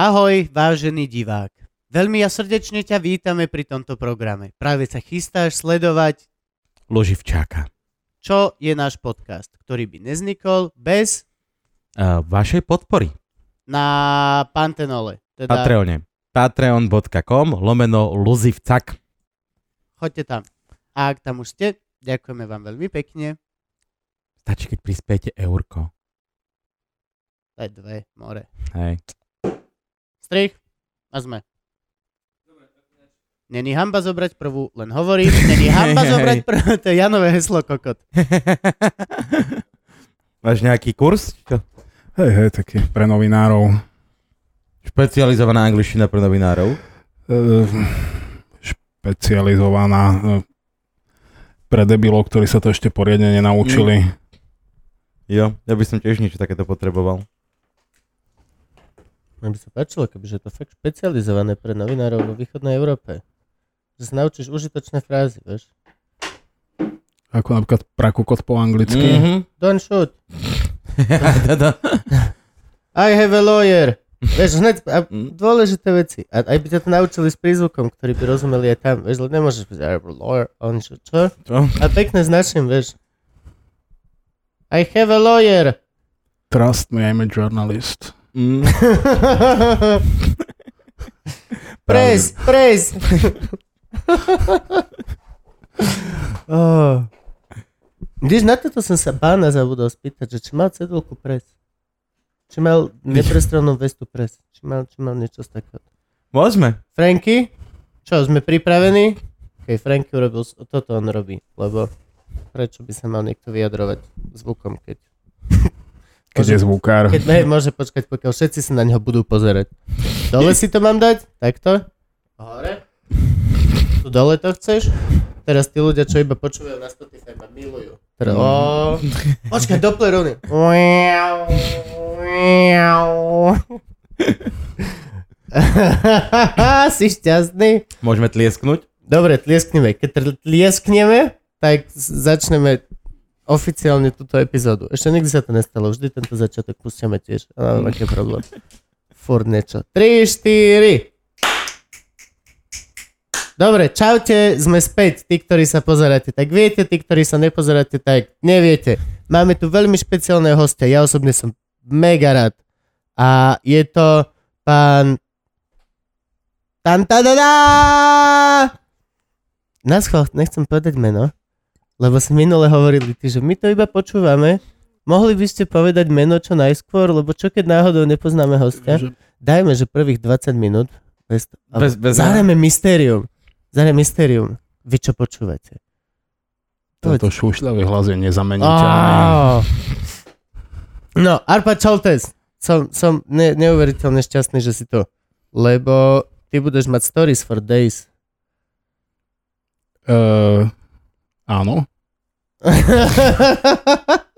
Ahoj, vážený divák. Veľmi ja srdečne ťa vítame pri tomto programe. Práve sa chystáš sledovať, Loživčáka. čo je náš podcast, ktorý by neznikol bez Uh, vašej podpory. na Pantenole. Teda Patreone. Patreon.com lomeno Luzivcak. choďte tam. A ak tam už ste, ďakujeme vám veľmi pekne. Stačí, keď prispiete eurko. Je dve, more. Hej. Strich a sme. Není hamba zobrať prvú, len hovorím. Není hamba zobrať prvú, to je Janové heslo kokot. Máš nejaký kurz? Čo? Hej, hej, taký pre novinárov. Špecializovaná angličtina pre novinárov? E, špecializovaná e, pre debilov, ktorí sa to ešte poriadne nenaučili. Jo, ja by som tiež niečo takéto potreboval. Mne by sa páčilo, kebyže je to fakt špecializované pre novinárov vo východnej Európe. Že sa naučíš užitočné frázy, vieš. Ako napríklad prakukot po anglicky. Mhm. Don't shoot. I have a lawyer. Vieš, hneď a Mm. dôležité veci. A aj by ťa to naučili s prízvukom, ktorý by rozumeli aj tam. Vieš, lebo nemôžeš byť I have a lawyer, on shoot. Čo? Čo? A pekne značím, vieš. I have a lawyer. Trust me, I'm a journalist. Mm. Press, press. oh. Na toto som sa pána zabudol spýtať, že či mal cedulku pres. Či mal neprestrelnú vestu pres. Či mal, či mal niečo z takého. Môžeme. Franky? Čo, sme pripravení? Keď Franky urobil, toto on robí, lebo prečo by sa mal niekto vyjadrovať zvukom, keď... Keď je zvukár. Keď hej, môže počkať, pokiaľ všetci sa na neho budú pozerať. Dole si to mám dať? Takto? Hore? Tu dole to chceš? Teraz tí ľudia, čo iba počúvajú na Spotify, ma milujú. Teraz, o, počkaj, Doppler runy. si šťastný? Môžeme tliesknúť? Dobre, tlieskneme. Keď tlieskneme, tak začneme oficiálne túto epizódu. Ešte nikdy sa to nestalo, vždy tento začiatok pustíme tiež. Ale aký problém. Furt niečo. 3, 4. Dobre, čaute, sme späť, tí, ktorí sa pozeráte, tak viete, tí, ktorí sa nepozeráte, tak neviete. Máme tu veľmi špeciálneho hostia, ja osobne som mega rád. A je to pán... Tam, ta, da, da! Na schvál, nechcem povedať meno, lebo si minule hovorili ty, že my to iba počúvame. Mohli by ste povedať meno čo najskôr, lebo čo keď náhodou nepoznáme hostia? Že, Dajme, že prvých 20 minút. Bez, Bez- bez- Zahrajme mystérium. Zahrajme mystérium. Vy čo počúvate? toto šušľavý hlas je nezameniteľný. Á. No, Arpa Čoltes. Som, som ne, neuveriteľne šťastný, že si to. Lebo ty budeš mať stories for days. Uh, áno.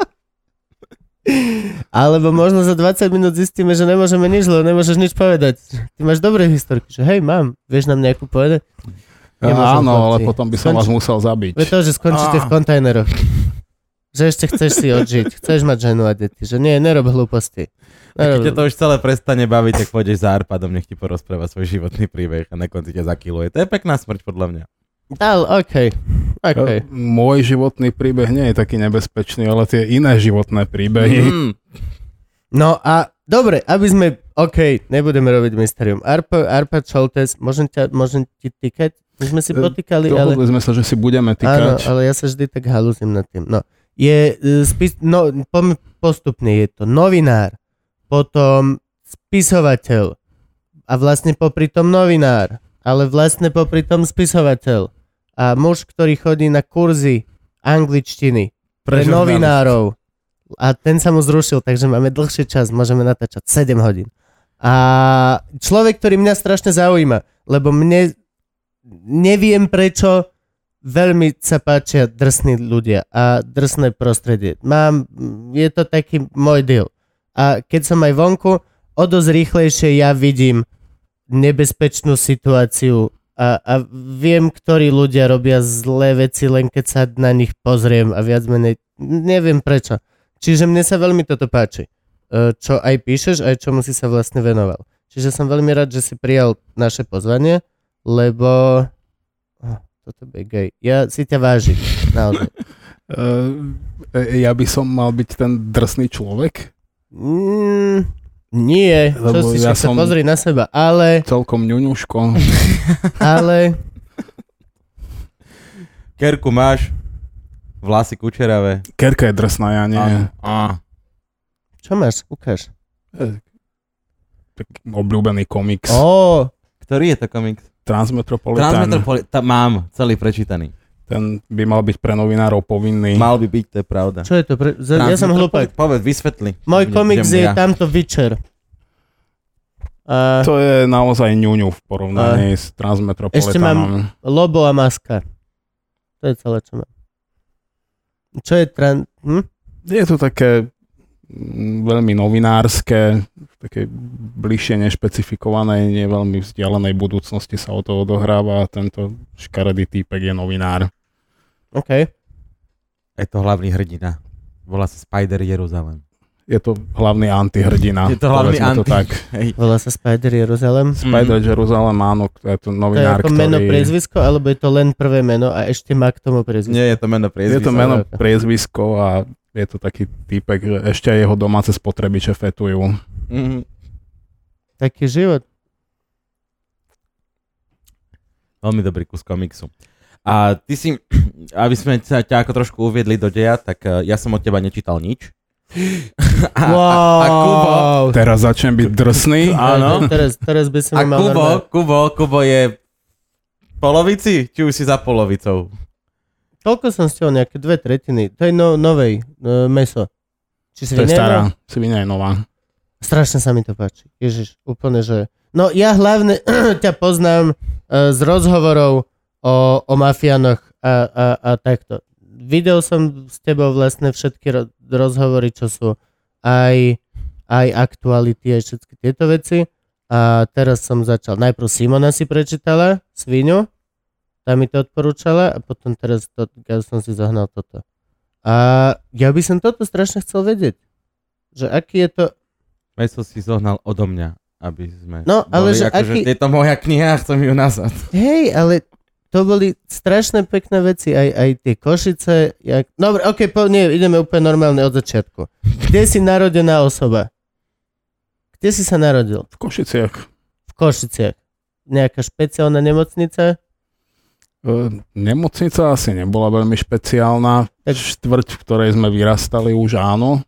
Alebo možno za 20 minút zistíme, že nemôžeme nič, lebo nemôžeš nič povedať. Ty máš dobré historky, že hej, mám, vieš nám nejakú povedať? Nemôžem, áno, ale chlapci. potom by som Skonč- vás musel zabiť. Veď to, že skončíte v Á. kontajneroch. Že ešte chceš si odžiť, chceš mať ženu a deti, že nie, nerob hlúposti. A keď ťa Nerob. to už celé prestane baviť, tak pôjdeš za Arpadom, nech ti porozpráva svoj životný príbeh a na konci ťa zakiluje. To je pekná smrť podľa mňa. Dal, OK. OK. E, Môj životný príbeh nie je taký nebezpečný, ale tie iné životné príbehy. Mm. No a dobre, aby sme, OK, nebudeme robiť mysterium. Arpa, Arpa Čoltes, môžem, ťa, môžem ti týkať? My sme si E, potýkali, ale... Dohodli sme sa, že si budeme Áno, týkať. ale ja sa vždy tak halúzim nad tým. No, je e, spis, no, postupne, je to novinár, potom spisovateľ a vlastne popri tom novinár, ale vlastne popri tom spisovateľ a muž, ktorý chodí na kurzy angličtiny pre žurnalistov. novinárov a ten sa mu zrušil, takže máme dlhší čas, môžeme natáčať 7 hodín. A človek, ktorý mňa strašne zaujíma, lebo mne neviem prečo veľmi sa páčia drsní ľudia a drsné prostredie. Mám, je to taký môj deal. A keď som aj vonku, o dosť rýchlejšie ja vidím nebezpečnú situáciu a, a viem, ktorí ľudia robia zlé veci, len keď sa na nich pozriem a viac menej, neviem prečo. Čiže mne sa veľmi toto páči. E, Čo aj píšeš, aj čomu si sa vlastne venoval. Čiže som veľmi rád, že si prijal naše pozvanie, lebo... Oh, toto je gay. Ja si ťa vážim, naozaj. Uh, ja by som mal byť ten drsný človek? Mm, nie, čo Lebo si ja som- pozri na seba, ale, Celkom ňuňuško. ale, Kerku máš, vlasy kučeravé. Kerka je drsná, ja nie. Áno. Á. čo máš? Ukáž. Tak obľúbený komiks. Ó, Ktorý je to komiks? Transmetropolitan. Transmetropoli- ta- mám celý prečítaný. Ten by mal byť pre novinárov povinný. Mal by byť, to je pravda. čo je to? Pre... za- Ja som hlupák. Povedz, vysvetli. Môj komiks je ja. tamto Witcher. A To je naozaj ňuňu v porovnaní s Transmetropolitanom. Ešte mám- Lobo a maska. To je celé, čo mám. Čo je tran... Hm? Je to také veľmi novinárske, také bližšie nešpecifikované, nie veľmi vzdialenej budúcnosti sa o to odohráva a tento škaredý týpek je novinár. OK. Je to hlavný hrdina. Volá sa Spider Jeruzalem. Je to hlavný antihrdina. Je to hlavný povedzme to anti- tak. Hej. Volá sa Spider Jeruzalem. Spider Jerusalem, áno, to je to To je novinár, ako meno, ktorý... priezvisko, alebo je to len prvé meno a ešte má k tomu priezvisko? Nie, je to meno Je priezvisko. to meno, priezvisko a je to taký týpek, že ešte aj jeho domáce spotrebiče fetujú. Mhm. Taký život. Veľmi dobrý kus komiksu. A ty si, aby sme ťa, ťa ako trošku uviedli do deja, tak eh, ja som od teba nečítal nič. A, wow. a, a Kubo, Teraz začnem byť drsný. Áno. Teraz, teraz by som a mal Kubo, Kubo, Kubo je v polovici? Či už si za polovicou? Koľko som stihol? Nejaké dve tretiny. To je no, novej uh, meso. Či To je stará, Svinia je nová. Strašne sa mi to páči. Ježiš, úplne, že... No ja hlavne ťa poznám uh, z rozhovorov o, o mafiánoch a, a, a takto. Videl som s tebou vlastne všetky ro- rozhovory, čo sú aj, aj aktuality, aj všetky tieto veci. A teraz som začal. Najprv Simona si prečítala, Svinu, tá mi to odporúčala a potom teraz to, ja som si zohnal toto. A ja by som toto strašne chcel vedieť. Že aký je to, Meso si zohnal odo mňa, aby sme... No, ale boli že akože, aký- Je to moja kniha, chcem ju nazad. Hej, ale to boli strašné pekné veci, aj, aj tie Košice. Jak... Dobre, ok, po, nie, ideme úplne normálne od začiatku. Kde si narodená osoba? Kde si sa narodil? V Košiciach. V Košiciach. Nejaká špeciálna nemocnica? E, Nemocnica asi nebola veľmi špeciálna. Štvrť, v ktorej sme vyrastali, už áno.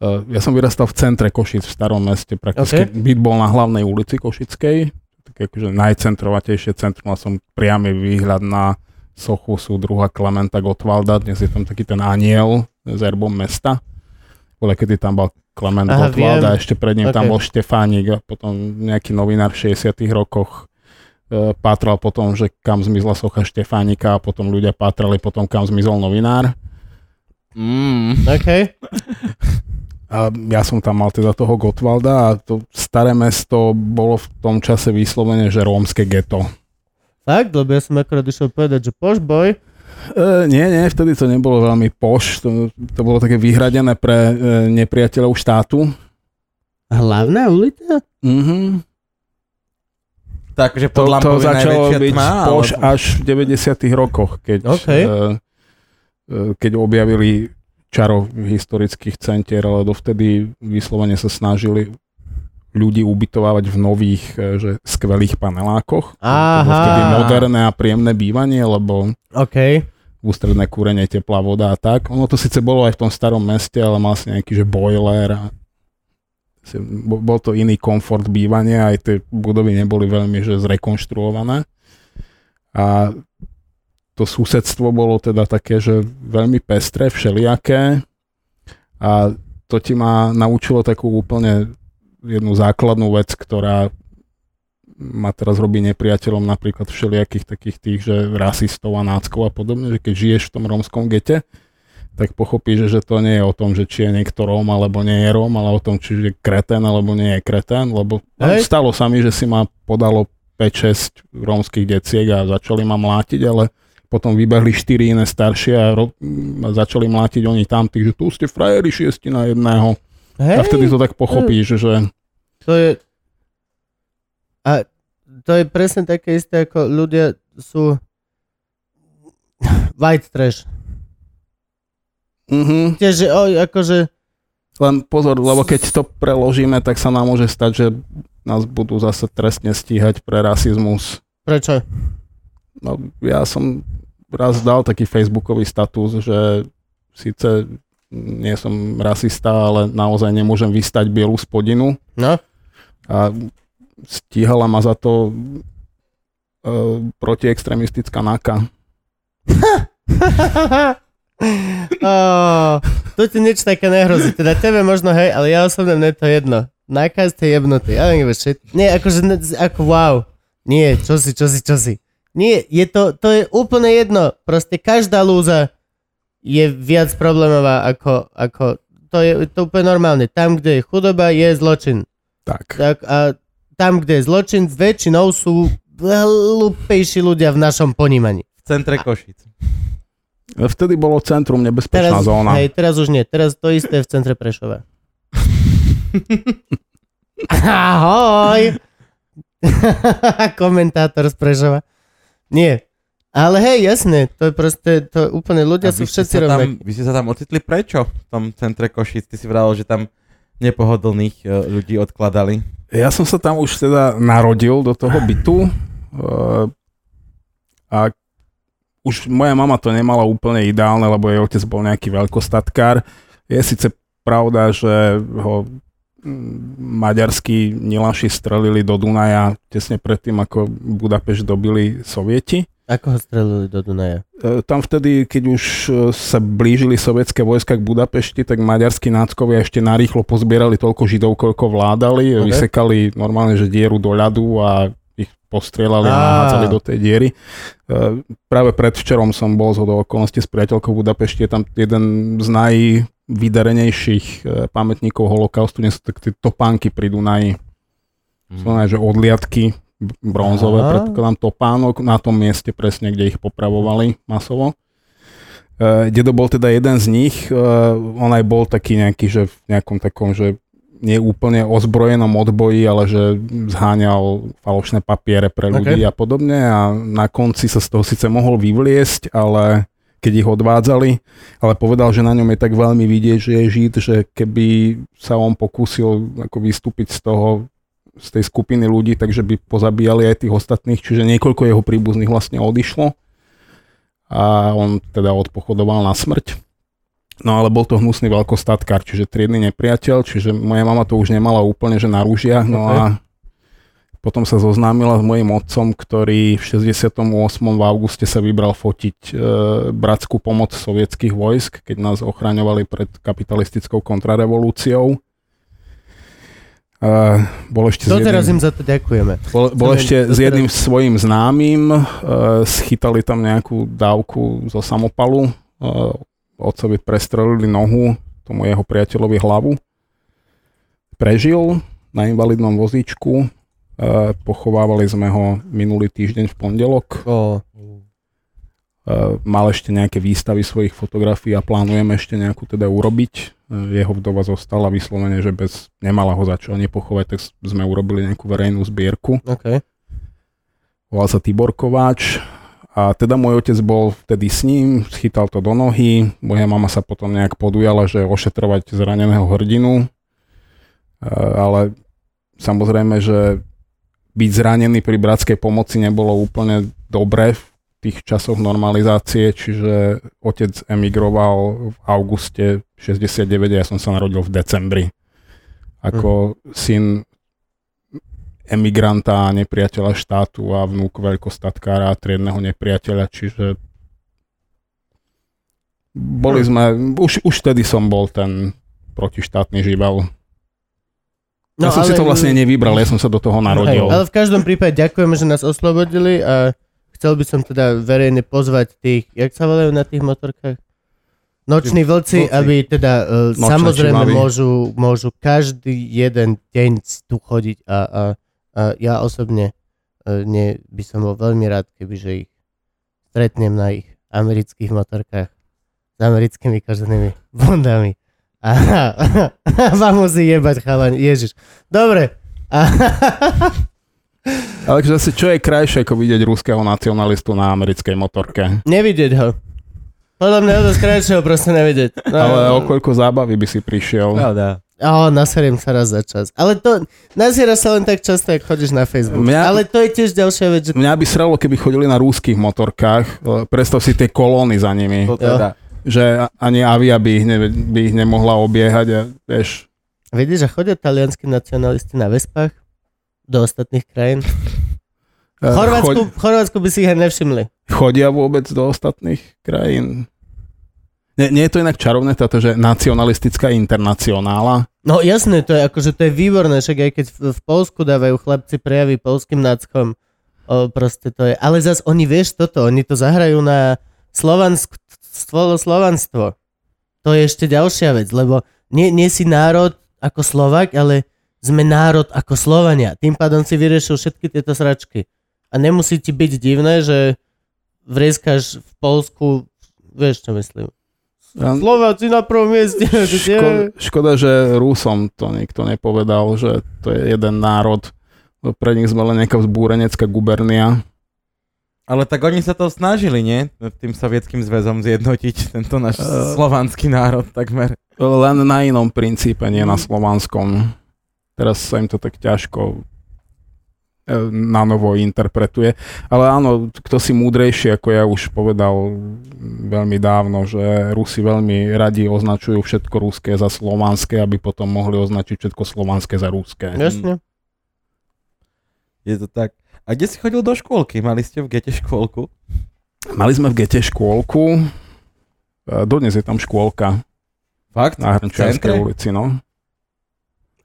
E, Ja som vyrastal v centre Košic, v starom meste. Prakticky OK. byt bol na hlavnej ulici Košickej. Také akože najcentrovatejšie centrum. Mal som priamy výhľad na sochu súdruha Klementa Gottwalda. Dnes je tam taký ten aniel s erbom mesta. Bole, kedy tam bol Klement Aha, Gottwald a viem. ešte pred ním tam OK. bol Štefánik a potom nejaký novinár v 60 rokoch pátral potom, že kam zmizla socha Štefánika a potom ľudia pátrali potom, kam zmizol novinár. Mm. OK. A ja som tam mal teda toho Gottwalda a to staré mesto bolo v tom čase vyslovene, že rómske geto. Fakt, lebo ja som akorát išiel povedať, že poš boj. E, nie, nie, vtedy to nebolo veľmi poš, to, to bolo také vyhradené pre e, nepriateľov štátu. Hlavná ulica? Mhm. Takže To, pod to je začalo byť tma, poš alebo- až v 90 rokoch, keď, OK. e, e, keď objavili čaro historických centier, ale dovtedy vyslovene sa snažili ľudí ubytovávať v nových, e, že skvelých panelákoch. To bolo Aha. vtedy moderné a príjemné bývanie, lebo OK. ústredné kúrenie, teplá voda a tak. Ono to síce bolo aj v tom starom meste, ale mal si nejaký, že boiler a bol to iný komfort bývania, aj tie budovy neboli veľmi že zrekonštruované. A to susedstvo bolo teda také, že veľmi pestré, všelijaké a to ti ma naučilo takú úplne jednu základnú vec, ktorá ma teraz robí nepriateľom napríklad všelijakých takých tých, že rasistov a náckov a podobne, že keď žiješ v tom rómskom gete, tak pochopíš, že to nie je o tom, že či je niekto Róm alebo nie je Róm, ale o tom, či je kretén alebo nie je kretén, lebo Hej. stalo sa mi, že si ma podalo 5-6 rómskych deciek a začali ma mlátiť, ale potom vybehli 4 iné staršie a, ro- a začali mlátiť oni tam že tu ste frajeri šiesti na jedného. Hej, A vtedy to tak pochopíš, že to je... A to je presne také isté, ako ľudia sú white trash. Mhm. Tiež, že, oj, akože, Len pozor, lebo keď to preložíme, tak sa nám môže stať, že nás budú zase trestne stíhať pre rasizmus. prečo? No, ja som raz dal taký facebookový status, že síce nie som rasista, ale naozaj nemôžem vystať bielu spodinu No? a stíhala ma za to e, protiextremistická NAKA. oh, tu ti nič také nehrozí. Teda tebe možno hej, ale ja osobne mne to jedno. Nákaz ste jebnutý. I don't give a shit. Nie, akože, ne- ako wow. Nie, čo si, čo si, čo si. Nie, je to, to je úplne jedno. Proste každá lúza je viac problémová ako, ako to je to úplne normálne. Tam, kde je chudoba, je zločin. Tak. Tak a tam, kde je zločin, väčšinou sú hlúpejší ľudia v našom ponímaní. V centre Košic. Vtedy bolo centrum nebezpečná Teraz, zóna. hej, teraz už nie. Teraz to isté v centre Prešova. Ahoj! Komentátor z Prešova. Nie. Ale hej, jasne, to je proste, to je úplne, ľudia sú všetci rovnakí. vy ste sa tam ocitli prečo v tom centre Košic? Ty si vral, že tam nepohodlných e, ľudí odkladali. Ja som sa tam už teda narodil do toho bytu eh, a už moja mama to nemala úplne ideálne, lebo jej otec bol nejaký veľkostatkár. Je síce pravda, že ho mm, maďarskí nilaši strelili do Dunaja tesne predtým, ako Budapešť dobili sovieti. Ako ho strelili do Dunaja? E, Tam vtedy, keď už e, sa blížili sovietské vojska k Budapešti, tak maďarskí náckovia ešte narýchlo pozbierali toľko židov, koľko vládali, Ok. okay. vysekali normálne, že dieru do ľadu a postrieľali a nahádzali do tej diery. E, Práve predvčerom som bol z hodou okolností s priateľkou v Budapešti, je tam jeden z najvydarenejších e, pamätníkov holokaustu, nie sú tak tie topánky pri Dunaji, Mm. znamená, že odliadky bronzové, Aha. predpokladám topánok na tom mieste presne, kde ich popravovali masovo. E, dedo bol teda jeden z nich, on aj bol taký nejaký, že v nejakom takom, že nie úplne ozbrojenom odboji, ale že zháňal falošné papiere pre ľudí Ok. a podobne a na konci sa z toho síce mohol vyvliesť, ale keď ich odvádzali, ale povedal, že na ňom je tak veľmi vidieť, že je žid, že keby sa on pokúsil ako vystúpiť z toho z tej skupiny ľudí, takže by pozabíjali aj tých ostatných, čiže niekoľko jeho príbuzných vlastne odišlo a on teda odpochodoval na smrť. No ale bol to hnusný veľkostatkár, čiže triedny nepriateľ, čiže moja mama to už nemala úplne, že na rúžiach, no a potom sa zoznámila s mojim otcom, ktorý v 68. v auguste sa vybral fotiť e, bratskú pomoc sovietských vojsk, keď nás ochraňovali pred kapitalistickou kontrarevolúciou. E, bol ešte Doteraz jedným- im za to ďakujeme. bol, bol ešte s jedným svojim známym, uh, schytali tam nejakú dávku zo samopalu, uh, otcovi prestrelili nohu, tomu jeho priateľovi hlavu. Prežil na invalidnom vozíčku, uh, pochovávali sme ho minulý týždeň v pondelok. O, Uh, mal ešte nejaké výstavy svojich fotografií a plánujeme ešte nejakú teda urobiť. Uh, jeho vdova zostala vyslovene, že bez, nemala ho za čo nepochovať, tak s- sme urobili nejakú verejnú zbierku. OK. volal sa Tibor Kováč a teda môj otec bol vtedy s ním, schytal to do nohy, moja mama sa potom nejak podujala, že ošetrovať zraneného hrdinu, E, ale samozrejme, že byť zranený pri bratskej pomoci nebolo úplne dobre v tých časoch normalizácie, čiže otec emigroval v auguste 69 a ja som sa narodil v decembri. Ako syn emigranta a nepriateľa štátu a vnúk veľkostatkára a triedného nepriateľa, čiže boli sme, už, už vtedy som bol ten protištátny živel. No, ja som si to vlastne nevybral, ja som sa do toho narodil. Hej, ale v každom prípade ďakujeme, že nás oslobodili a chcel by som teda verejne pozvať tých, jak sa volajú na tých motorkách? Noční vlci, Vlci. aby teda uh, samozrejme môžu, môžu každý jeden deň tu chodiť a, a ja osobne nie, by som bol veľmi rád, keby že ich stretnem na ich amerických motorkách s americkými koženými bundami. A, vám musí jebať chalani. Ježiš. Dobre. Ale zase, čo je krajšie, ako vidieť ruského nacionalistu na americkej motorke? Nevidieť ho. Podľa mňa je to skrajšieho proste nevidieť. No, Ale o koľko zábavy by si prišiel? Pravda. Ó, naseriem sa raz za čas. Ale to, nasiera sa len tak často, ak chodíš na Facebook. Mňa- Ale to je tiež ďalšia vec, že... Mňa by sralo, keby chodili na rúských motorkách. E, Predstav si tie kolóny za nimi. To teda. Že ani avia by ich, ne, by ich nemohla obiehať. A, vieš, Vidíš, že chodia talianskí nacionalisti na Vespách do ostatných krajín. e, V Chorvátsku, choď- v Chorvátsku by si ich aj nevšimli. chodia vôbec do ostatných krajín? Nie, nie je to inak čarovné táto, že nacionalistická internacionála? No jasné, to je akože to je výborné, však aj keď v, v Polsku dávajú chlapci prejavy polským náckom, o, proste to je, ale zas oni vieš toto, oni to zahrajú na slovansk, slo- slovanstvo. To je ešte ďalšia vec, lebo nie, nie si národ ako Slovak, ale sme národ ako Slovania. Tým pádom si vyriešil všetky tieto sračky. A nemusí ti byť divné, že vrieskáš v Polsku, vieš čo myslím. Slováci na prvom mieste. Ško- škoda, že Rusom to nikto nepovedal, že to je jeden národ. Lebo Pre nich sme len nejaká vzbúrenecká gubernia. Ale tak oni sa to snažili, nie? Tým sovietským zväzom zjednotiť tento náš Eh. slovanský národ takmer. Len na inom princípe, nie na slovanskom. Teraz sa im to tak ťažko na novo interpretuje. Ale áno, kto si múdrejší, ako ja už povedal veľmi dávno, že Rusi veľmi radi označujú všetko ruské za slovanské, aby potom mohli označiť všetko slovanské za ruské. Jasne. Je to tak. A kde si chodil do škôlky? Mali ste v gete škôlku? Mali sme v gete škôlku, e, dodnes je tam škôlka Fakt? na V Hrnčiarskej ulici, no.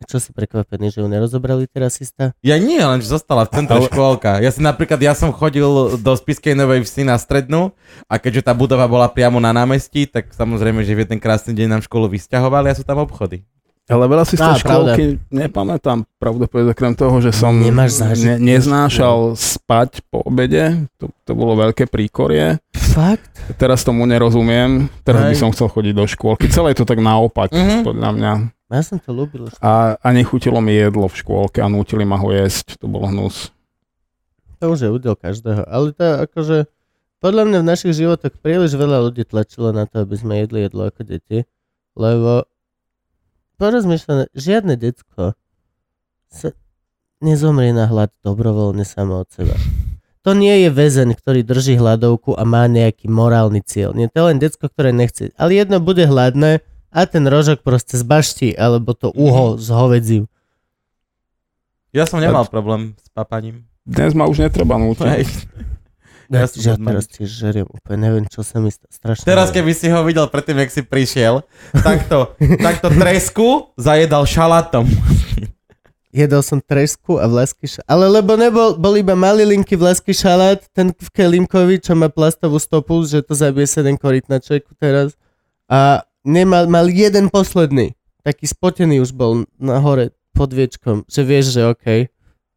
Čo si prekvapený, že ju nerozobrali terasista? Ja nie, len že zostala v centre Ale- škôlka. Ja si napríklad, ja som chodil do Spiskej Novej Vsi na strednú a keďže tá budova bola priamo na námestí, tak samozrejme, že v jeden krásny deň nám školu vysťahovali a sú tam obchody. Ale veľa si z tej škôlky nepamätám, pravdu povedať, okrem toho, že som Nemáš ne, neznášal spať po obede, to, to bolo veľké príkorie. Fakt? Teraz tomu nerozumiem, teraz by Hej. som chcel chodiť do škôlky. Celé je to tak naopak, Mhm. podľa mňa. Ja som to ľúbil. A, a nechutilo mi jedlo v škôlke a nútili ma ho jesť, to bol hnus. To už je údel každého. Ale to akože... Podľa mňa v našich životoch príliš veľa ľudí tlačilo na to, aby sme jedli jedlo ako deti. Lebo porozmýšľané, žiadne decko sa nezomrie na hlad dobrovoľne samo od seba. To nie je väzeň, ktorý drží hladovku a má nejaký morálny cieľ. Nie, to je len decko, ktoré nechce. Ale jedno bude hladné a ten rožok proste zbaští, alebo to uho s hovedzím. Ja som nemal problém s papaním. Dnes ma už netreba nútiť. Ja, Ja teraz tiež žeriem, úplne neviem, čo sa mi strašne... Teraz keby si ho videl predtým, jak si prišiel, takto, takto tresku zajedal šalátom. Jedol som tresku a vlasky šalát. Ale lebo nebol, bol iba malý linky vlasky šalát, ten v Kelimkovi, čo má plastovú stopu, že to zabije 7 korytnaček teraz. A nemal, mal jeden posledný. Taký spotený už bol na hore pod viečkom, že vieš, že OK,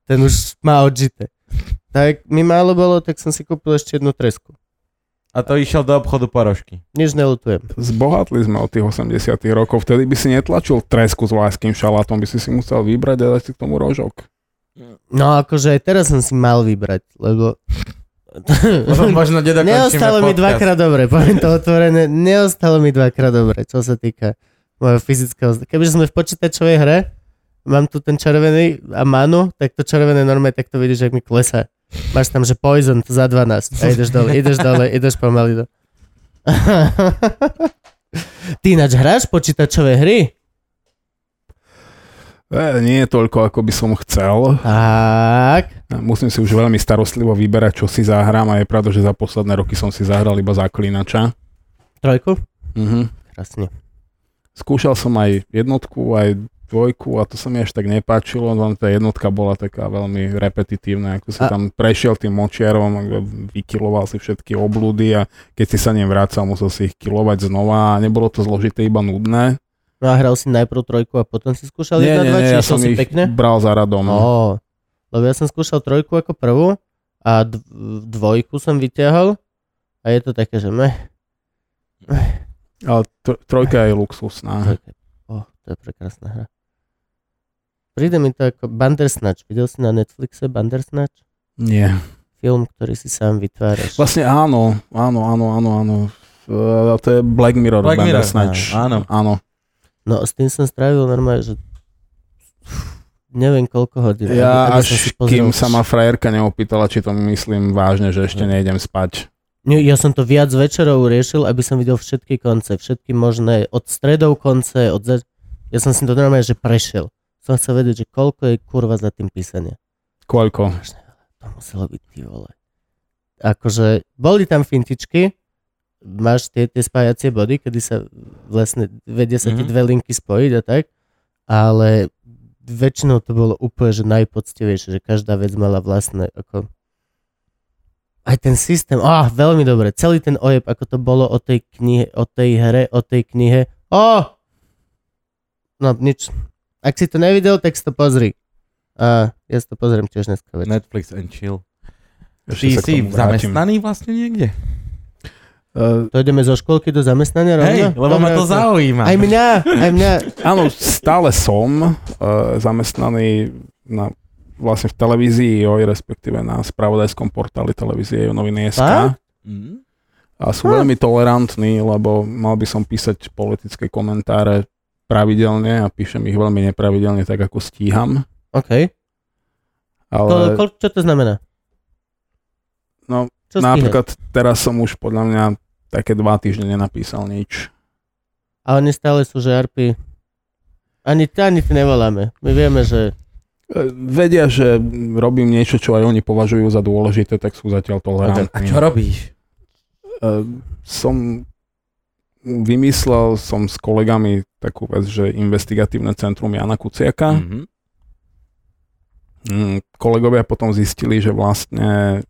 ten už má odžité. Tak mi málo bolo, tak som si kúpil ešte jednu tresku. A to išiel do obchodu porožky. Nič nelutujem. Zbohatli sme od tých 80 rokov, vtedy by si netlačil tresku s vlaským šalátom, by si si musel vybrať a dať si k tomu rožok. No akože aj teraz som si mal vybrať, lebo... Potom možno nedokončíme Neostalo mi podcast. dvakrát dobre, poviem to otvorené, neostalo mi dvakrát dobre, čo sa týka mojho fyzického... Kebyže sme v počítačovej hre, mám tu ten červený a manu, tak to červené normálne, tak to vidíš, jak mi klesá. Máš tam, že poison za 12 a ideš dole, ideš dole, ideš pomaly do... Ty ináč hráš počítačové hry? E, nie je toľko, ako by som chcel. Tak. Musím si už veľmi starostlivo vyberať, čo si zahrám a je pravda, že za posledné roky som si zahral iba zaklínača. Trojku? Mhm. Krásne. Skúšal som aj jednotku, aj dvojku a to sa mi až tak nepáčilo, len tá jednotka bola taká veľmi repetitívna, ako si A- tam prešiel tým močiarom, vykiloval si všetky oblúdy a keď si sa nem vrácal, musel si ich kilovať znova a nebolo to zložité, iba nudné. No a hral si najprv trojku a potom si skúšal Nie, jedna, nie, dva, nie, či ja som si ich pekne? bral za radom. Ó, lebo ja som skúšal trojku ako prvú a dv- dvojku som vyťahol a je to také, že meh. Ale tr- trojka je luxusná. Trojka. Ó, to je prekrásna hra. Príde mi to ako Bandersnatch. Videl si na Netflixe Bandersnatch? Nie. Film, ktorý si sám vytváraš. Vlastne áno, áno, áno, áno, áno. Uh, to je Black Mirror. Black Mirror, Bandersnatch. áno. áno. No s tým som strávil normálne, že neviem koľko hodín. Ja aby som až si pozrel kým sa ma frajerka neopýtala, či to myslím vážne, že ešte nejdem spať. Ja som to viac večerov riešil, aby som videl všetky konce, všetky možné, od stredov konce, od za... Ja som si to normálne, že prešiel. Som chcel vedieť, že koľko je kurva za tým písania. Koľko? To muselo byť ty vole. Akože, boli tam fintičky, máš tie, tie spájacie body, kedy sa vlastne vedia sa ti Mhm. dve linky spojiť a tak, ale väčšinou to bolo úplne, že najpoctivejšie, že každá vec mala vlastné, ako aj ten systém, ah, veľmi dobre, celý ten ojeb, ako to bolo o tej knihe, o tej hre, o tej knihe, oh! No, nič. Ak si to nevidel, tak si to pozri. A ja si to pozriem tiež dneska večer. Netflix and chill. Ešte Ty si zamestnaný vlastne niekde? Uh, To ideme zo školky do zamestnania rovno? Hej, lebo ma to zaujíma. Aj mňa, aj mňa. áno, stále som uh, zamestnaný na, vlastne v televízii JOJ, respektíve na spravodajskom portáli televízie noviny SK. Mm. A sú veľmi tolerantní, lebo mal by som písať politické komentáre pravidelne a píšem ich veľmi nepravidelne, tak ako stíham. OK. Ale ko, čo to znamená? No, čo napríklad teraz som už podľa mňa také dva týždne nenapísal nič. A oni stále sú žarpy. Ani, ani ty nevoláme. My vieme, že... E, Vedia, že robím niečo, čo aj oni považujú za dôležité, tak sú zatiaľ A tolerantní. čo robíš? E, Som vymyslel som s kolegami takú vec, že investigatívne centrum Jana Kuciaka. Mhm. Mm, kolegovia potom zistili, že vlastne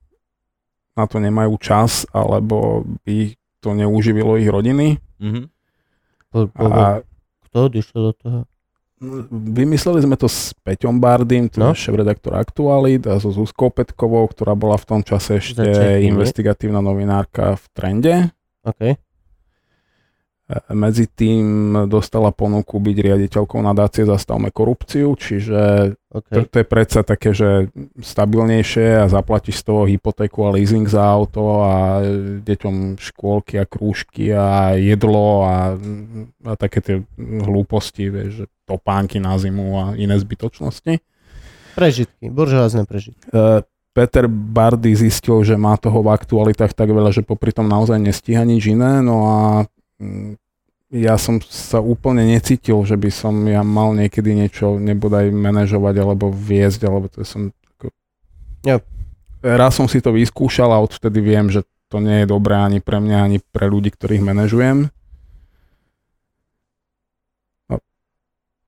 na to nemajú čas, alebo by to neuživilo ich rodiny. Mhm. Po, po, A kto odišiel do toho? vymysleli sme to s Peťom Bardym, to No. je šéf-redaktor Aktualit a so Zuzkou Petkovou, ktorá bola v tom čase ešte nie? investigatívna novinárka v Trende. OK. Medzi tým dostala ponuku byť riaditeľkou nadácie Zastavme korupciu, čiže OK. to, to je predsa také, že stabilnejšie a zaplatíš z toho hypotéku a leasing za auto a deťom škôlky a krúžky a jedlo a, a také tie hlúposti, vieš, že topánky na zimu a iné zbytočnosti. Prežitky. Buržoázne prežitky. E, Peter Bardy zistil, že má toho v aktualitách tak veľa, že popri tom naozaj nestíha nič iné, no a mm, ja som sa úplne necítil, že by som ja mal niekedy niečo nebodaj manažovať alebo viesť, alebo to som... Ako... Jo. Raz som si to vyskúšal a odvtedy viem, že to nie je dobré ani pre mňa, ani pre ľudí, ktorých manažujem. No,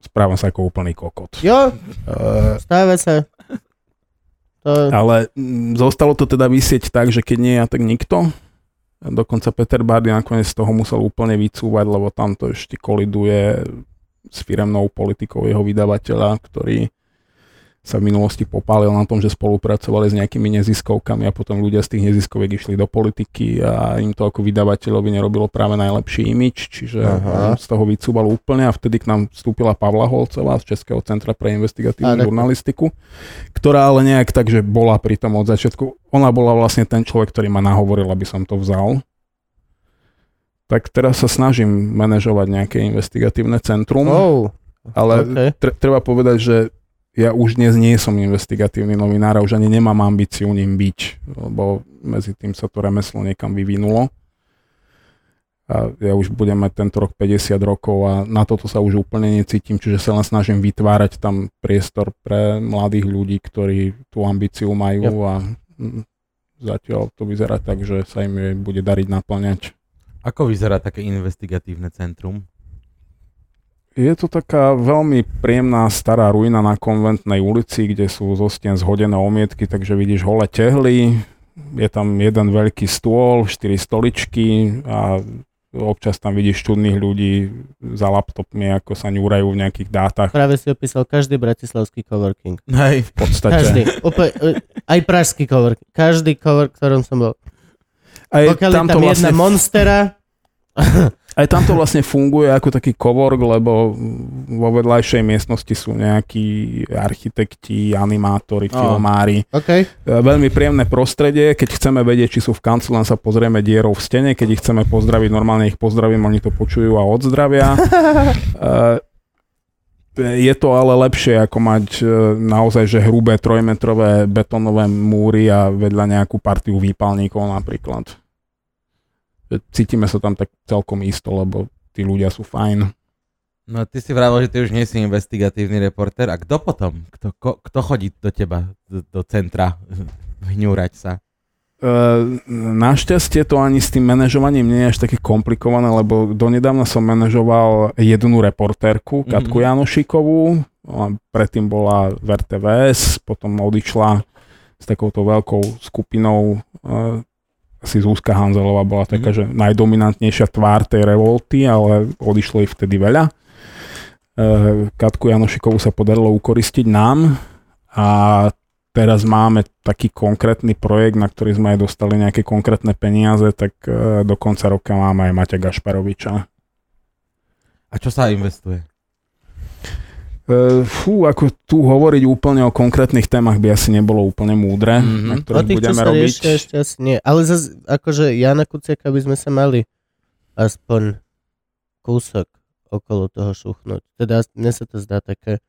správam sa ako úplný kokot. Jo, Uh, stáva sa. To... Ale mm, zostalo to teda vysieť tak, že keď nie ja, tak nikto. Dokonca Peter Bardy nakoniec z toho musel úplne vycúvať, lebo tam to ešte koliduje s firemnou politikou jeho vydavateľa, ktorý sa v minulosti popálil na tom, že spolupracovali s nejakými neziskovkami a potom ľudia z tých neziskoviek išli do politiky a im to ako vydavateľovi nerobilo práve najlepší imič, čiže Aha. z toho vycúval úplne a vtedy k nám vstúpila Pavla Holcová z Českého centra pre investigatívnu žurnalistiku, ktorá ale nejak tak, že bola pri tom od začiatku. Ona bola vlastne ten človek, ktorý ma nahovoril, aby som to vzal. Tak teraz sa snažím manažovať nejaké investigatívne centrum, Oh, ale OK. tre- treba povedať, že ja už dnes nie som investigatívny novinár a už ani nemám ambíciu ním byť, lebo medzi tým sa to remeslo niekam vyvinulo. A ja už budem mať tento rok 50 rokov a na toto sa už úplne necítim, čiže sa len snažím vytvárať tam priestor pre mladých ľudí, ktorí tú ambíciu majú a zatiaľ to vyzerá tak, že sa im bude dariť naplňať. Ako vyzerá také investigatívne centrum? Je to taká veľmi príjemná stará ruina na konventnej ulici, kde sú zo stien zhodené omietky, takže vidíš holé tehly, je tam jeden veľký stôl, štyri stoličky a občas tam vidíš čudných ľudí za laptopmi, ako sa ňúrajú v nejakých dátach. Práve si opísal každý bratislavský coworking. Hej. V podstate. Každý. Úplne, aj pražský coworking. Každý cowork, v ktorom som bol. Aj Pokiaľ je tam tam jedna vlastne, monstera, Aj tam to vlastne funguje ako taký kovork, lebo vo vedľajšej miestnosti sú nejakí architekti, animátori, Oh. filmári. OK. E, Veľmi príjemné prostredie, keď chceme vedieť, či sú v kanclu, len sa pozrieme dierou v stene, keď ich chceme pozdraviť, normálne ich pozdravím, oni to počujú a odzdravia. E, Je to ale lepšie, ako mať e, naozaj že hrubé trojmetrové betónové múry a vedľa nejakú partiu výpalníkov napríklad. Cítime sa tam tak celkom isto, lebo tí ľudia sú fajn. No ty si vravel, že ty už nie si investigatívny reporter. A kto potom? Kto, ko, kto chodí do teba, do, do centra, hňúrať sa? E, Našťastie to ani s tým manažovaním nie je až také komplikované, lebo donedávna som manažoval jednu reportérku, Katku Mhm. Janošikovú, predtým bola v RTVS, potom odišla s takouto veľkou skupinou, e, asi Zúska Hanzelová bola taká, Mhm. že najdominantnejšia tvár tej revolty, ale odišlo ich vtedy veľa. E, Katku Janošikovú sa podarilo ukoristiť nám a teraz máme taký konkrétny projekt, na ktorý sme aj dostali nejaké konkrétne peniaze, tak e, do konca roka máme aj Maťa Gašparoviča. A čo sa investuje? E, Fú, ako tu hovoriť úplne o konkrétnych témach by asi nebolo úplne múdre, Mhm. mm-hmm. na ktorých budeme robiť. riešia, ešte asi nie. Ale zase, akože Jana Kuciaka by sme sa mali aspoň kúsok okolo toho šuchnúť. Teda mne sa to zdá také...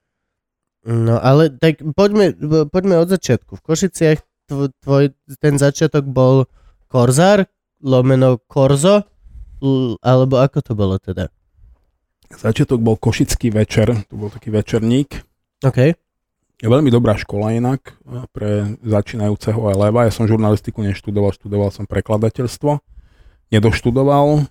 No ale tak poďme, poďme od začiatku. V Košiciach tvo, tvoj, ten začiatok bol Korzár, lomeno Korzo, alebo ako to bolo teda? Začiatok bol Košický večer, to bol taký večerník. OK. Je veľmi dobrá škola inak e, pre začínajúceho eleva. Ja som žurnalistiku neštudoval, študoval som prekladateľstvo. Nedoštudoval.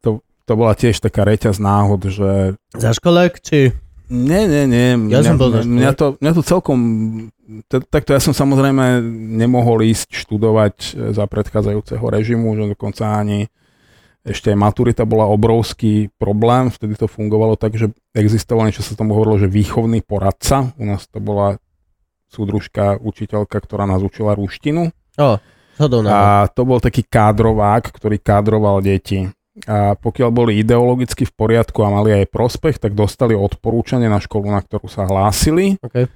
To, to bola tiež taká reťaz náhod, že Za školák, či... Nie, nie, nie. Ja mňa, som bol mňa, to, mňa to celkom... T- takto ja som samozrejme nemohol ísť študovať e, za predchádzajúceho režimu, že dokonca ani ešte aj maturita bola obrovský problém. Vtedy to fungovalo tak, že existoval niečo sa tomu hovorilo, že výchovný poradca. U nás to bola súdružka, učiteľka, ktorá nás učila ruštinu. O, A to bol taký kádrovák, ktorý kádroval deti. A pokiaľ boli ideologicky v poriadku a mali aj prospech, tak dostali odporúčanie na školu, na ktorú sa hlásili. OK.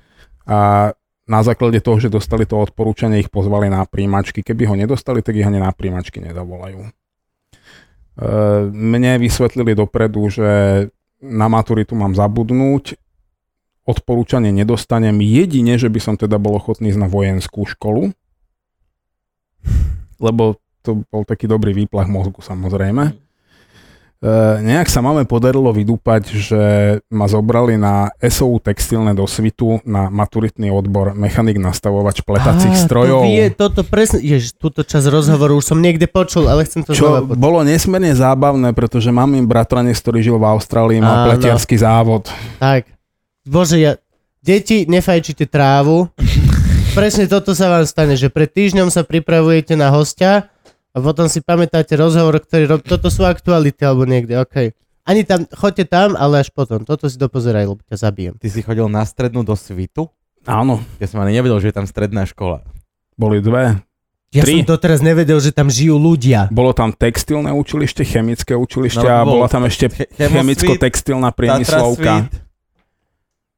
A na základe toho, že dostali to odporúčanie, ich pozvali na príjmačky. Keby ho nedostali, tak ich ani na príjmačky nezavolajú. E, Mne vysvetlili dopredu, že na maturitu mám zabudnúť, odporúčanie nedostanem jedine, že by som teda bol ochotný ísť na vojenskú školu, lebo to bol taký dobrý výplach mozgu samozrejme. E, nejak sa máme podarilo vydúpať, že ma zobrali na SOU textilné dosvitu na maturitný odbor mechanik nastavovač pletacích Á, strojov. To vie, toto presne, ježiš, túto časť rozhovoru už som niekde počul, ale chcem to Čo bolo nesmierne zábavné, pretože mám im bratranec, ktorý žil v Austrálii, Áno. pletiarský závod. Tak. Bože, ja... Deti, nefajčite trávu. Presne toto sa vám stane, že pred týždňom sa pripravujete na hostia a potom si pamätáte rozhovor, ktorý rob... Toto sú aktuality alebo niekde, OK. Ani tam, choďte tam, ale až potom. Toto si dopozeraj, lebo ťa zabijem. Ty si chodil na strednú do Svitu? Áno, Ja som ani nevedel, že je tam stredná škola. boli dve. Ja Tri. som doteraz nevedel, že tam žijú ľudia. Bolo tam textilné učilište, chemické No, učilište a bol bola tam ešte chemicko-textilná priemyslovka.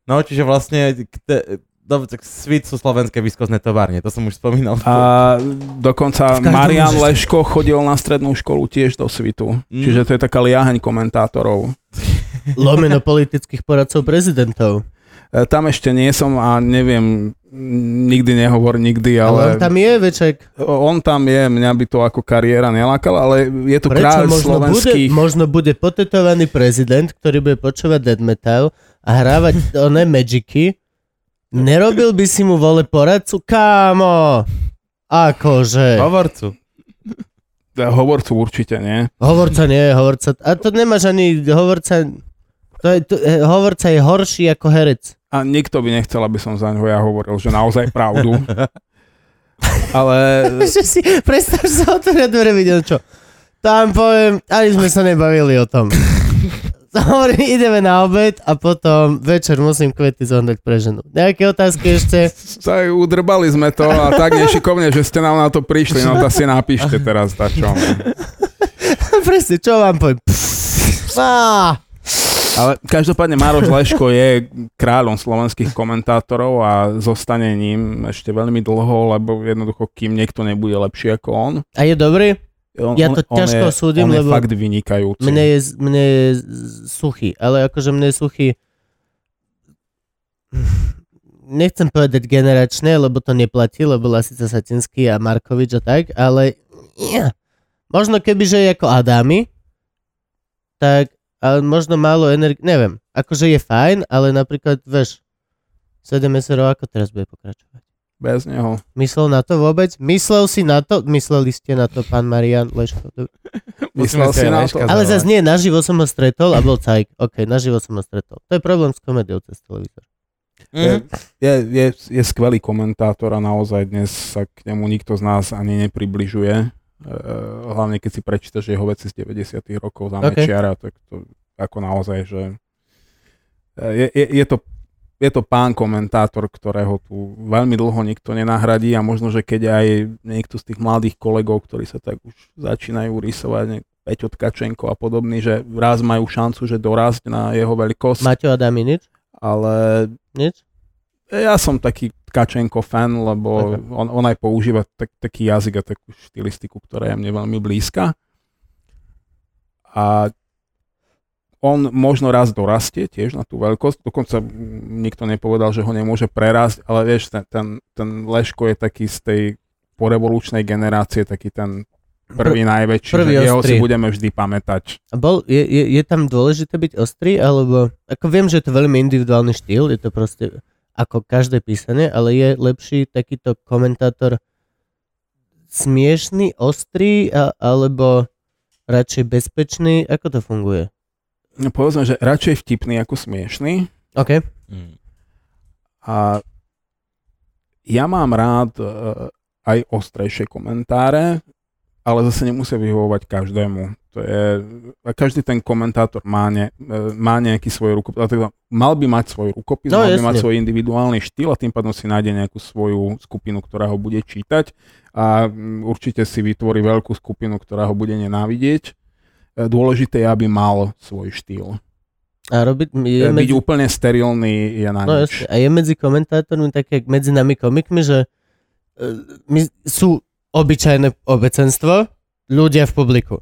No, čiže vlastne dobre, tak Svit sú slovenské výskozné továrne, to som už spomínal. A dokonca Marian Leško chodil na strednú školu tiež do Svitu. Mm. Čiže to je taká liaheň komentátorov. Lomeno politických poradcov prezidentov. E, Tam ešte nie som a neviem, nikdy nehovor nikdy, Ale, ale, on tam je, veček. on tam je, mňa by to ako kariéra nelákala, ale je to Prečo? kráľ Možno bude, možno bude potetovaný prezident, ktorý bude počúvať death metal a hrávať oné magicy. Nerobil by si mu vole poradcu? Kámo! Akože. Hovorcu. Hovorcu určite nie. Hovorca nie, hovorca. A to nemáš ani hovorca... To je, to, eh, hovorca je horší ako herec. A nikto by nechcel, aby som za ňoho ja hovoril, že naozaj pravdu. ale Že si, predstav sa otvoria dvere, videl čo. Tam poviem, ani sme sa nebavili o tom. Hovorím, ideme na obed a potom večer musím kvety zohnať pre ženu. Nejaké otázky ešte? tak udrbali sme to a tak nešikovne, že ste nám na to prišli, no to si napíšte teraz, tá čo. presne, čo vám poviem? Á, Ale každopádne Maroš Leško je kráľom slovenských komentátorov a zostane ním ešte veľmi dlho, lebo jednoducho, kým niekto nebude lepší ako on. A je dobrý? On Ja to ťažko je, súdim, on je lebo fakt vynikajúci. Mne je, mne je suchý, ale akože mne je suchý nechcem povedať generačné, lebo to neplatí, lebo Lasica Satinský a Markovič a tak, ale ja. možno keby, že je ako Adami, tak ale možno málo energie, neviem, akože je fajn, ale napríklad, vieš, 7 SRO ako teraz bude pokračovať? Bez neho. Myslel na to vôbec? Myslel si na to? Mysleli ste na to, pán Marian Leško? Myslel si na to? Ale zase nie, naživo som ho stretol a bol cajk. OK, naživo som ho stretol. To je problém s komediou cez televízor. Je, Mm. je, je, je skvelý komentátor a naozaj dnes sa k nemu nikto z nás ani nepribližuje. E, hlavne keď si prečítaš jeho veci z 90 rokov za Ok. Mečiara, tak to ako naozaj, že e, je, je, je, to, je to pán komentátor, ktorého tu veľmi dlho nikto nenahradí a možno, že keď aj niekto z tých mladých kolegov, ktorí sa tak už začínajú rysovať, Peťo Tkačenko a podobný, že raz majú šancu, že dorásť na jeho veľkosť, Maťo Adami nič? ale Nič? ja som taký Tkačenko fan, lebo Ok. on, on aj používa tak, taký jazyk a takú štilistiku, ktorá je mne veľmi blízka. A on možno raz dorastie tiež na tú veľkosť, dokonca nikto nepovedal, že ho nemôže prerásť, ale vieš, ten, ten, ten Leško je taký z tej porevolučnej generácie, taký ten prvý najväčší, prvý že jeho si budeme vždy pamätať. A bol, je, je, je tam dôležité byť ostrý, alebo... Ako viem, že je to veľmi individuálny štýl, je to proste ako každé písanie, ale je lepší takýto komentátor smiešný, ostrý, a, alebo radšej bezpečný? Ako to funguje? No, povedzme, že radšej vtipný ako smiešný. OK. Mm. A ja mám rád e, aj ostrejšie komentáre, ale zase nemusia vyhovovať každému. To je, a každý ten komentátor má, ne, e, má nejaký svoj rukopis, teda mal by mať svoj rukopis, No, mal by jasne. mať svoj individuálny štýl a tým pádom si nájde nejakú svoju skupinu, ktorá ho bude čítať a mm, určite si vytvorí veľkú skupinu, ktorá ho bude nenávidieť. E, Dôležité je, aby mal svoj štýl. A robiť... Je Je medzi, Byť úplne sterilný je na no nič. jasne. A je medzi komentátormi také, medzi nami komikmi, že e, my, sú obyčajné obecenstvo, ľudia v publiku.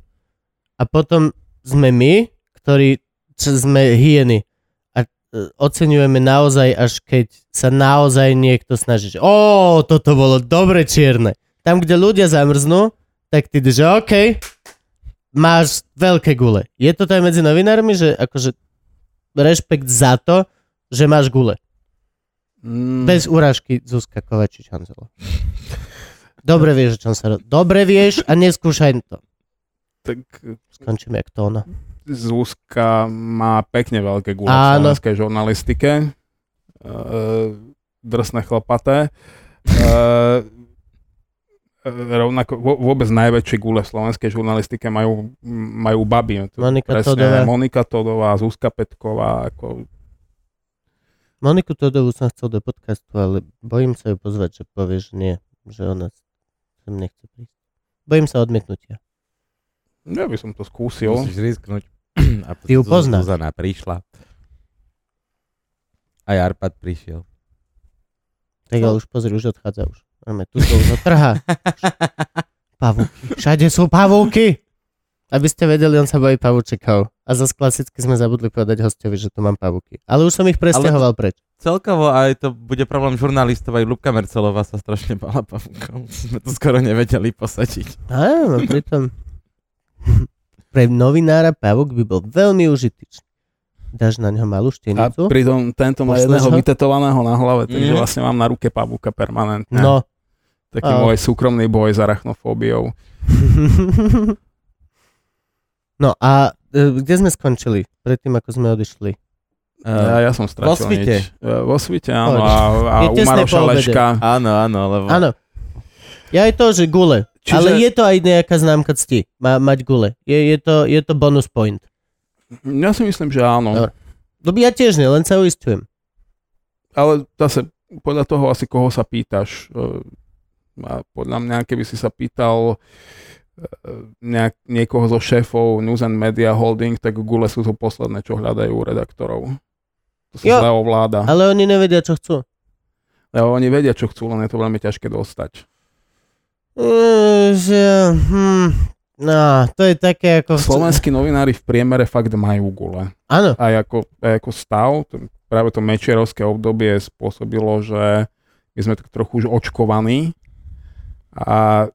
A potom sme my, ktorí sme hyeny a e, oceňujeme naozaj, až keď sa naozaj niekto snaží, že ó, toto bolo dobre čierne. Tam, kde ľudia zamrznú, tak ty že OK, máš veľké gule. Je to aj medzi novinármi, že akože rešpekt za to, že máš gule. Mm. Bez urážky Zuzka Kovačič Hanzelo. Dobre vieš, o čom sa ro... Dobre vieš a neskúšaj to. tak Skončíme jak tóna. Zuzka má pekne veľké gule v Áno. slovenskej žurnalistike. Uh, drsné chlapaté. Uh, rovnako, vo- vôbec najväčšie gule v slovenskej žurnalistike majú, majú baby. To Monika presne Todová. Monika Todová, Zuzka Petková. Ako, Moniku Todovú som chcel do podcastu, ale bojím sa ju pozvať, že povie, že nie, že ona sem nechce prísť. Bojím sa odmietnutia. ja by som to skúsil. Musíš risknúť. A Ty ju poznáš. Zuzana prišla. Aj Arpad prišiel. Tak ale už pozri, už odchádza už. Máme tu to už trhá. Pavúky. Všade sú pavúky. Aby ste vedeli, on sa bojí pavúčikov. A zase klasicky sme zabudli povedať hostovi, že tu mám pavúky. Ale už som ich presťahoval preč. Celkovo aj to bude problém žurnalistov, aj Ľubka Mercelová sa strašne bála pavúkov. Sme to skoro nevedeli posadiť. Áno, pritom pre novinára pavúk by bol veľmi užitočný. Dáš na neho malú A štenicu? pritom tento má jedného ho? vytetovaného na hlave, takže Mhm. vlastne mám na ruke pavúka permanentne. No. Taký A- môj súkromný boj s arachnofóbiou. no a e, kde sme skončili? Predtým, ako sme odišli. Ja, ja som stratil svite. nič. E, Vo svite, áno. A, a Je u Maroša. Leška. Áno, áno, lebo... Áno. Ja je to, že gule. Čiže- Ale je to aj nejaká známka cti. Má, mať gule. Je, je, to, je to bonus point. Ja si myslím, že áno. Dobre. Lebo ja tiež nie, len sa uistujem. Ale zase podľa toho asi koho sa pýtaš. E, A podľa mňa, keby si sa pýtal nejak, niekoho zo šéfov News and Media Holding, tak Gule sú to posledné, čo hľadajú redaktorov. To sa Jo. zle ovláda. Ale oni nevedia, čo chcú. Ale oni vedia, čo chcú, len je to veľmi ťažké dostať. Mm, že, hm, no, to je také ako... Slovenskí novinári v priemere fakt majú Gule. Áno, aj ako, aj ako stav, to, práve to mečerovské obdobie spôsobilo, že my sme tak trochu už očkovaní a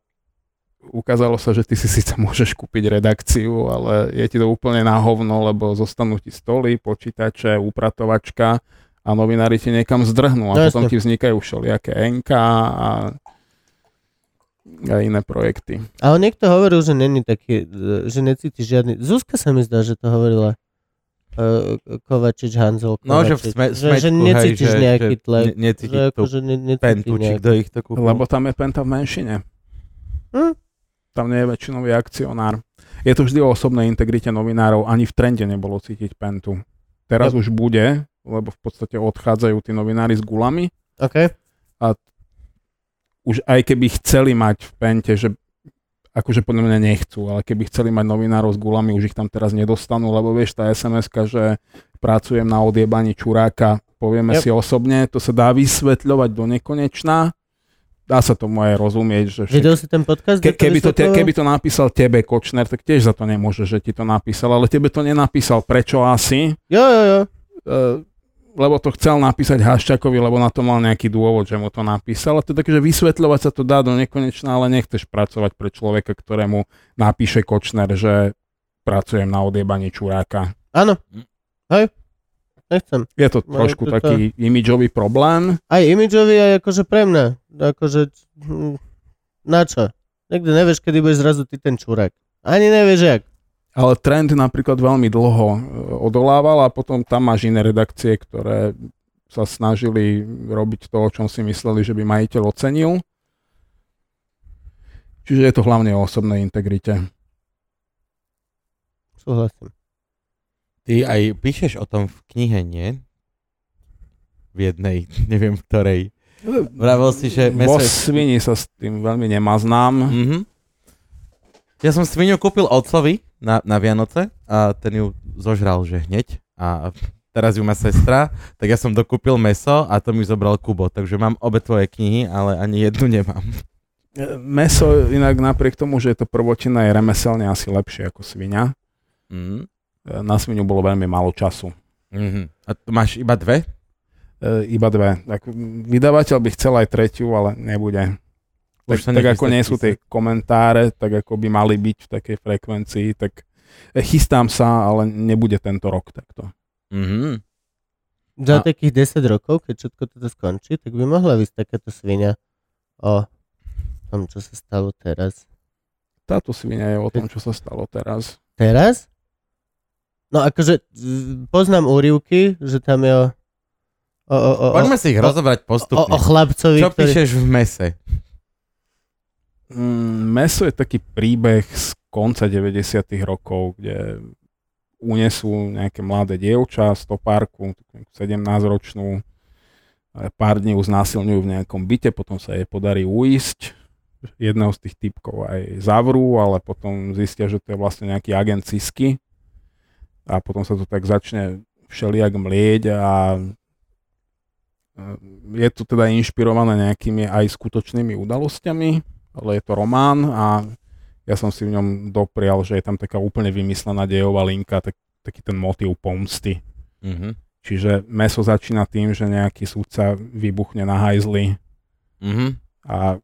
ukázalo sa, že ty si síce môžeš kúpiť redakciu, ale je ti to úplne na hovno, lebo zostanú ti stoly, počítače, upratovačka a novinári ti niekam zdrhnú a No potom ti vznikajú všelijaké NK a, a iné projekty. ale niekto hovoril, že není taký, e, že necíti žiadny... Zuzka sa mi zdá, že to hovorila. Uh, Kovačič, Hanzel, No, že v Kovačič. sme, že, že necítiš nejaký tlak. Ne, necítiš že tú akože ne, pentu, či kto ich to kúpil. Lebo tam je Penta v menšine. Hm? Tam nie je väčšinový akcionár. Je to vždy o osobnej integrite novinárov, ani v trende nebolo cítiť Pentu. Teraz Yep. už bude, lebo v podstate odchádzajú tí novinári s gulami. OK. Už aj keby chceli mať v Pente, že akože podľa mňa nechcú, ale keby chceli mať novinárov s gulami, už ich tam teraz nedostanú, lebo vieš, tá sms že pracujem na odjebaní čuráka, povieme Yep. si osobne, to sa dá vysvetľovať do nekonečná. Dá sa tomu aj rozumieť, že však- Videl si ten podcast? Ke, keby, to, te, keby to napísal tebe Kočner, tak tiež za to nemôže, že ti to napísal, ale tebe to nenapísal. Prečo asi? Jo, jo, jo. Uh, lebo to chcel napísať Haščakovi, lebo na to mal nejaký dôvod, že mu to napísal. A to je také, že vysvetľovať sa to dá do nekonečna, ale nechceš pracovať pre človeka, ktorému napíše Kočner, že pracujem na odjebaní čuráka. Áno. Hm. Hej. Nechcem. Je to trošku to- to- taký imidžový problém. Aj imidžový, aj akože pre mňa. Akože, hm, na čo? Niekde nevieš, kedy budeš zrazu ty ten čurák. Ani nevieš, jak. Ale trend napríklad veľmi dlho e, odolával a potom tam máš iné redakcie, ktoré sa snažili robiť to, o čom si mysleli, že by majiteľ ocenil. Čiže je to hlavne o osobnej integrite. Súhlasím. Ty aj píšeš o tom v knihe, nie? V jednej, neviem v ktorej. Vravel si, že Vo meso je... svini sa s tým veľmi nemaznám. Mhm. Ja som svinu kúpil otcovi na, na Vianoce a ten ju zožral, že hneď. A teraz ju má sestra, tak ja som dokúpil meso a to mi zobral Kubo. Takže mám obe tvoje knihy, ale ani jednu nemám. E, Meso inak napriek tomu, že je to prvotina, je remeselne asi lepšie ako svinia. E, Na svinu bolo veľmi málo času. Mhm. A máš iba dve? E, Iba dve. Tak vydavateľ by chcel aj tretiu, ale nebude. Tak, Už sa tak ako nie sú tie komentáre, tak ako by mali byť v takej frekvencii, tak e, chystám sa, ale nebude tento rok takto. Mhm. Za A- takých 10 rokov, keď všetko toto skončí, tak by mohla vysť takáto svinia o tom, čo sa stalo teraz. Táto svinia je o tom, čo sa stalo teraz. Teraz? No akože poznám úrivky, že tam je o, o, o, o, o, Poďme si ich o- rozobrať o, postupne. o chlapcovi, Čo ktorý... píšeš v mese? Mm, meso je taký príbeh z konca 90 rokov, kde unesú nejaké mladé dievča, stopárku, 17-ročnú, pár dní ju znásilňujú v nejakom byte, potom sa jej podarí uísť. Jedného z tých typkov aj zavrú, ale potom zistia, že to je vlastne nejaký agent Cisky. A potom sa to tak začne všelijak mlieť a e, je to teda inšpirované nejakými aj skutočnými udalosťami, ale je to román a ja som si v ňom doprial, že je tam taká úplne vymyslená dejová linka, tak, taký ten motív pomsty. Mhm. Čiže meso začína tým, že nejaký súdca vybuchne na hajzli Mhm. a,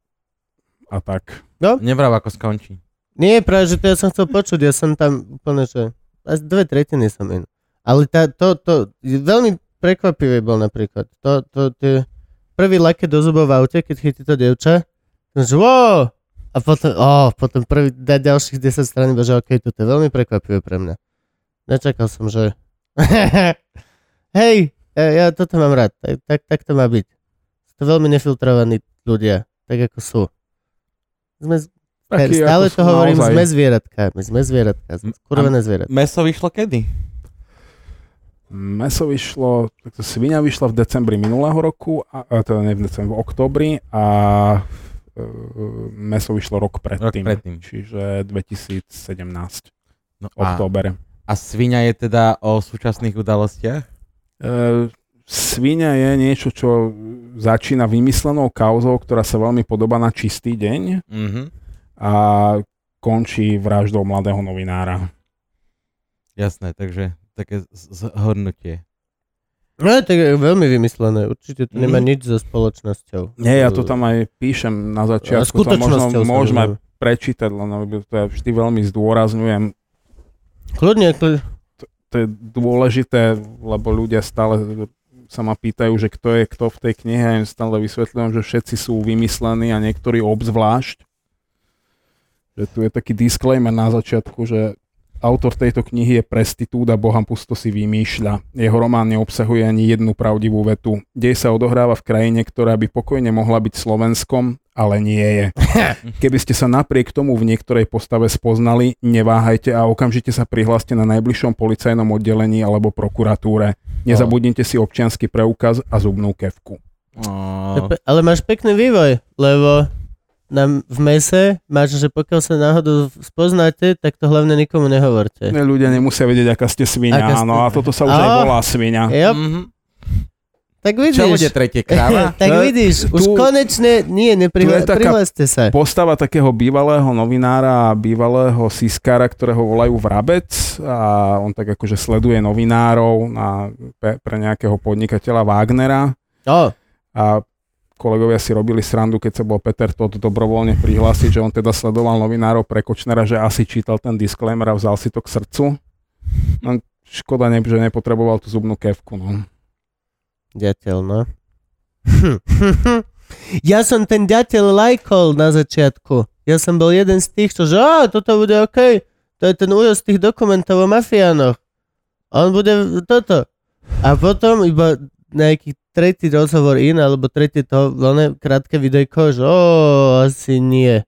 a tak. Nevrav, ako skončí. Nie, práve, že to ja som chcel počuť, ja som tam úplne, že asi dve tretiny som in. Ale tá, to, to, veľmi prekvapivé bol napríklad. To, to, tie prvý laké do zubov v aute, keď chytí to dievča, že wow! A potom, oh, potom prvý, da, ďalších 10 strán, že okej, toto je veľmi prekvapivé pre mňa. Nečakal som, že hej, ja, ja toto mám rád, tak, tak, tak to má byť. Sú to veľmi nefiltrovaní ľudia, tak ako sú. Sme, Taký, stále ako to sú hovorím, naozaj. sme zvieratka, my sme zvieratka, sme skurvené zvieratka. Meso vyšlo kedy? Meso vyšlo, takto svinia vyšla v decembri minulého roku, a, a teda ne v decembri, v oktobri a meso vyšlo rok predtým. Rok predtým. Čiže 2017, No a, október. a svinia je teda o súčasných udalostiach? E, svinia je niečo, čo začína vymyslenou kauzou, ktorá sa veľmi podobá na čistý deň Mhm. a končí vraždou mladého novinára. Jasné, takže také z- zhodnutie. No je veľmi vymyslené. Určite to nemá Mhm. nič so spoločnosťou. Nie, ja to tam aj píšem na začiatku, to možno môžeme prečítať, len to ja vždy veľmi zdôrazňujem. Kľudne, kľudne. To je dôležité, lebo ľudia stále sa ma pýtajú, že kto je kto v tej knihe a im stále vysvetľujem, že všetci sú vymyslení a niektorí obzvlášť. Že tu je taký disclaimer na začiatku, že autor tejto knihy je prestitút a Boham pusto si vymýšľa. Jeho román neobsahuje ani jednu pravdivú vetu. Dej sa odohráva v krajine, ktorá by pokojne mohla byť Slovenskom, ale nie je. Keby ste sa napriek tomu v niektorej postave spoznali, neváhajte a okamžite sa prihláste na najbližšom policajnom oddelení alebo prokuratúre. Nezabudnite si občiansky preukaz a zubnú kevku. Ale máš pekný vývoj, lebo na, v mese máš, že pokiaľ sa náhodou spoznáte, tak to hlavne nikomu nehovorte. Ne, ľudia nemusia vedieť, aká ste svinia, Aká ste- áno, a toto sa už aj Á. volá svinia. Yep, Mhm. tak vidíš. Čo bude tretie kráva? tak vidíš, už tu- konečne, nie, neprihla- prihláste sa. Postava takého bývalého novinára a bývalého siskára, ktorého volajú Vrabec a on tak akože sleduje novinárov na, pre, pre nejakého podnikateľa Wagnera O, a kolegovia si robili srandu, keď sa bol Peter Todd dobrovoľne prihlásiť, že on teda sledoval novinárov pre Kočnera, že asi čítal ten disclaimer a vzal si to k srdcu. No, škoda, ne, že nepotreboval tú zubnú kevku. No. ďateľ, no. ja som ten ďateľ lajkol na začiatku. Ja som bol jeden z tých, čo že á, toto bude OK. To je ten újazd tých dokumentov o mafiánoch. On bude toto. A potom iba nejaký tretí rozhovor in, alebo tretie to, oné krátke videjko, že o, asi nie.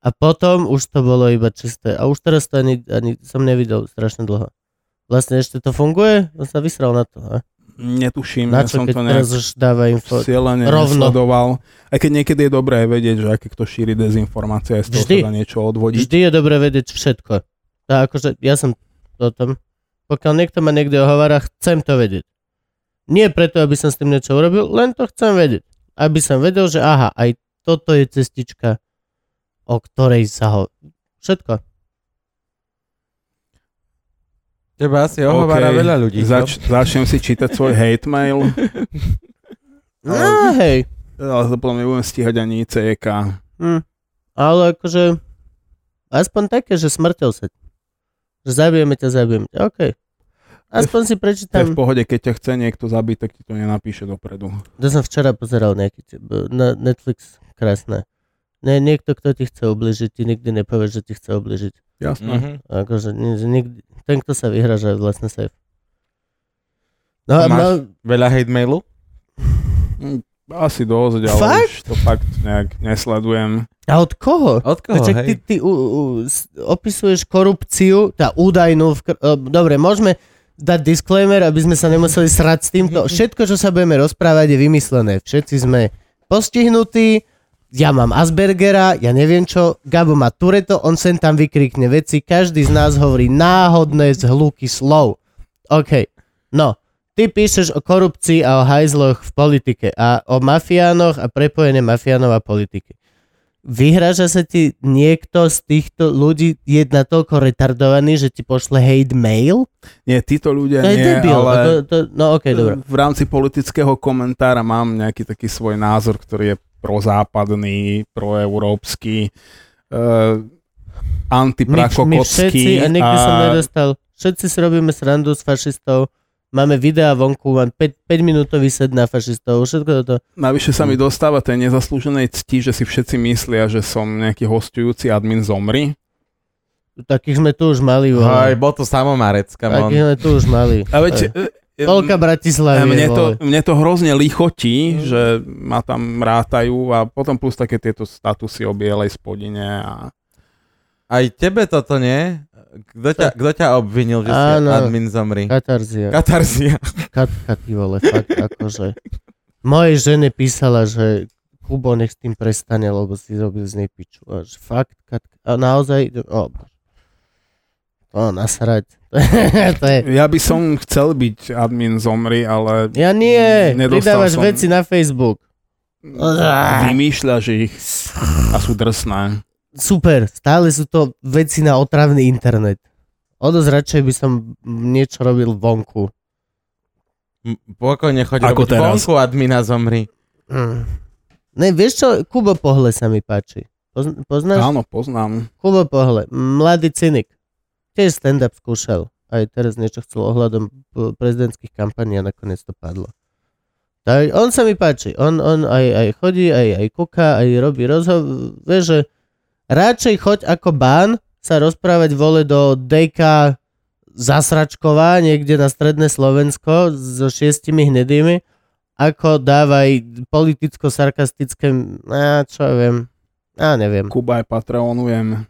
A potom už to bolo iba čisté. A už teraz to ani, ani som nevidel strašne dlho. Vlastne ešte to funguje? On sa vysral na to. A? Netuším, Na ja čo, som keď to nejak už dáva info? cieľene rovno. nesledoval. Aj keď niekedy je dobré vedieť, že aké kto šíri dezinformácie, z toho Vždy. sa niečo odvodiť. Vždy je dobré vedieť všetko. To akože, ja som o tom, pokiaľ niekto ma niekde ohovára, chcem to vedieť. Nie preto, aby som s tým niečo urobil, len to chcem vedieť. Aby som vedel, že aha, aj toto je cestička, o ktorej sa ho... Všetko. Teba asi ohovára OK, veľa ľudí. no? Zač- začnem si čítať svoj hate mail, No hej. ale to potom nebudem stíhať ani ICEK. Hm. Ale akože, aspoň také, že smrťou sa. Že zabijeme ťa, zabijeme ťa. OK. Aspoň si To je v prečítam. pohode, keď ťa chce niekto zabiť, tak ti to nenapíše dopredu. To som včera pozeral nejaký na Netflix, krásne. Nie, niekto, kto ti chce ubližiť, ti nikdy nepovie, že ti chce ubližiť. Jasné. Mhm. Akože ni- že nikdy, ten, kto sa vyhraža, je vlastne safe. No a Máš? mal, Veľa hate mailu? Mm, Asi dosť, ale Fakt? už to fakt nejak nesledujem. a od koho? Od koho, Počak, ty, hej? ty u, u, opisuješ korupciu, tá údajnú, v, o, dobre, môžeme dať disclaimer, aby sme sa nemuseli srať s týmto. Všetko, čo sa budeme rozprávať, je vymyslené. Všetci sme postihnutí, ja mám Aspergera, ja neviem čo, Gabo má Tureto, on sem tam vykrikne veci, každý z nás hovorí náhodné zhluky slov. OK, no, ty píšeš o korupcii a o hajzloch v politike a o mafiánoch a prepojenie mafiánov a politiky. Vyhráža sa ti niekto z týchto ľudí, je natoľko retardovaný, že ti pošle hate mail? Nie, títo ľudia To je nie, debil. ale To, to, no okay, dobre. v rámci politického komentára mám nejaký taký svoj názor, ktorý je prozápadný, proeurópsky, uh, My, my všetci, antiprakokocký. a nikdy som nedostal, všetci si robíme srandu s fašistov, máme videá vonku, mám 5, 5 minútový set na fašistov, všetko toto. Navyše sa mi dostáva tej nezaslúženej cti, že si všetci myslia, že som nejaký hostujúci admin zomri. Takých sme tu už mali. vole. Aj, bol to samomarec, come on. Takých sme tu už mali. A veď, e, Toľka Bratislavy. mne, to, mne to hrozne lichotí, že ma tam rátajú a potom plus také tieto statusy o bielej spodine a Aj tebe toto nie? Kto ťa, kto ťa obvinil, že si Áno. admin zomri? Katarzia. Katarzia. Katka, ty vole, fakt, akože. Mojej žene písala, že Kubo, nech s tým prestane, lebo si robil z nej piču. A že fakt, Katka. A naozaj, o, bože. to nasrať. to je, Ja by som chcel byť admin Zomri, ale ja nie, pridávaš som- veci na Facebook. vymýšľaš ich a sú drsné. Super, stále sú to veci na otravný internet. O dosť radšej by som niečo robil vonku. Pokojne choď Ako robiť teraz. vonku admina zomri. Mm. Ne, vieš čo, Kubo Pohle sa mi páči. Pozn- poznáš? Áno, poznám. Kubo Pohle, mladý cynik. Tiež stand-up skúšal. Aj teraz niečo chcel ohľadom prezidentských kampaní a nakoniec to padlo. Tak on sa mi páči. On, on aj, aj chodí, aj, aj kúka, aj robí rozhovor. Vieš, že radšej choď ako bán sa rozprávať vole do DK Zasračková niekde na stredné Slovensko so šiestimi hnedými, ako dávaj politicko-sarkastické, a čo ja viem, a neviem. Kuba aj Patreonujem.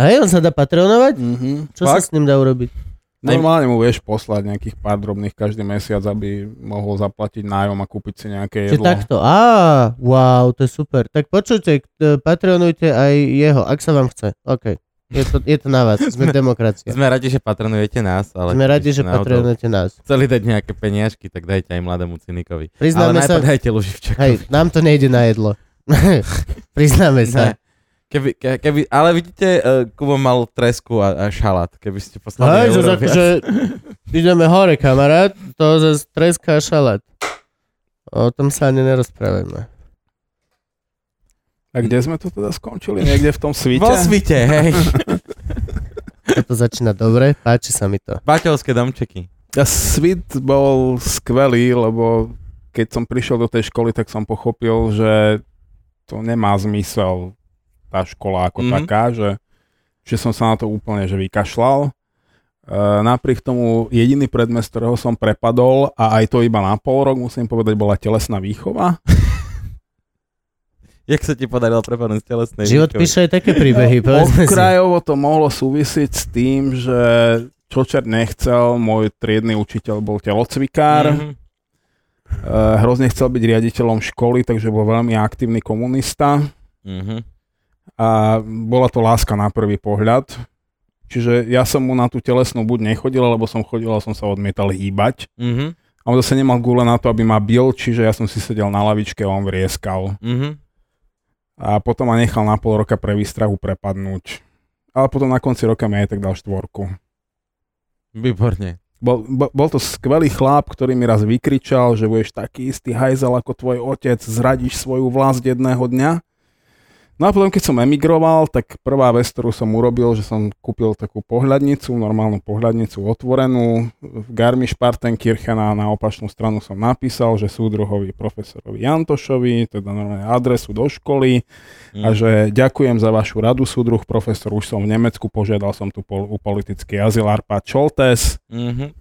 Hej, on sa dá patronovať? Mhm. Čo sa s ním dá urobiť? Normálne mu vieš poslať nejakých pár drobných každý mesiac, aby mohol zaplatiť nájom a kúpiť si nejaké Čiže jedlo. takto. Á, wow, to je super. Tak počujte, e, patronujte aj jeho, ak sa vám chce. OK. Je to, je to na vás. Sme demokracia. Sme radi, že patronujete nás, ale... Sme radi, že patronujete nás. Chceli dať nejaké peniažky, tak dajte aj mladému cynikovi. Priznáme ale sa... dajte Luživčakovi. Hej, nám to nejde na jedlo. Priznáme sa. Ne. Keby, ke, keby, ale vidíte, uh, Kubo mal tresku a, a šalát, keby ste poslali Hej, že, že, ideme hore, kamarát. To zase treska a šalát. O tom sa ani nerozprávame. A kde sme to teda skončili? Niekde v tom svite? Vo svite, hej. To začína dobre, páči sa mi to. Baťovské domčeky. Ja svit bol skvelý, lebo keď som prišiel do tej školy, tak som pochopil, že to nemá zmysel tá škola ako Mhm. mm-hmm. taká, že, že som sa na to úplne že vykašľal. E, napriek tomu jediný predmet, z ktorého som prepadol a aj to iba na pol rok, musím povedať, bola telesná výchova. Jak sa ti podarilo prepadnúť z telesnej Život výchovy? píše aj také príbehy, povedzme si. Okrajovo to mohlo súvisieť s tým, že čo čert nechcel, môj triedny učiteľ bol telocvikár. Mhm. Uh, hrozne chcel byť riaditeľom školy, takže bol veľmi aktívny komunista Mhm. A bola to láska na prvý pohľad. Čiže ja som mu na tú telesnú buď nechodil, alebo som chodil a som sa odmietal hýbať. Mhm. A on zase nemal gule na to, aby ma bil, čiže ja som si sedel na lavičke a on vrieskal. Mhm. A potom ma nechal na pol roka pre výstrahu prepadnúť. Ale potom na konci roka mi aj tak dal štvorku. Výborne. Bol, bol, bol to skvelý chlap, ktorý mi raz vykričal, že budeš taký istý hajzel ako tvoj otec, zradíš svoju vlast jedného dňa. No a potom, keď som emigroval, tak prvá vec, ktorú som urobil, že som kúpil takú pohľadnicu, normálnu pohľadnicu otvorenú v Garmisch-Partenkirchen a na opačnú stranu som napísal, že súdruhovi profesorovi Jantošovi, teda normálne adresu do školy Mhm. a že ďakujem za vašu radu, súdruh profesor, už som v Nemecku, požiadal som tu pol, u politický azyl Arpad Šoltes, Mhm.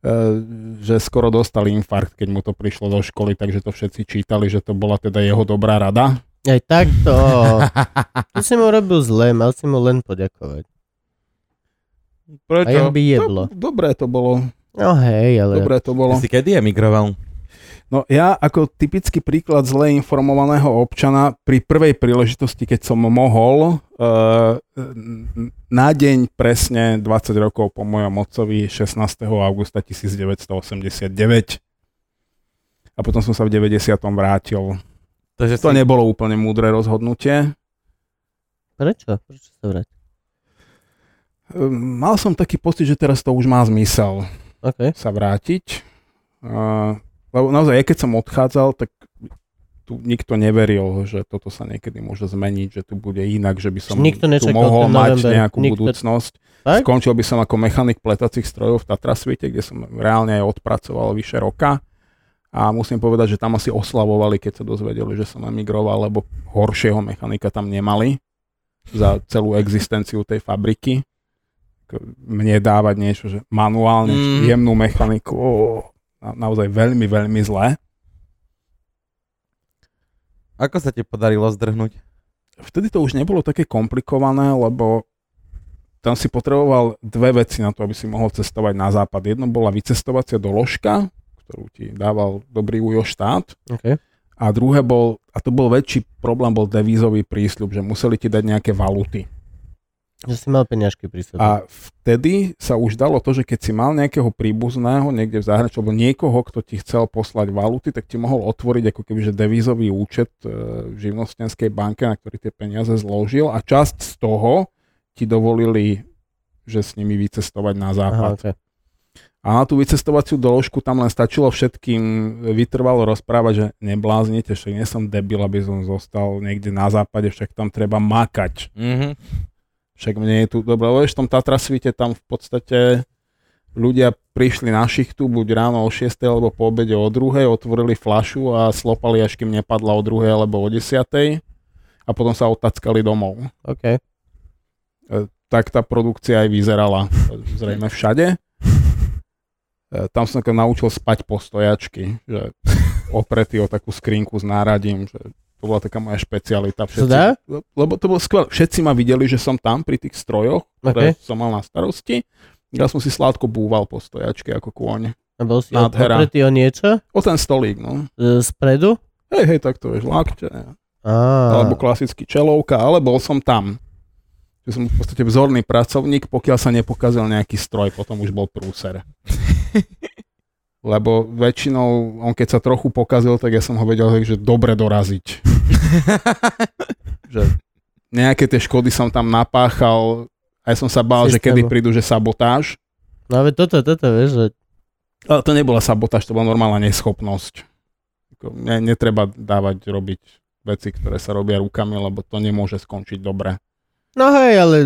e, že skoro dostal infarkt, keď mu to prišlo do školy, takže to všetci čítali, že to bola teda jeho dobrá rada. Aj takto. Ty si mu robil zle, mal si mu len poďakovať. A Prečo? jeho by jeblo. No, dobré to bolo, No hej, ale... dobré to bolo. Ty si kedy emigroval? No ja ako typický príklad zle informovaného občana pri prvej príležitosti, keď som mohol, e, na deň presne 20 rokov po mojom otcovi 16. augusta 1989 a potom som sa v 90. vrátil. Takže To si... nebolo úplne múdre rozhodnutie. Prečo? Prečo sa vráť? Ehm, Mal som taký pocit, že teraz to už má zmysel OK. sa vrátiť. Lebo naozaj, ja keď som odchádzal, tak tu nikto neveril, že toto sa niekedy môže zmeniť, že tu bude inak, že by som Nikto tu mohol ten mať november. nejakú Nikto- budúcnosť. Tak? Skončil by som ako mechanik pletacích strojov v Tatrasvite, kde som reálne aj odpracoval vyše roka. A musím povedať, že tam asi oslavovali, keď sa dozvedeli, že som emigroval, lebo horšieho mechanika tam nemali za celú existenciu tej fabriky. Mne dávať niečo, že manuálne, Mm. jemnú mechaniku, na, naozaj veľmi, veľmi zlé. Ako sa ti podarilo zdrhnúť? Vtedy to už nebolo také komplikované, lebo tam si potreboval dve veci na to, aby si mohol cestovať na západ. Jedno bola vycestovacia doložka, ktorú ti dával dobrý ujo štát OK. A druhé bol, a to bol väčší problém, bol devízový prísľub, že museli ti dať nejaké valuty. Že si mal peňažky pri sebe. A vtedy sa už dalo to, že keď si mal nejakého príbuzného niekde v zahraničí, alebo niekoho, kto ti chcel poslať valuty, tak ti mohol otvoriť ako keby že devízový účet e, v živnostenskej banke, na ktorý tie peniaze zložil a časť z toho ti dovolili, že s nimi vycestovať na Aha, západ. okay. A na tú vycestovaciu doložku tam len stačilo všetkým vytrvalo rozprávať, že nebláznite, však nie som debil, aby som zostal niekde na západe, však tam treba makať. Mhm. Však mne je tu, dobre, vieš, v tom Tatrasvite tam v podstate ľudia prišli na šichtu buď ráno o 6 alebo po obede o 2, otvorili flašu a slopali, až kým nepadla o 2 alebo o 10 a potom sa otackali domov. OK. Tak tá produkcia aj vyzerala e, zrejme všade. E, Tam som sa naučil spať po stojačky, že opretý o takú skrinku s náradím, že to bola taká moja špecialita. To dá? lebo to bolo skvelé. Všetci ma videli, že som tam pri tých strojoch, ktoré OK. som mal na starosti. Ja som si sládko búval po stojačke ako kôň. A bol si Nádhera. opretý o niečo? O ten stolík, no. E, Spredu? Hej, hej, tak to vieš, lakte. Á, Alebo klasický čelovka, ale bol som tam. Že som v podstate vzorný pracovník, pokiaľ sa nepokazil nejaký stroj, potom už bol prúser. Lebo väčšinou, on keď sa trochu pokazil, tak ja som ho vedel, že dobre doraziť. že nejaké tie škody som tam napáchal, aj som sa bál, že kedy prídu, že sabotáž. No ale toto, toto, vieš, že Ale to nebola sabotáž, to bola normálna neschopnosť. Ne, netreba dávať robiť veci, ktoré sa robia rukami, lebo to nemôže skončiť dobre. No hej, ale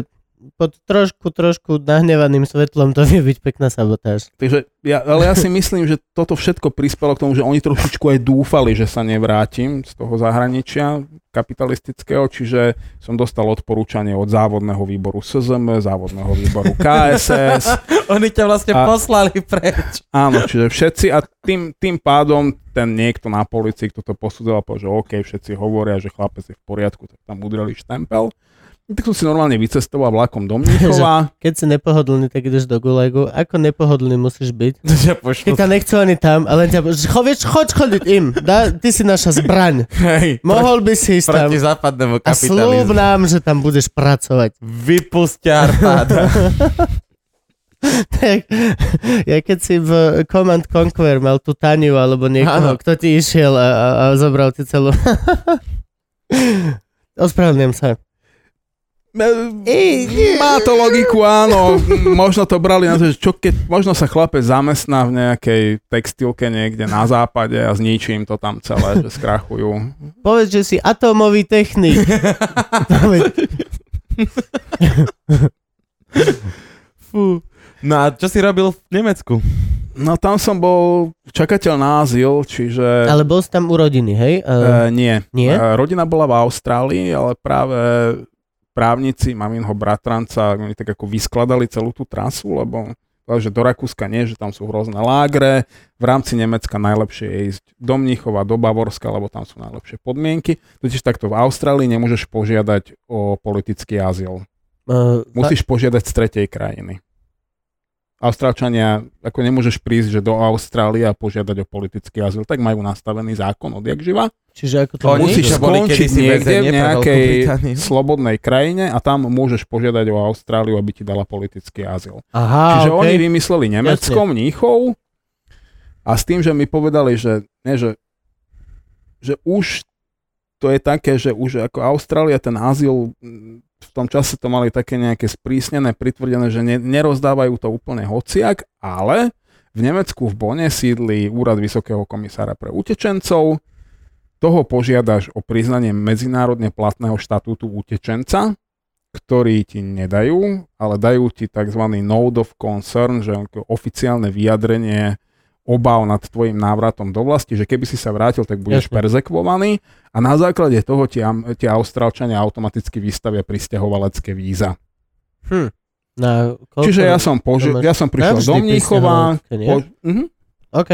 pod trošku, trošku nahnevaným svetlom to vie byť pekná sabotáž. Takže ja, ale ja si myslím, že toto všetko prispelo k tomu, že oni trošičku aj dúfali, že sa nevrátim z toho zahraničia kapitalistického, čiže som dostal odporúčanie od závodného výboru SZM, závodného výboru KSS. Oni ťa vlastne A- poslali preč. Áno, čiže všetci a tým, tým pádom ten niekto na policii, kto to posudzoval, povedal, že OK, všetci hovoria, že chlapec je v poriadku, tak tam udreli štempel. Tak som si normálne vycestoval vlakom do Mníchova. Keď si nepohodlný, tak ideš do Gulagu. Ako nepohodlný musíš byť? Že Keď ťa nechcú ani tam, ale ťa... Choď, choď chodiť im. Dá, ty si naša zbraň. Hej, Mohol by si ísť tam. proti západnému A slúb kapitalizmu. nám, že tam budeš pracovať. Vypustia armáda. tak, ja keď si v Command Conquer mal tú Taniu alebo niekoho, Áno. kto ti išiel a, a, a zobral ti celú... Ospravedlňujem sa. Má to logiku, áno. Možno to brali na to, že čo keď, možno sa chlapec zamestná v nejakej textilke niekde na západe a zničí im to tam celé, že skrachujú. Povedz, že si atómový technik. Fú. No a čo si robil v Nemecku? No tam som bol čakateľ na azyl, čiže... ale bol si tam u rodiny, hej? Uh, Uh, nie. nie? Uh, rodina bola v Austrálii, ale práve právnici maminho bratranca, oni tak ako vyskladali celú tú trasu, lebo že do Rakúska nie, že tam sú hrozné lágre, v rámci Nemecka najlepšie je ísť do Mníchova, do Bavorska, lebo tam sú najlepšie podmienky. Totiž takto v Austrálii nemôžeš požiadať o politický azyl. uh, Musíš požiadať z tretej krajiny. Austrálčania, ako nemôžeš prísť, že do Austrálie a požiadať o politický azyl, tak majú nastavený zákon odjak živa. Čiže ako to Oni Musíš skončiť niekde v nejakej slobodnej krajine a tam môžeš požiadať o Austráliu, aby ti dala politický azyl. Aha, Čiže okay. oni vymysleli Nemecko, Mníchov a s tým, že mi povedali, že, ne, že, že už to je také, že už ako Austrália ten azyl v tom čase to mali také nejaké sprísnené, pritvrdené, že ne, nerozdávajú to úplne hociak, ale v Nemecku v Bone sídli úrad Vysokého komisára pre utečencov, toho požiadaš o priznanie medzinárodne platného štatútu utečenca, ktorý ti nedajú, ale dajú ti tzv. node of concern, že oficiálne vyjadrenie obav nad tvojim návratom do vlasti, že keby si sa vrátil, tak budeš Jasne. perzekvovaný a na základe toho ti, am- ti Austrálčania automaticky vystavia pristahovalecké víza. Hm. Na koľko? Čiže ja som, poži- ja som prišiel do Mníchova, po- mhm. OK.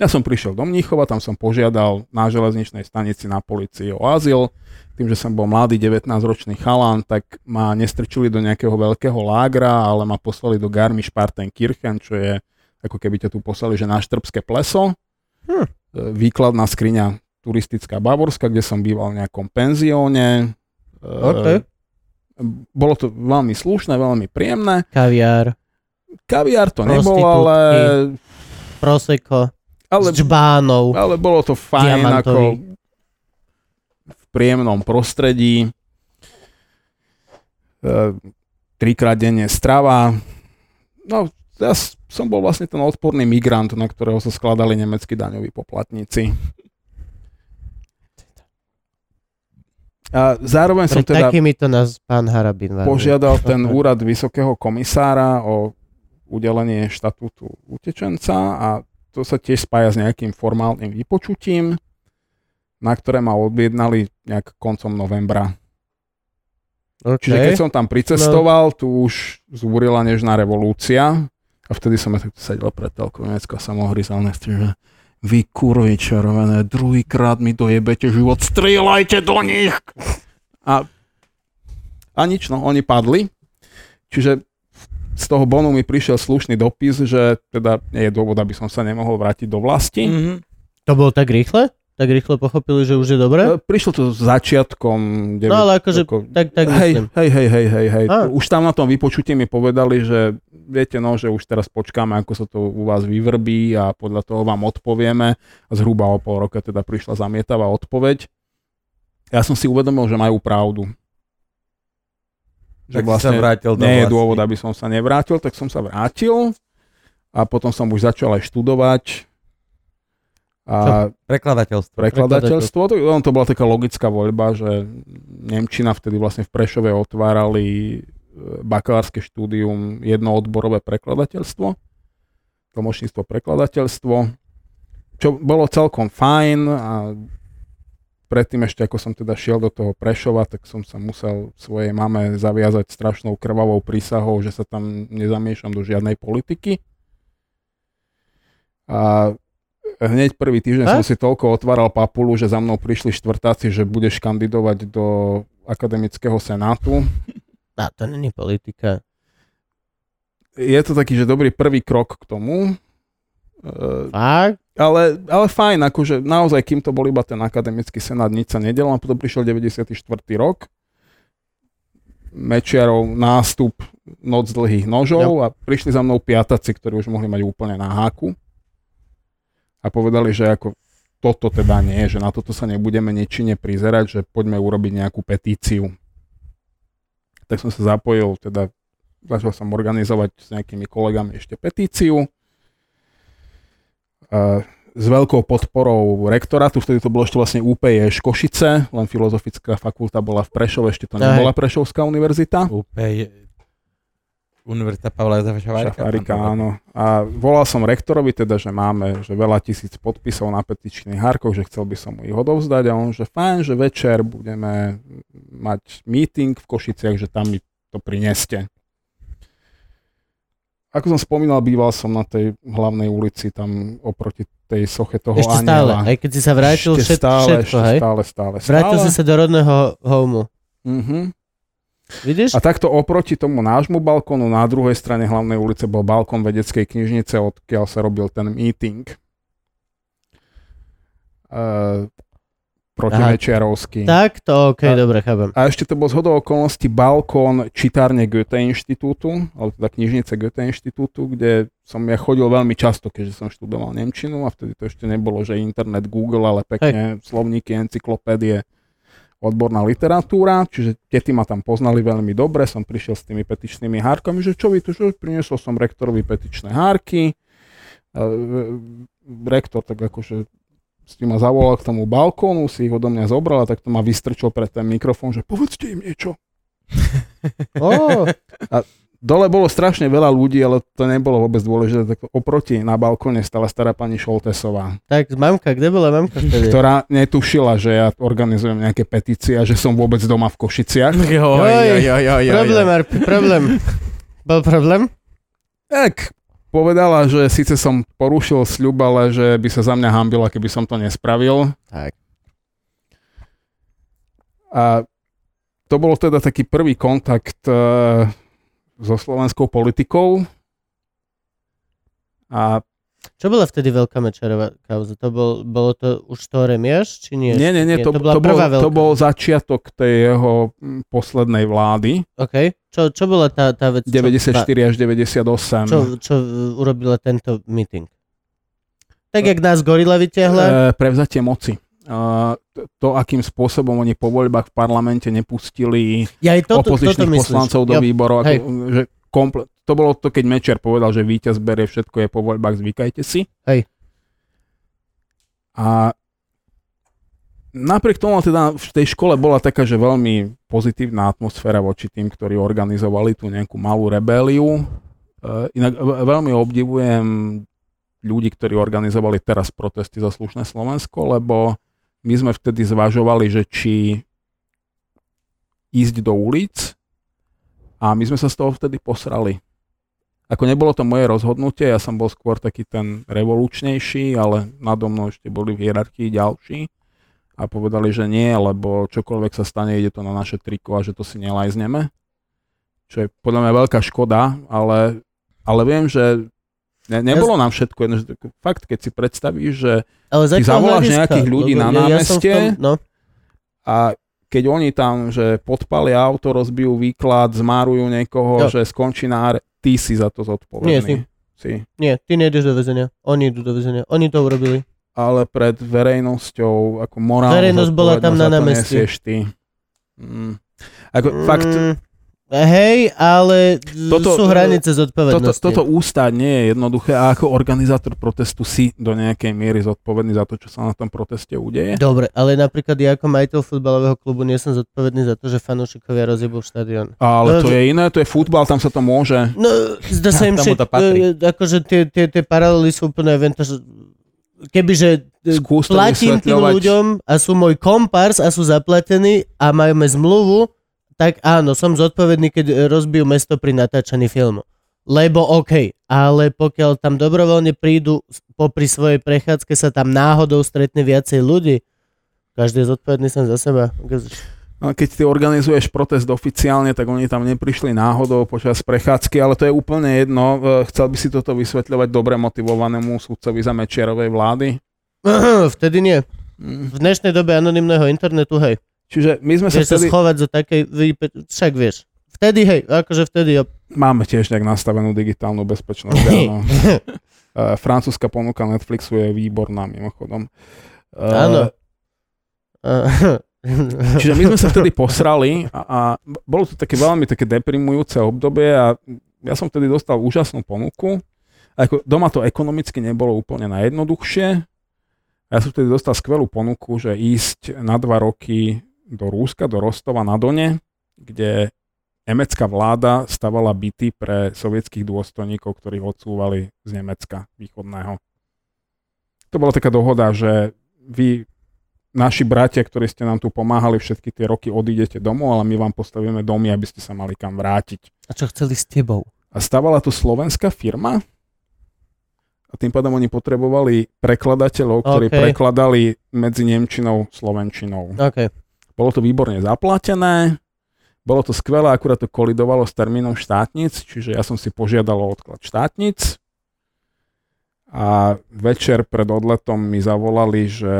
Ja som prišiel do Mníchova, tam som požiadal na železničnej stanici na policii o azyl. Tým, že som bol mladý 19-ročný chalán, tak ma nestrčili do nejakého veľkého lágra, ale ma poslali do Garmisch-Partenkirchen, čo je ako keby ťa tu poslali, že na Štrbské pleso. Hm. E, Výkladná skriňa turistická Bavorska, kde som býval v nejakom penzióne. E, Bolo to veľmi slušné, veľmi príjemné. Kaviár, Kaviár to nebol, Prostitútky. ale, proseko, ale, s džbánou. ale bolo to fajn ako v príjemnom prostredí. E, trikrát denne strava. No, s- som bol vlastne ten odporný migrant, na ktorého sa skladali nemeckí daňoví poplatníci. A zároveň som Pred teda takýmito nás pán Harabin varuje. požiadal ten úrad vysokého komisára o udelenie štatútu utečenca a to sa tiež spája s nejakým formálnym vypočutím, na ktoré ma objednali nejak koncom novembra. OK. Čiže keď som tam pricestoval, tu už zúrila nežná revolúcia a vtedy som ja takto sedel pred telkou Nemecko a som ohryzal že vy kurvy červené, druhýkrát mi dojebete život, strieľajte do nich! A, a nič, no, oni padli. Čiže z toho bonu mi prišiel slušný dopis, že teda nie je dôvod, aby som sa nemohol vrátiť do vlasti. Mhm. To bolo tak rýchle? Tak rýchle pochopili, že už je dobré? E, Prišlo to začiatkom... No ale akože, ako- tak, tak hej, myslím. hej, hej, hej, hej, hej. Už tam na tom vypočutí mi povedali, že viete no, že už teraz počkáme, ako sa to u vás vyvrbí a podľa toho vám odpovieme. A zhruba o pol roka teda prišla zamietavá odpoveď. Ja som si uvedomil, že majú pravdu. Tak vlastne sa vrátil do nie je dôvod, aby som sa nevrátil, tak som sa vrátil a potom som už začal aj študovať a Prekladateľstvo. prekladateľstvo. To, ono to bola taká logická voľba, že Nemčina vtedy vlastne v Prešove otvárali e, bakalárske štúdium jednoodborové prekladateľstvo, tlmočníctvo prekladateľstvo, čo bolo celkom fajn a predtým ešte ako som teda šiel do toho Prešova, tak som sa musel svojej mame zaviazať strašnou krvavou prísahou, že sa tam nezamiešam do žiadnej politiky. A hneď prvý týždeň A? som si toľko otváral papulu, že za mnou prišli štvrtáci, že budeš kandidovať do akademického senátu. A to není politika. Je to taký, že dobrý prvý krok k tomu. E, Fakt? ale, ale fajn, akože naozaj, kým to bol iba ten akademický senát, nič sa nedelo, a potom prišiel 94. rok, Mečiarov nástup, noc dlhých nožov a prišli za mnou piataci, ktorí už mohli mať úplne na háku a povedali, že ako toto teda nie, že na toto sa nebudeme nečine prizerať, že poďme urobiť nejakú petíciu. Tak som sa zapojil, teda začal som organizovať s nejakými kolegami ešte petíciu. A s veľkou podporou rektorátu, vtedy to bolo ešte vlastne UPJ Košice, len filozofická fakulta bola v Prešove, ešte to nebola Prešovská univerzita. Úplne Univerzita Pavla Jozefa Šafárika. Šafárika, áno. A volal som rektorovi teda, že máme že veľa tisíc podpisov na petičných hárkoch, že chcel by som mu ich odovzdať a on, že fajn, že večer budeme mať meeting v Košiciach, že tam mi to prineste. Ako som spomínal, býval som na tej hlavnej ulici tam oproti tej soche toho Ešte stále, aniela. aj keď si sa vrátil ešte všet, stále, všetko, ešte hej? stále, stále, stále. Vrátil si sa do rodného homu. Mhm. Vidíš? A takto oproti tomu nášmu balkónu, na druhej strane hlavnej ulice bol balkón vedeckej knižnice, odkiaľ sa robil ten meeting. Uh, protimečiarovský. Tak to, ok, A- dobre, chápem. A ešte to bol zhodou okolností balkón čitárne Goethe inštitútu, alebo teda knižnice Goethe inštitútu, kde som ja chodil veľmi často, keďže som študoval Nemčinu a vtedy to ešte nebolo, že internet, Google, ale pekne slovníky, encyklopédie, odborná literatúra, čiže tety ma tam poznali veľmi dobre, som prišiel s tými petičnými hárkami, že čo vy tu, že priniesol som rektorovi petičné hárky, a, e, rektor tak akože s tým ma zavolal k tomu balkónu, si ich odo mňa zobral a takto ma vystrčil pred ten mikrofón, že povedzte im niečo. Ó, Dole bolo strašne veľa ľudí, ale to nebolo vôbec dôležité. Tak oproti na balkóne stala stará pani Šoltesová, tak mamka, kde bola mamka vtedy? ktorá netušila, že ja organizujem nejaké petície a že som vôbec doma v Košiciach. Jo, jo, jo, jo, jo, Problém. Arpi, problém. Bol problém? Tak, povedala, že síce som porušil sľub, ale že by sa za mňa hambila, keby som to nespravil. Tak. A to bol teda taký prvý kontakt uh, so slovenskou politikou. A Čo bola vtedy veľká mečerová kauza? To bol, bolo to už to remiaž, či nie? Nie, nie, nie, to, to bola to, bol, veľká. to bol začiatok tej jeho poslednej vlády, OK. Čo, čo bola tá, tá vec? 94 až 98. Čo, čo, čo urobila tento meeting? Tak, jak nás gorila vyťahla? E, prevzatie moci. E, to- to, akým spôsobom oni po voľbách v parlamente nepustili ja toto, toto opozičných myslíš. poslancov do Jo, výborov. Ako, že komple- to bolo to, keď Mečer povedal, že víťaz berie všetko je po voľbách, zvykajte si. Hej. A napriek tomu teda v tej škole bola taká, že veľmi pozitívna atmosféra voči tým, ktorí organizovali tú nejakú malú rebéliu. E, Inak ve- veľmi obdivujem ľudí, ktorí organizovali teraz protesty za slušné Slovensko, lebo my sme vtedy zvažovali, že či ísť do ulic a my sme sa z toho vtedy posrali. Ako nebolo to moje rozhodnutie, ja som bol skôr taký ten revolučnejší, ale nado mnou ešte boli v hierarchii ďalší a povedali, že nie, lebo čokoľvek sa stane, ide to na naše triko a že to si nelajzneme. Čo je podľa mňa veľká škoda, ale, ale viem, že ne, nebolo nám všetko jedno. že Fakt, keď si predstavíš, že Ale ty zavoláš hľadiska? nejakých ľudí na ja- ja tom- no, a keď oni tam, že podpalia auto, rozbijú výklad, zmárujú niekoho, Jo. že skončí na áre, ty si za to zodpovedný. Nie si. si. nie, ty nejdeš do väzenia. Oni idú do väzenia. Oni to urobili. Ale pred verejnosťou, ako morálnu Verejnosť bola tam na námestí. ty. Mm. Ako, fakt, Mm, hej, ale Toto- sú hranice toto, zodpovednosti. toto ústať nie je jednoduché a ako organizátor protestu si do nejakej miery zodpovedný za to, čo sa na tom proteste udeje. Dobre, ale napríklad ja ako majiteľ futbalového klubu nie som zodpovedný za to, že fanúšikovia rozjebú štadión. Ale to No, je iné, to je futbal, tam sa to môže. No, zdá sa im, že patrí. e, akože tie, tie, tie paralely sú úplne evento, že kebyže e, Skús platím tým ľuďom a sú môj kompars a sú zaplatení a majíme zmluvu, tak áno, som zodpovedný, keď rozbijú mesto pri natáčaní filmu. Lebo OK, ale pokiaľ tam dobrovoľne prídu popri svojej prechádzke sa tam náhodou stretne viacej ľudí, každý je zodpovedný sám za seba. No, keď ty organizuješ protest oficiálne, tak oni tam neprišli náhodou počas prechádzky, ale to je úplne jedno. Chcel by si toto vysvetľovať dobre motivovanému súdcovi za Mečiarovej vlády? Vtedy nie. Mm. V dnešnej dobe anonimného internetu, hej. Čiže my sme sa Vieš sa vtedy... schovať za takej však vieš. Vtedy, hej, akože vtedy, jo. Máme tiež nejak nastavenú digitálnu bezpečnosť. áno. E, Francúzska ponuka Netflixu je výborná mimochodom. E, Áno. Čiže my sme sa vtedy posrali a, a bolo to také veľmi také deprimujúce obdobie a ja som vtedy dostal úžasnú ponuku. A ako doma to ekonomicky nebolo úplne najjednoduchšie. Ja som vtedy dostal skvelú ponuku, že ísť na dva roky do Rúska, do Rostova na Done, kde nemecká vláda stavala byty pre sovietských dôstojníkov, ktorých odsúvali z Nemecka východného. To bola taká dohoda, že vy naši bratia, ktorí ste nám tu pomáhali všetky tie roky, odídete domov, ale my vám postavíme domy, aby ste sa mali kam vrátiť. A čo chceli s tebou? A stávala tu slovenská firma a tým pádom oni potrebovali prekladateľov, ktorí OK. prekladali medzi Nemčinou a Slovenčinou. OK. Bolo to výborne zaplatené, bolo to skvelé, akurát to kolidovalo s termínom štátnic, čiže ja som si požiadal o odklad štátnic a večer pred odletom mi zavolali, že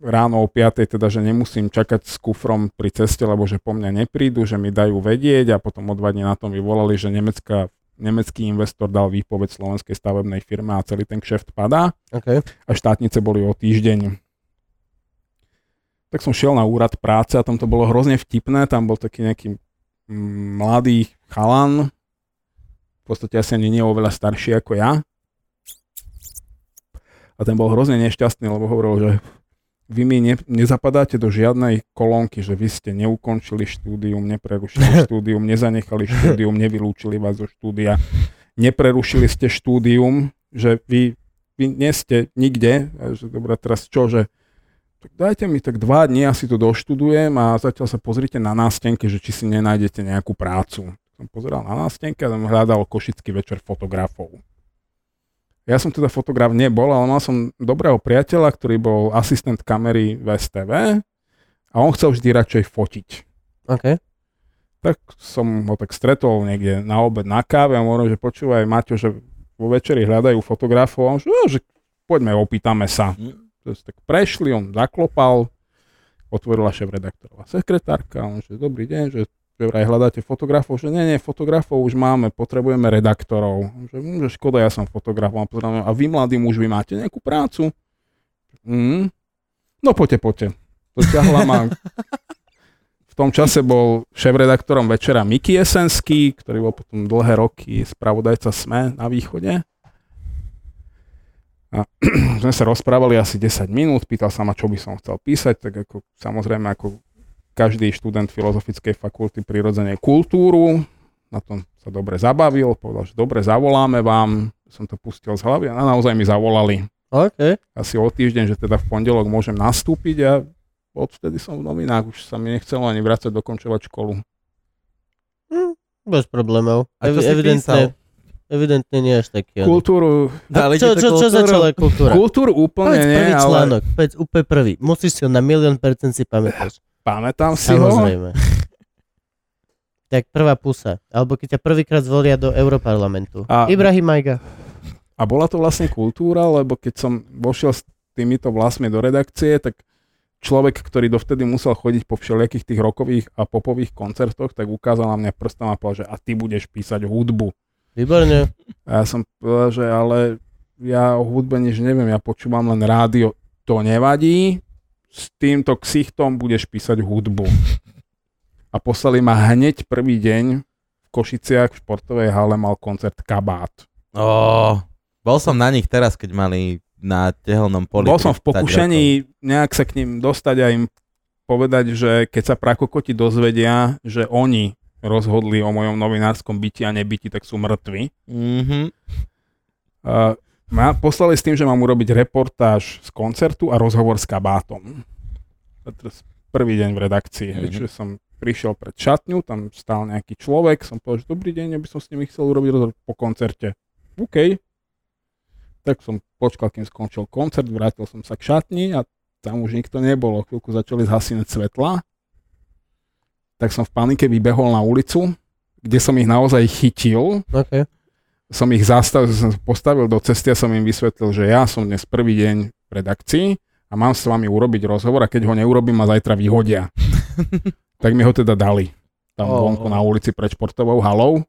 ráno o 5, teda, že nemusím čakať s kufrom pri ceste, lebo že po mňa neprídu, že mi dajú vedieť a potom o dva dní na tom mi volali, že nemecká, nemecký investor dal výpoveď slovenskej stavebnej firme a celý ten kšeft padá OK. a štátnice boli o týždeň. Tak som šiel na úrad práce a tam to bolo hrozne vtipné, tam bol taký nejaký mm, mladý chalan, v podstate asi ani nie oveľa starší ako ja. A ten bol hrozne nešťastný, lebo hovoril, že vy mi ne, nezapadáte do žiadnej kolónky, že vy ste neukončili štúdium, neprerušili štúdium, nezanechali štúdium, nevylúčili vás zo štúdia, neprerušili ste štúdium, že vy, vy nie ste nikde, že dobre, teraz čo, že tak dajte mi tak dva dní, ja si to doštudujem a zatiaľ sa pozrite na nástenke, že či si nenájdete nejakú prácu. Som pozeral na nástenke a tam hľadal Košický večer fotografov. Ja som teda fotograf nebol, ale mal som dobrého priateľa, ktorý bol asistent kamery v STV a on chcel vždy radšej fotiť. OK. Tak som ho tak stretol niekde na obed na káve a hovoril, že počúvaj Maťo, že vo večeri hľadajú fotografov, a on, že, no, že poďme, opýtame sa. Hm. To tak prešli, on zaklopal, otvorila šéf-redaktorová sekretárka, on, že dobrý deň, že že vraj hľadáte fotografov, že nie, nie, fotografov už máme, potrebujeme redaktorov. Že, hm, že škoda, ja som fotografom. A vy, mladí muž, vy máte nejakú prácu? Mm. No poďte, poďte. Doťahla ma. V tom čase bol šéf-redaktorom večera Miki Jesenský, ktorý bol potom dlhé roky spravodajca SME na východe. A sme sa rozprávali asi 10 minút, pýtal sa ma, čo by som chcel písať, tak ako samozrejme ako každý študent Filozofickej fakulty prirodzene kultúru, na tom sa dobre zabavil, povedal, že dobre, zavoláme vám, som to pustil z hlavy a naozaj mi zavolali. OK. Asi o týždeň, že teda v pondelok môžem nastúpiť a odvtedy som v novinách, už sa mi nechcelo ani vrácať dokončovať školu. Hm, bez problémov. A čo si evidentne, písal? Evidentne nie až taký. ale- Kultúru, Dali čo, čo, čo kultúru? začala kultúra? kultúru úplne Povedz nie, prvý ale článok, povedz úplne prvý. Musíš si ho na milión percent si pamätáš. pamätám si ho. Samozrejme. Tak prvá pusa. Alebo keď ťa prvýkrát zvolia do Europarlamentu. A- Ibrahim Majga. A bola to vlastne kultúra, lebo keď som vošiel s týmito vlastmi do redakcie, tak človek, ktorý dovtedy musel chodiť po všelijakých tých rokových a popových koncertoch, tak ukázal na mňa prstom a povedal, že a ty budeš písať hudbu. Výborne. A ja som povedal, že ale ja o hudbe nič neviem, ja počúvam len rádio. To nevadí, s týmto ksichtom budeš písať hudbu. A poslali ma hneď prvý deň v Košiciach v športovej hale mal koncert Kabát. Ó, bol som na nich teraz, keď mali na tehelnom poli. Bol som v 30 rokov. pokušení nejak sa k ním dostať a im povedať, že keď sa prakokoti dozvedia, že oni rozhodli o mojom novinárskom byti a nebyti, tak sú mŕtvi. Mhm. Uh, ma poslali s tým, že mám urobiť reportáž z koncertu a rozhovor s kabátom. Prvý deň v redakcii, Mhm. čiže som prišiel pred šatňu, tam stál nejaký človek, som povedal, že dobrý deň, ja by som s nimi chcel urobiť rozhovor po koncerte. OK. Tak som počkal, kým skončil koncert, vrátil som sa k šatni a tam už nikto nebolo. Chvíľku začali zhasínať svetla. Tak som v panike vybehol na ulicu, kde som ich naozaj chytil OK. som ich zastavil, som postavil do cesty a som im vysvetlil, že ja som dnes prvý deň v redakcii a mám s vami urobiť rozhovor a keď ho neurobím, ma zajtra vyhodia. tak mi ho teda dali. Tam Oh. vonku na ulici pred športovou halou.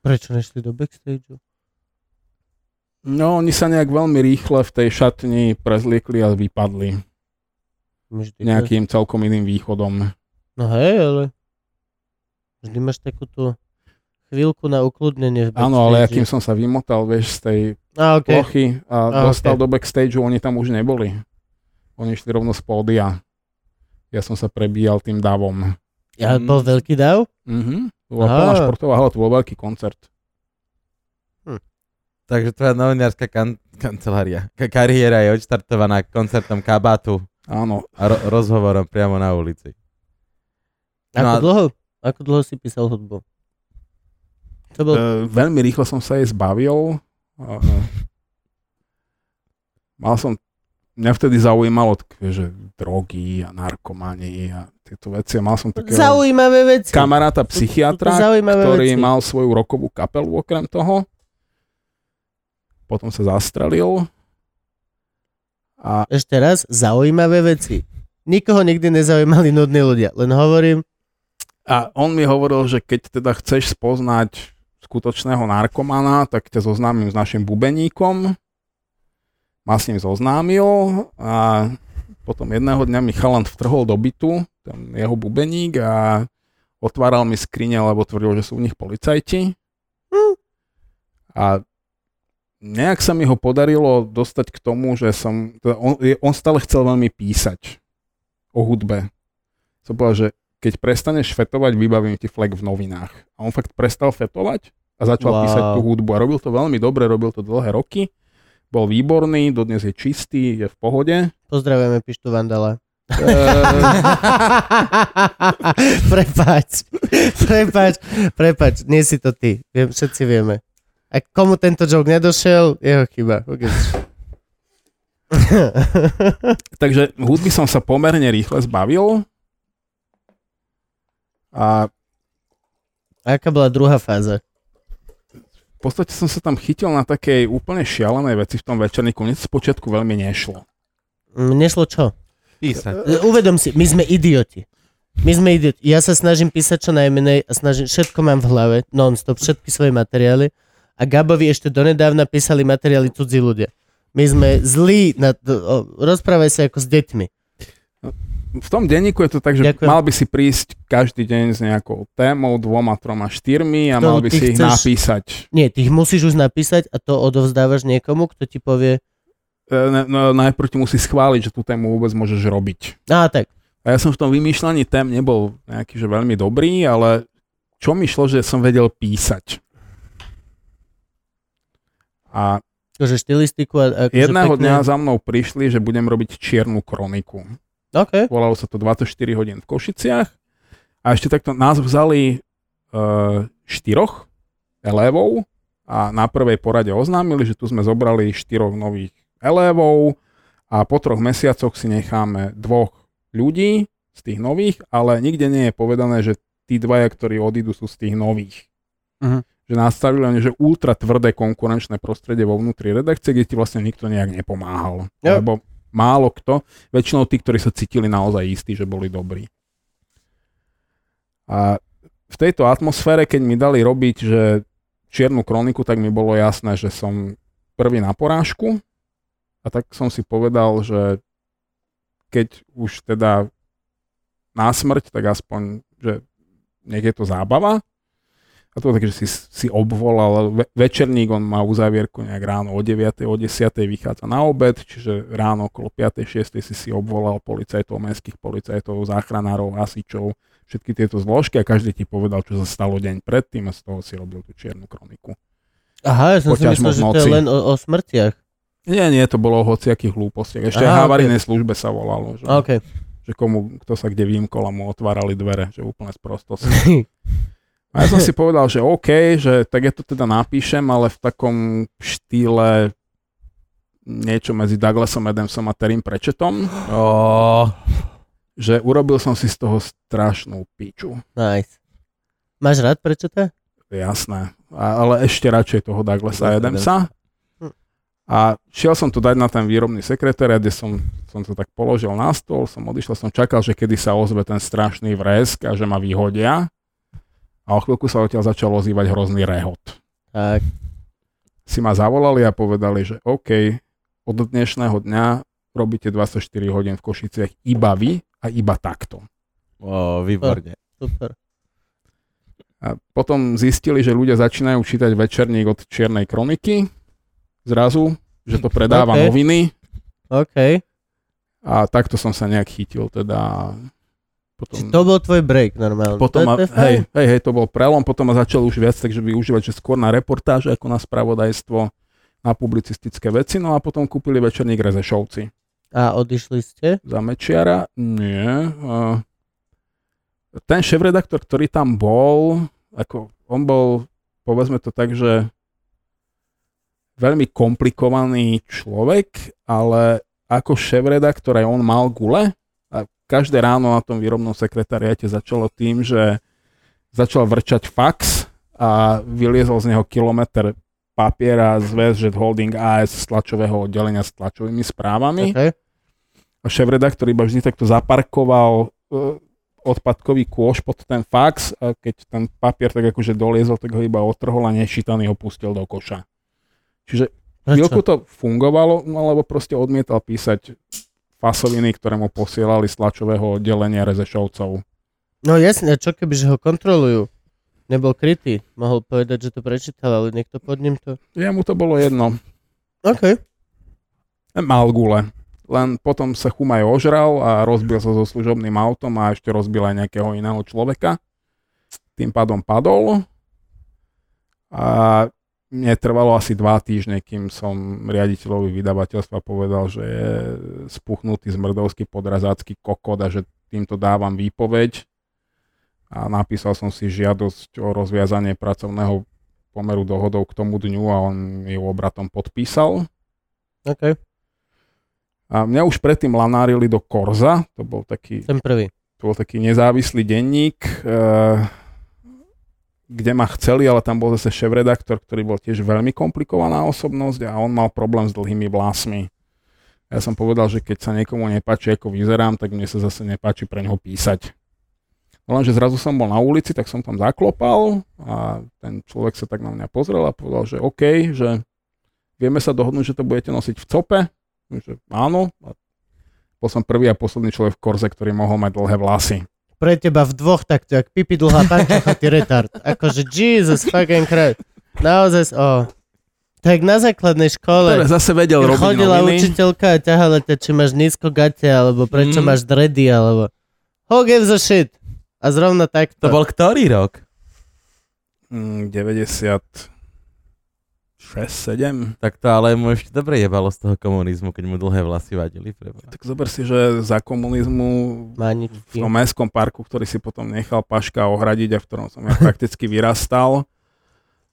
Prečo nešli do backstageu? No, oni sa nejak veľmi rýchle v tej šatni prezliekli a vypadli. Vždy, Nejakým celkom iným východom. No hej, ale vždy máš takú tú chvíľku na ukludnenie v Áno, ale akým som sa vymotal, vieš, z tej Á, OK. plochy a A, dostal ok. do backstageu, oni tam už neboli. Oni išli rovno z pódia. Ja som sa prebíjal tým davom. Ja, bol Mm. veľký dav? Mhm. To bola Aha. plná športová hala, to bol veľký koncert. Takže tvoja novinárska kan- kancelária, ka- kariéra je odštartovaná koncertom kabátu Áno. a ro- rozhovorom priamo na ulici. Ako No a- dlho? Ako dlho si písal hudbu? To bol... E, veľmi rýchlo som sa jej zbavil. E, mal som, mňa vtedy zaujímalo také, že drogy a narkomani a tieto veci. Mal som takého Zaujímavé veci. kamaráta psychiatra, zaujímavé ktorý veci. mal svoju rokovú kapelu okrem toho. Potom sa zastrelil. A Ešte raz, zaujímavé veci. Nikoho nikdy nezaujímali nudní ľudia. Len hovorím, A on mi hovoril, že keď teda chceš spoznať skutočného narkomana, tak ťa zoznámim s našim bubeníkom. Ma s ním zoznámil a potom jedného dňa mi chalan vtrhol do bytu, tam jeho bubeník a otváral mi skrine, lebo tvrdil, že sú v nich policajti. Hm. A nejak sa mi ho podarilo dostať k tomu, že som, teda on, on stále chcel veľmi písať o hudbe. Som povedal, že keď prestaneš fetovať, vybavím ti flek v novinách. A on fakt prestal fetovať a začal Wow. písať tú hudbu. A robil to veľmi dobre, robil to dlhé roky. Bol výborný, dodnes je čistý, je v pohode. pozdravujeme Pištu Vandala. Ehm, prepač, prepač, prepač, nie si to ty. Viem, všetci vieme. A komu tento joke nedošiel, jeho chyba. Okay. takže hudby som sa pomerne rýchle zbavil. A A aká bola druhá fáza? v podstate som sa tam chytil na takej úplne šialenej veci v tom večerníku. Mne to spočiatku veľmi nešlo. Mne šlo čo? Písať. E, Uvedom si, my sme idioti. My sme idioti. Ja sa snažím písať čo najmenej a snažím, všetko mám v hlave, non-stop, všetky svoje materiály. A Gabovi ešte donedávna písali materiály cudzí ľudia. My sme zlí, na, o, rozprávaj sa ako s deťmi. V tom denníku je to tak, že Ďakujem. mal by si prísť každý deň s nejakou témou, dvoma, troma, štyrmi a mal by si ich chceš- napísať. Nie, ty ich musíš už napísať a to odovzdávaš niekomu, kto ti povie, E, No, najprv ti musí schváliť, že tú tému vôbec môžeš robiť. a tak, A ja som v tom vymýšľaní tém nebol nejaký, že veľmi dobrý, ale čo mi šlo, že som vedel písať. A akože štilistiku a akože jedného pekné. dňa za mnou prišli, že budem robiť čiernu kroniku. OK, Volalo sa to 24 hodín v Košiciach a ešte takto nás vzali uh, štyroch elevov a na prvej porade oznámili, že tu sme zobrali štyroch nových elevov a po troch mesiacoch si necháme dvoch ľudí z tých nových, ale nikde nie je povedané, že tí dvaja, ktorí odídu, sú z tých nových. Mhm. Že nastavili oni, že ultra tvrdé konkurenčné prostredie vo vnútri redakcie, kde ti vlastne nikto nejak nepomáhal. Jo. Lebo málo kto, väčšinou tí, ktorí sa cítili naozaj istí, že boli dobrí. A v tejto atmosfére, keď mi dali robiť, že čiernu kroniku, tak mi bolo jasné, že som prvý na porážku a tak som si povedal, že keď už teda na smrť, tak aspoň, že nech je to zábava. A to tak, že si, si obvolal, ve, večerník, on má uzavierku nejak ráno o 9. o 10. vychádza na obed, čiže ráno okolo 5. 6. si si obvolal policajtov, mestských policajtov, záchranárov, hasičov, všetky tieto zložky a každý ti povedal, čo sa stalo deň predtým a z toho si robil tú čiernu kroniku. aha, ja som si Poťažmo myslel, že to je len o, o smrtiach. Nie, nie, to bolo o hociakých hlúpostiach. Ešte Aha, havarijnej službe sa volalo, že, OK. že komu, kto sa kde vymkol a mu otvárali dvere, že úplne sprostosť. A ja som si povedal, že OK, že tak ja to teda napíšem, ale v takom štýle niečo medzi Douglasom Adamsom a Terrym Pratchettom, Oh, že urobil som si z toho strašnú piču. nice. Máš rád prečo to? Jasné. A, ale ešte radšej toho Douglasa Adamsa. A šiel som to dať na ten výrobný sekretariat, kde som, som to tak položil na stôl, som odišiel, som čakal, že kedy sa ozve ten strašný vresk a že ma vyhodia. A o chvíľku sa odtiaľ začal ozývať hrozný rehot. Tak, Si ma zavolali a povedali, že OK, od dnešného dňa robíte 24 hodín v Košiciach iba vy a iba takto. oh, výborne. super. A potom zistili, že ľudia začínajú čítať večerník od Čiernej kroniky zrazu, že to predáva OK. noviny OK. a takto som sa nejak chytil teda. Potom, Či to bol tvoj break normálne. potom to, ma, to hej, hej, hej, to bol prelom, potom ma začal už viac takže využívať, že skôr na reportáže ako na spravodajstvo, na publicistické veci, no a potom kúpili večerník Rezešovci A odišli ste? za Mečiara. Nie. Ten šéf-redaktor, ktorý tam bol, ako on bol, povedzme to tak, že veľmi komplikovaný človek, ale ako šéf-redaktor aj on mal gule každé ráno na tom výrobnom sekretariate začalo tým, že začal vrčať fax a vyliezol z neho kilometr papiera z Westjet Holding AS z tlačového oddelenia s tlačovými správami Okay. a šéf-redaktor iba vždy takto zaparkoval e, odpadkový kôš pod ten fax a keď ten papier tak akože doliezol, tak ho iba otrhol a nešitaný ho pustil do koša. Čiže chvíľku Prečo? to fungovalo, no lebo proste odmietal písať fasoviny, ktoré mu posielali z tlačového oddelenia Rezešovcov. No jasne, čo keby, že ho kontrolujú? Nebol krytý. Mohol povedať, že to prečítal, ale niekto pod ním to... Jemu to bolo jedno. OK. Mal gule. Len potom sa chumaj ožral a rozbil sa so služobným autom a ešte rozbil aj nejakého iného človeka. Tým pádom padol. A mne trvalo asi dva týždne, kým som riaditeľovi vydavateľstva povedal, že je spuchnutý zmrdovský podrazácky kokot a že týmto dávam výpoveď. A napísal som si žiadosť o rozviazanie pracovného pomeru dohodou k tomu dňu a on ju obratom podpísal. OK. A mňa už predtým lanárili do Korza, to bol taký, Ten prvý. to bol taký nezávislý denník, eh, kde ma chceli, ale tam bol zase šéf-redaktor, ktorý bol tiež veľmi komplikovaná osobnosť a on mal problém s dlhými vlásmi. Ja som povedal, že keď sa niekomu nepáči, ako vyzerám, tak mne sa zase nepáči pre neho písať. No lenže zrazu som bol na ulici, tak som tam zaklopal a ten človek sa tak na mňa pozrel a povedal, že OK, že vieme sa dohodnúť, že to budete nosiť v cope. Že áno. A bol som prvý a posledný človek v korze, ktorý mohol mať dlhé vlasy. Pre teba v dvoch takto, jak pipi dlhá pančocha, ty retard. Akože Jesus fucking Christ. Naozaj, oh. Tak na základnej škole, Ktoré zase vedel robiť chodila noviny. učiteľka a ťahala ťa, či máš nízko gate, alebo prečo Mm. máš dredy, alebo who gives a shit. A zrovna takto. To bol ktorý rok? Mm, 96, 7. Tak to ale mu ešte dobre jebalo z toho komunizmu, keď mu dlhé vlasy vadili. Preboha. Tak zober si, že za komunizmu v Maničky. tom mestskom parku, ktorý si potom nechal Paška ohradiť a v ktorom som ja prakticky vyrastal,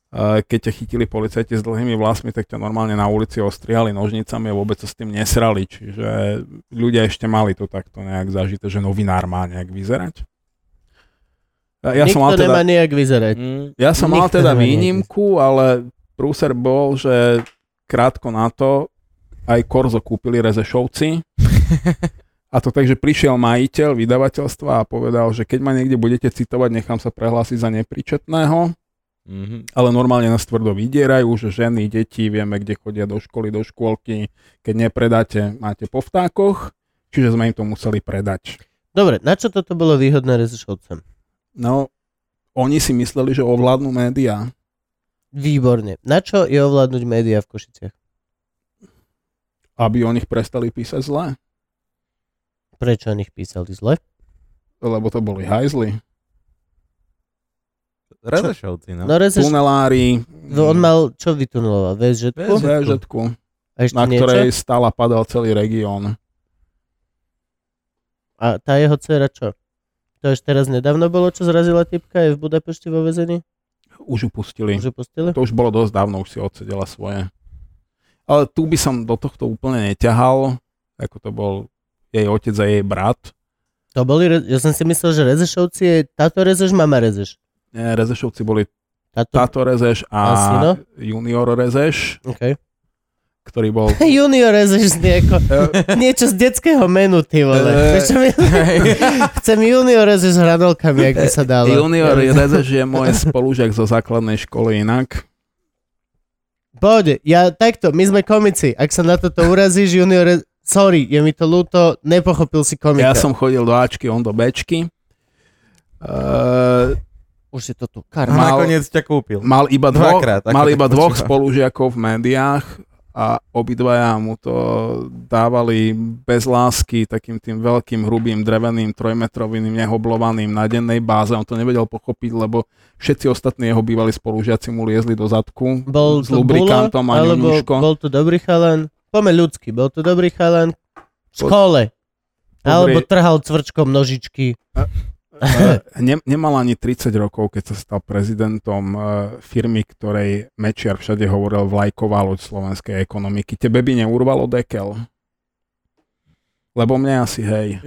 eh, keď ťa chytili policajti s dlhými vlasmi, tak ťa normálne na ulici ostrihali nožnicami a vôbec sa s tým nesrali. Čiže ľudia ešte mali to takto nejak zažité, že novinár má nejak vyzerať. Ja Nikto som mal teda, nemá nejak vyzerať. Mm. ja som mal nikto teda nemá nejak výnimku, ale prúser bol, že krátko na to aj Korzo kúpili Rezešovci. A to tak, že prišiel majiteľ vydavateľstva a povedal, že keď ma niekde budete citovať, nechám sa prehlásiť za nepríčetného, Mhm. ale normálne nás tvrdo vydierajú, že ženy, deti, vieme, kde chodia do školy, do škôlky, keď nepredáte, máte po vtákoch, čiže sme im to museli predať. Dobre, na čo toto bolo výhodné Rezešovcem? No, oni si mysleli, že ovládnu médiá. Výborne. Na čo je ovládnuť médiá v Košiciach? aby o nich prestali písať zle, Prečo o nich písali zle? lebo to boli hajzli, Rezešovci, no. No Rezeš, tunelári, no, on mal, čo vytuneloval? VŽ? VŽ. VŽ-tku, A ešte na niečo? ktorej stál a padal celý región. A tá jeho dcera čo? To ešte teraz nedávno bolo, čo zrazila typka je v Budapešti vo vezení? Už ju pustili. Už ju pustili? To už bolo dosť dávno, už si odsedela svoje. Ale tu by som do tohto úplne neťahal, ako to bol jej otec a jej brat. To boli, ja som si myslel, že Rezešovci je táto Rezeš, mama Rezeš. Nie, Rezešovci boli Táto, táto Rezeš A a syno? junior Rezeš, okay. Ktorý bol... Junior znie ako niečo z detského menu, ty vole. Eh. Prečo mi... Chcem Junior Rezeš s hranolkami, ak by sa dalo. Junior Rezeš je môj spolužiak zo základnej školy inak. Pohode, ja takto, my sme komici. Ak sa na toto urazíš, Junior. Sorry, je mi to ľúto, nepochopil si komika. Ja som chodil do Ačky, on do Bčky. Uh, Už si to tu. A Karma. Mal- nakoniec ťa kúpil. mal iba, Dvakrát, ako mal iba dvoch spolužiakov v médiách a obidvaja mu to dávali bez lásky takým tým veľkým, hrubým, dreveným, trojmetrovým, nehoblovaným na dennej báze. On to nevedel pochopiť, lebo všetci ostatní jeho bývalí spolužiaci mu liezli do zadku Bol s to lubrikantom Bula, a alebo ňuňuško. bol to dobrý chalan? Poďme ľudský, bol to dobrý chalan v škole. Alebo trhal cvrčkom nožičky. Eh, ne, nemal ani 30 rokov, keď sa stal prezidentom eh, firmy, ktorej Mečiar všade hovoril vlajková loď slovenskej ekonomiky. Tebe by neurvalo dekel? Lebo mne asi hej.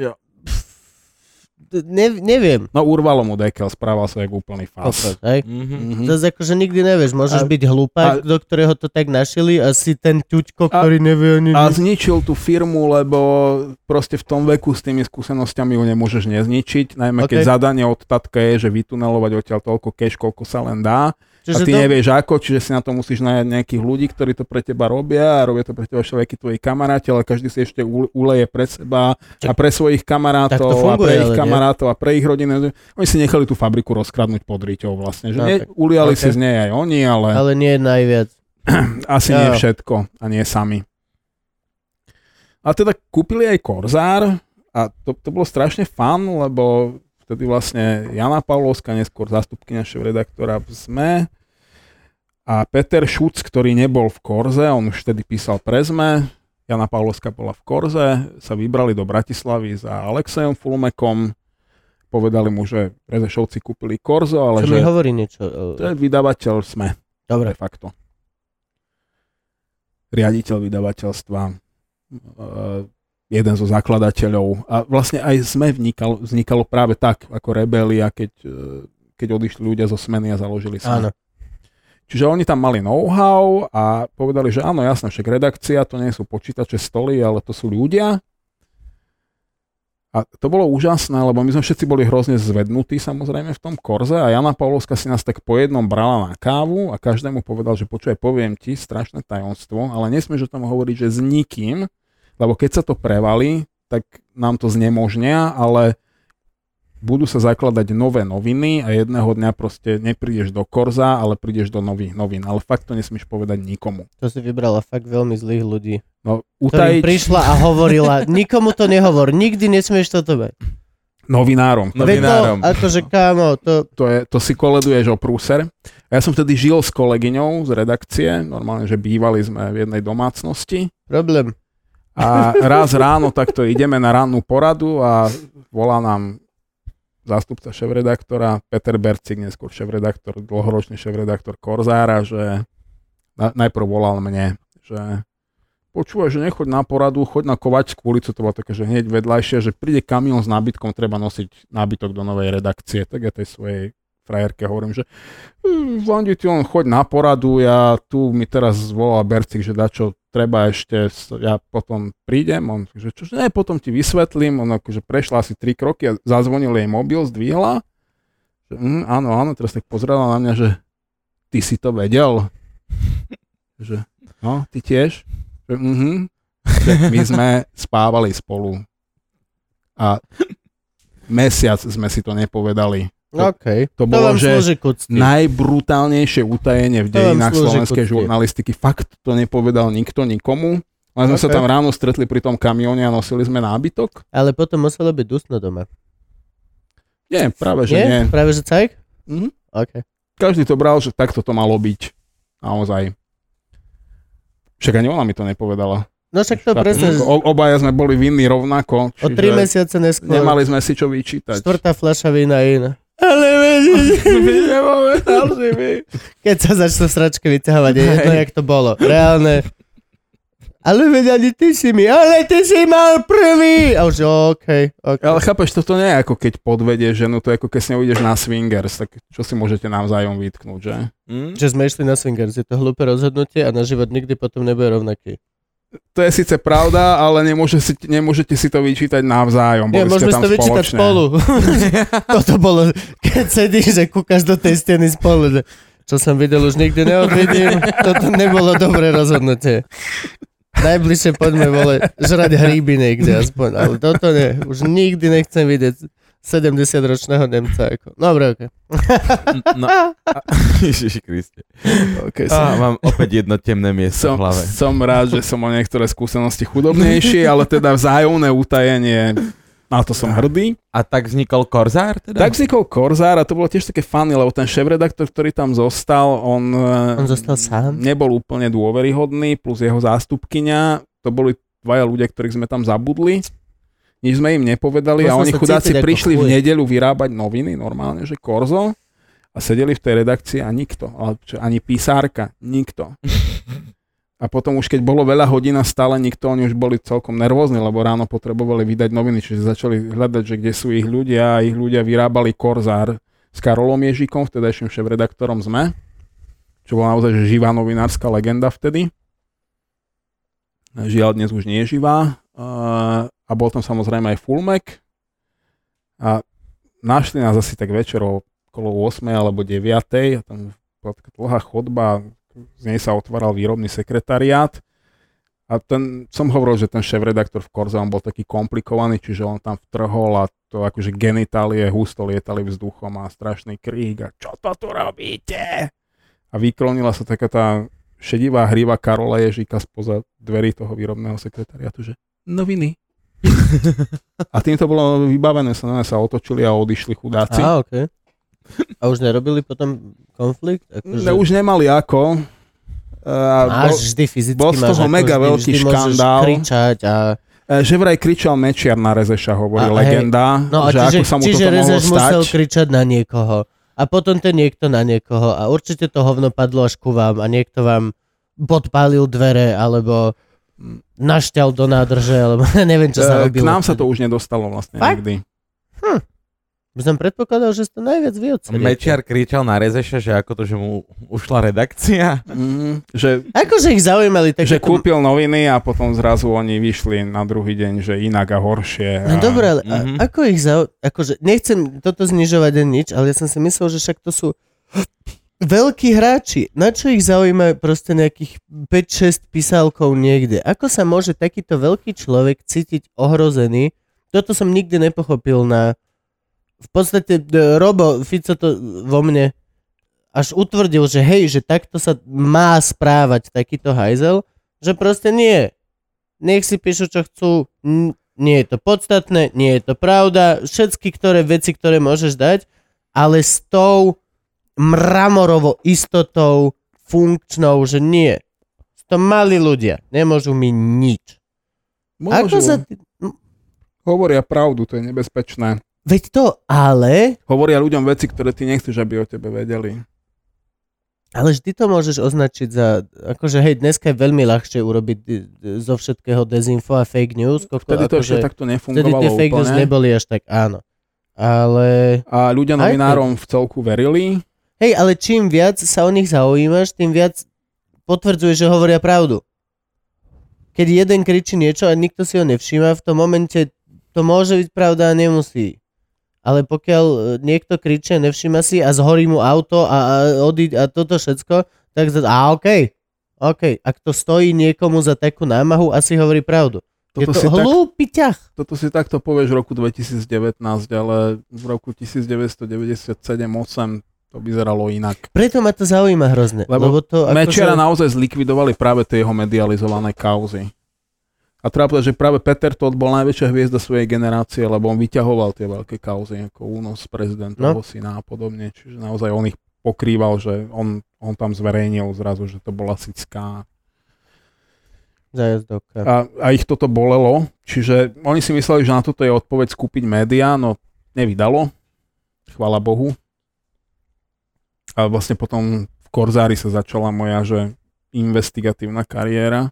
Ne, neviem. No urvalo mu dekel, správal sa jak úplný fás. Kokos, hej? Mhm. Zase akože nikdy nevieš, môžeš A- byť hlupák, a- do ktorého to tak našili a si ten ťuďko, A- ktorý nevie ani A nič. zničil tú firmu, lebo proste v tom veku s tými skúsenosťami ju nemôžeš nezničiť, najmä keď Ok. zadanie od tatka je, že vytunelovať odtiaľ toľko cash, koľko sa len dá. A Čiže ty to, nevieš ako, čiže si na to musíš nájsť nejakých ľudí, ktorí to pre teba robia a robia to pre teba všelijakí tvoji kamaráti, ale každý si ešte uleje pre seba a pre svojich kamarátov to a funguje, pre ich ale nie? kamarátov a pre ich rodiny. Oni si nechali tú fabriku rozkradnúť pod riťou vlastne. Že No, nie, tak- uliali ok. si z nej aj oni, ale, ale nie najviac. asi Jo. nie všetko a nie sami. A teda kúpili aj Korzár a to, to bolo strašne fan, lebo vtedy vlastne Jana Pavlovská, neskôr zástupkynia šéf-redaktora v SME a Peter Šuc, ktorý nebol v Korze, on už vtedy písal pre SME, Jana Pavlovská bola v Korze, sa vybrali do Bratislavy za Alexejom Fulmekom, povedali mu, že Rezešovci kúpili Korzo, ale Čo že mi hovorí niečo. to je vydavateľ SME de Dobre. facto. Riaditeľ vydavateľstva, eh, jeden zo zakladateľov a vlastne aj sme vnikal, vznikalo práve tak, ako Rebelia, keď, eh, keď odišli ľudia zo smeny a založili sa. Áno. Čiže oni tam mali know-how a povedali, že áno, jasné, však redakcia, to nie sú počítače, stoly, ale to sú ľudia. A to bolo úžasné, lebo my sme všetci boli hrozne zvednutí samozrejme v tom korze a Jana Pavlovska si nás tak po jednom brala na kávu a každému povedal, že počuje, poviem ti strašné tajomstvo, ale nesmieš o tom hovoriť, že s nikým, lebo keď sa to prevalí, tak nám to znemožnia, ale budú sa zakladať nové noviny a jedného dňa proste neprídeš do Korza, ale prídeš do nových novín. Ale fakt to nesmieš povedať nikomu. To si vybrala fakt veľmi zlých ľudí. No, utajiť prišla a hovorila, nikomu to nehovor, nikdy nesmieš toto mať. novinárom. No, Veď Novinárom. To, akože kámo, to... To, je, to si koleduješ o prúser. Ja som vtedy žil s kolegyňou z redakcie, normálne, že bývali sme v jednej domácnosti. Problém. A raz ráno takto ideme na rannú poradu a volá nám zástupca šéf-redaktora Peter Bercik, neskôr šéf-redaktor, dlhoročný šéf-redaktor Korzára, že na, najprv volal mne, že počúvaj, že nechoď na poradu, choď na Kovačskú ulicu, to bolo také, že hneď vedľajšie, že príde kamión s nábytkom, treba nosiť nábytok do novej redakcie, tak ja tej svojej frajerke hovorím, že "Hm, Vandi, ty on choď na poradu, ja tu mi teraz volal Bercik, že dačo treba ešte, ja potom prídem, on, že čo, ne, potom ti vysvetlím, on akože prešla asi tri kroky a zazvonil jej mobil, zdvihla, že hm, áno, áno, teraz tak pozrela na mňa, že ty si to vedel, že no, ty tiež, že mhm, že my sme spávali spolu. A mesiac sme si to nepovedali. To- OK. To To bolo, že najbrutálnejšie utajenie v dejinách slovenskej k úcti. žurnalistiky. Fakt to nepovedal nikto nikomu. Len sme sa tam ráno stretli pri tom kamióne a nosili sme nábytok. Ale potom muselo byť dusno doma. Nie, práve že Nie? nie. Práve že cajk? Mhm. OK. Každý to bral, že takto to malo byť. Naozaj. Však ani ona mi to nepovedala. No však to presne, O, obaja sme boli vinní rovnako. o tri mesiace neskôr Nemali sme si čo vyčítať. štvrtá fľaša vína je iná. Ale Nepovedal si mi. keď sa začnú sračky vyťahovať, je jedno, jak to bolo. Reálne. Ale veď ani ty si mi, ale ty si mal prvý. A už, OK, OK. Ale chápeš, toto nie je ako keď podvedieš ženu, to je ako keď s ňou ideš na swingers, tak čo si môžete navzájom vytknúť, že? Hm? Že sme išli na swingers, je to hlúpe rozhodnutie a na život nikdy potom nebude rovnaký. To je síce pravda, ale nemôže si, nemôžete si to vyčítať navzájom. Nie, môžeme si to vyčítať spolu. Toto bolo, keď sedíš, že kúkaš do tej steny spolu. Že čo som videl, už nikdy neodvidím. Toto nebolo dobré rozhodnutie. Najbližšie poďme vole, žrať hríby niekde aspoň, ale toto nie. Už nikdy nechcem vidieť 70-ročného Nemca. Ako. Dobre, ok. No, Ježiši Kriste. Okay, som, mám opäť jedno temné miesto som, v hlave. som rád, že som o niektoré skúsenosti chudobnejší, ale teda vzájomné utajenie, na to som hrdý. A tak vznikol Korzár teda? Tak vznikol Korzár a to bolo tiež také funny, lebo ten šéf-redaktor, ktorý tam zostal, on, On zostal sám? nebol úplne dôveryhodný, plus jeho zástupkyňa, to boli dvaja ľudia, ktorých sme tam zabudli. Nič sme im nepovedali a Musel oni chudáci prišli v nedeľu vyrábať noviny, normálne, že Korzo a sedeli v tej redakcii a nikto, ani písárka, nikto. A potom už keď bolo veľa hodín a stále nikto, oni už boli celkom nervózni, lebo ráno potrebovali vydať noviny, čiže začali hľadať, že kde sú ich ľudia a ich ľudia vyrábali Korzár s Karolom Ježikom, vtedajším šéf-redaktorom ZME, čo bola naozaj že živá novinárska legenda vtedy. Žiaľ, dnes už nie je živá. Uh, a bol tam samozrejme aj Fulmek. A našli nás asi tak večer okolo 8 alebo 9. A tam bola taká dlhá chodba, z nej sa otváral výrobný sekretariát. A ten, som hovoril, že ten šéf-redaktor v Korze, on bol taký komplikovaný, čiže on tam vtrhol a to akože genitálie husto lietali vzduchom a strašný krík a čo to tu robíte? A vyklonila sa taká tá šedivá hriva Karola Ježíka spoza dverí toho výrobného sekretariátu, že noviny. a tým to bolo vybavené, sa sa otočili a odišli chudáci. Á, OK. A už nerobili potom konflikt? Akože... Ne, už nemali ako. Uh, Máš vždy fyzicky, bol z máš toho ako mega vždy, veľký vždy škandál. kričať a... bol, že vraj kričal Mečiar na Rezeša, hovorí A, hej. legenda, No a že čiže, ako sa mu čiže Rezeš musel kričať na niekoho. A potom ten niekto na niekoho. A určite to hovno padlo až ku vám a niekto vám podpálil dvere, alebo našťal do nádrže, alebo neviem, čo sa Eh, robilo. K nám sa to už nedostalo vlastne Fakt? nikdy. Hm. By som predpokladal, že to najviac vy odsediete. Mečiar kričal na Rezeša, že ako to, že mu ušla redakcia. Mm, že, Akože ich zaujímali tak že kúpil noviny a potom zrazu oni vyšli na druhý deň, že inak a horšie. No a... dobré, ale a, Mhm. ako ich zau... Akože, nechcem toto znižovať ani nič, ale ja som si myslel, že však to sú veľkí hráči. Na čo ich zaujíma proste nejakých 5-6 písálkov niekde? Ako sa môže takýto veľký človek cítiť ohrozený? Toto som nikdy nepochopil na... V podstate e, Robo Fico to vo mne až utvrdil, že hej, že takto sa má správať takýto hajzel, že proste nie. Nech si píšu, čo chcú, nie je to podstatné, nie je to pravda, všetky ktoré veci, ktoré môžeš dať, ale s tou mramorovou istotou funkčnou, že nie. To mali ľudia, nemôžu mi nič. Ako Môžu. sa... Hovoria pravdu, to je nebezpečné. Veď to, ale... Hovoria ľuďom veci, ktoré ty nechceš, aby o tebe vedeli. Ale vždy to môžeš označiť za... Akože hej, dneska je veľmi ľahšie urobiť d- d- zo všetkého dezinfo a fake news. Koko, Vtedy to akože, ešte takto vtedy nefungovalo tie fake news úplne. neboli až tak, áno. Ale... A ľudia novinárom v celku verili. Hej, ale čím viac sa o nich zaujímaš, tým viac potvrdzuje, že hovoria pravdu. Keď jeden kričí niečo a nikto si ho nevšíma, v tom momente to môže byť pravda a nemusí. Ale pokiaľ e, niekto kričí a nevšíma si a zhorí mu auto a, a, odí, a toto všetko, tak za, a okej, OK, ak to stojí niekomu za takú námahu, asi hovorí pravdu. Toto je to hlúpy ťah. toto si takto povieš v roku 2019, ale v roku 1997-8 to vyzeralo inak. Preto ma to zaujíma hrozne. Lebo Lebo, to Mečera akože... naozaj zlikvidovali práve tie jeho medializované kauzy. A treba povedať, že práve Peter Todt bol najväčšia hviezda svojej generácie, lebo on vyťahoval tie veľké kauzy, ako únos prezidentovho no. syna a podobne. Čiže naozaj on ich pokrýval, že on, on tam zverejnil zrazu, že to bola Sická. Zajazdovka. A, a ich toto bolelo. Čiže oni si mysleli, že na toto je odpoveď skúpiť médiá, no nevydalo. Chvala Bohu. A vlastne potom v Korzári sa začala moja, že investigatívna kariéra,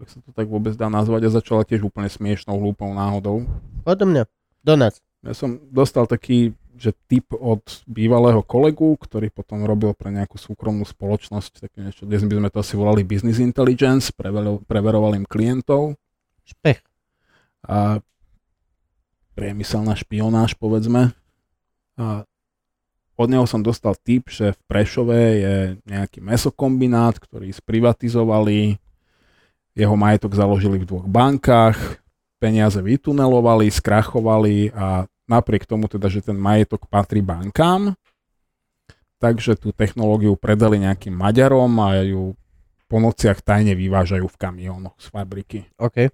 ak sa to tak vôbec dá nazvať, a začala tiež úplne smiešnou, hlúpou náhodou. Odo mňa. Do nás. Ja som dostal taký, že tip od bývalého kolegu, ktorý potom robil pre nejakú súkromnú spoločnosť, také niečo, dnes by sme to asi volali business intelligence, preveroval, preveroval im klientov Špech. a priemyselná špionáž, povedzme. A od neho som dostal tip, že v Prešove je nejaký mesokombinát, ktorý sprivatizovali, jeho majetok založili v dvoch bankách, peniaze vytunelovali, skrachovali a napriek tomu teda, že ten majetok patrí bankám, takže tú technológiu predali nejakým Maďarom a ju po nociach tajne vyvážajú v kamionoch z fabriky. OK.